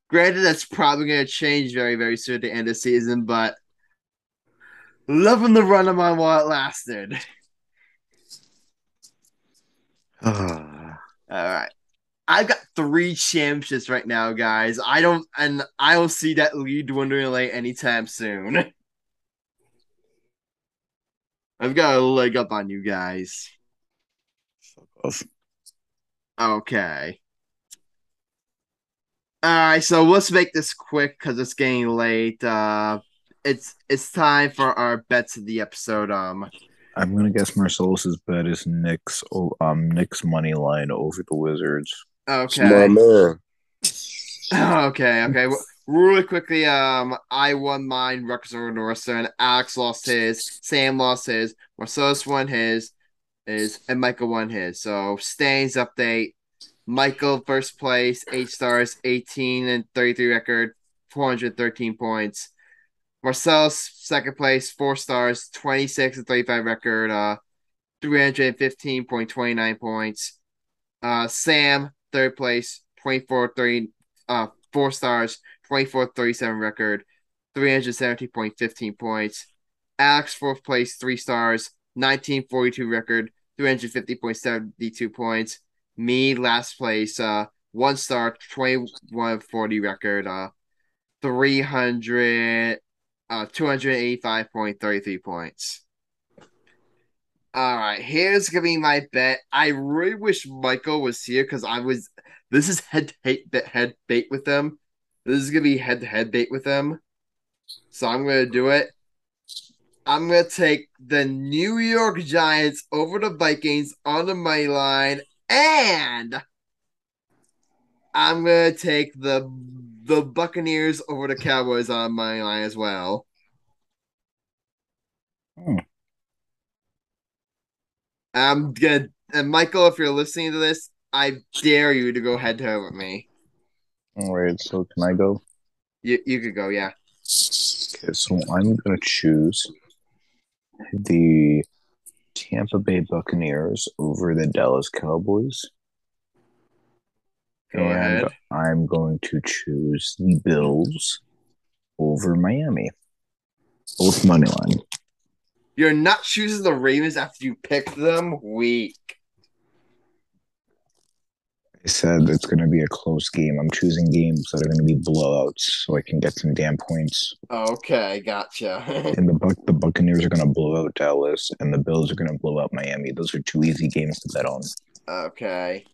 Granted, that's probably going to change very, very soon at the end of season, but loving the run I'm on while it lasted. *sighs* *sighs* All right. I've got three championships right now, guys. I don't, and I don't see that lead dwindling away anytime soon. *laughs* I've got a leg up on you guys. Okay. All right, so let's make this quick because it's getting late. Uh, it's it's time for our bets of the episode. Um, I'm gonna guess Marcellus's bet is Knicks um Knicks money line over the Wizards. Okay. My man. *laughs* Okay, okay. W- Really quickly, um, I won mine, Rutgers over Northern. Alex lost his. Sam lost his. Marcellus won his. Is and Michael won his. So standings update: Michael first place, eight stars, eighteen and thirty-three record, four hundred thirteen points. Marcellus second place, four stars, twenty-six and thirty-five record, uh, three hundred fifteen point twenty-nine points. Uh, Sam third place, 24 30, uh, four stars, 24 37 record, 370.15 points. Alex, fourth place, three stars, 1942 record, 350.72 points. Me, last place, uh, one star, 2140 record, uh, 300, uh, 285.33 points. All right, here's gonna be my bet. I really wish Michael was here because I was. This is head to head bait with them. This is gonna be head to head bait with them. So I'm gonna do it. I'm gonna take the New York Giants over the Vikings on the money line, and I'm gonna take the the Buccaneers over the Cowboys on money line as well. Hmm. I'm gonna and Michael, if you're listening to this, I dare you to go head to head with me. All right, so can I go? You you could go, yeah. Okay, so I'm gonna choose the Tampa Bay Buccaneers over the Dallas Cowboys. Go and ahead. I'm going to choose the Bills over Miami. Both money line. You're not choosing the Ravens after you picked them. Weak. I said it's going to be a close game. I'm choosing games that are going to be blowouts so I can get some damn points. Okay, gotcha. *laughs* And the Buc- the Buccaneers are going to blow out Dallas, and the Bills are going to blow out Miami. Those are two easy games to bet on. okay.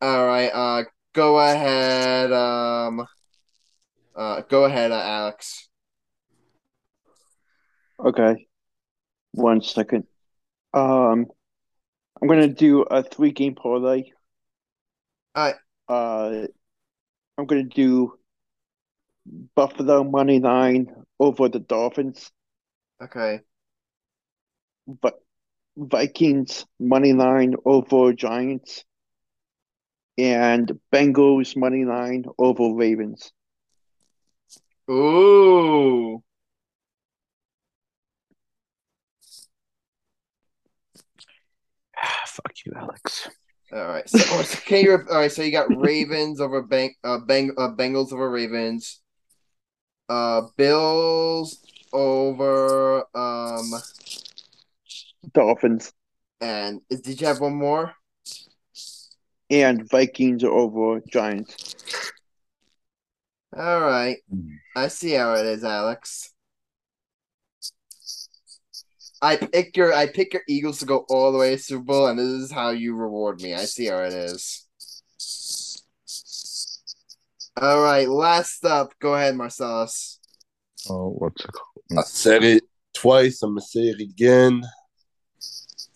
All right. Uh, go ahead. Um, uh, go ahead, uh, Alex. Okay. One second. Um, I'm gonna do a three game parlay. Alright. Uh, I'm gonna do Buffalo money line over the Dolphins, Okay. but Vikings money line over Giants, and Bengals money line over Ravens. Ooh. Fuck you, Alex. All right. So, oh, so can you? All right. So you got *laughs* Ravens over Bang, uh, Bang, uh, Bengals over Ravens. Uh, Bills over um, Dolphins and did you have one more? and Vikings over Giants. All right. Hmm. I see how it is, Alex. I pick your I pick your Eagles to go all the way to Super Bowl, and this is how you reward me. I see how it is. All right, last up. Go ahead, Marcellus. Oh, what's it called? I said it twice. I'm gonna say it again.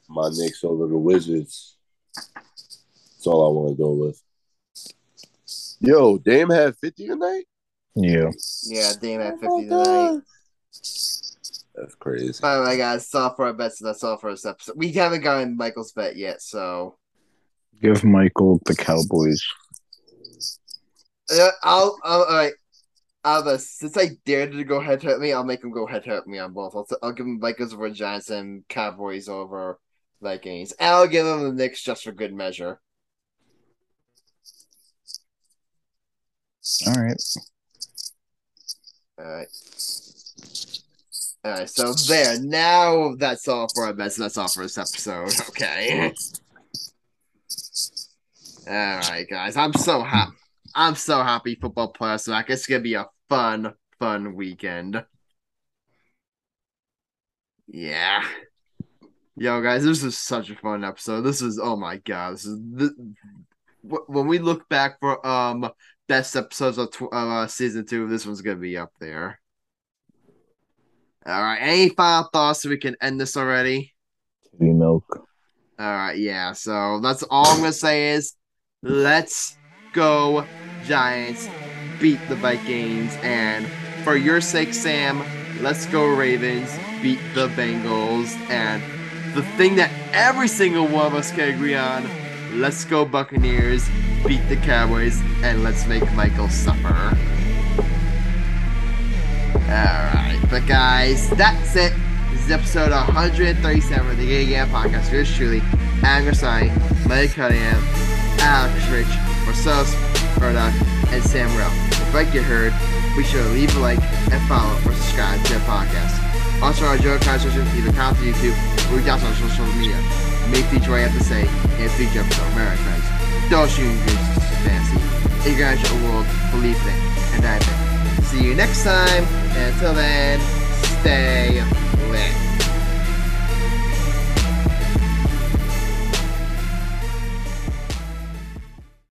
My Knicks over the Wizards. That's all I want to go with. Yo, Dame had 50 tonight. Yeah. Yeah, Dame at Oh fifty my tonight. That's crazy. All right, guys, that's all for our bets. That's all for this episode. We haven't gotten Michael's bet yet, so Give Michael the Cowboys. uh, I'll, I'll all right. Alva, since I dared to go head to me, I'll make him go head to me on both. I'll, I'll give him Vikings over Giants and Cowboys over Vikings. And I'll give him the Knicks just for good measure. All right. All right. All right, so there. Now that's all for our bets. That's all for this episode. *laughs* Okay. All right, guys. I'm so happy. I'm so happy football playoffs back. It's gonna be a fun, fun weekend. Yeah. Yo, guys, this is such a fun episode. This is oh my god. This is this, when we look back for um best episodes of, tw- of uh, season two. This one's gonna be up there. All right. Any final thoughts so we can end this already? Kitty milk. All right. Yeah. So that's all I'm gonna say is let's go Giants beat the Vikings and for your sake, Sam, let's go Ravens beat the Bengals and the thing that every single one of us can agree on, let's go Buccaneers beat the Cowboys and let's make Michael suffer. Alright, but guys, that's it. This is episode 137 of the Gay Gam Podcast. Yours truly, Adam Grassani, Mike Cunningham, Alex Reich, Marcellus Murdock, and Sam Rell. If like you heard, be sure to leave a like and follow or subscribe to the podcast. Also, our joke conversation either comment on YouTube or reach out on social media. Feature what I have to say in a future episode. Remember, friends, don't shoot your fancy. Ignorance of the world, believe in it, and I think. See you next time, and until then, stay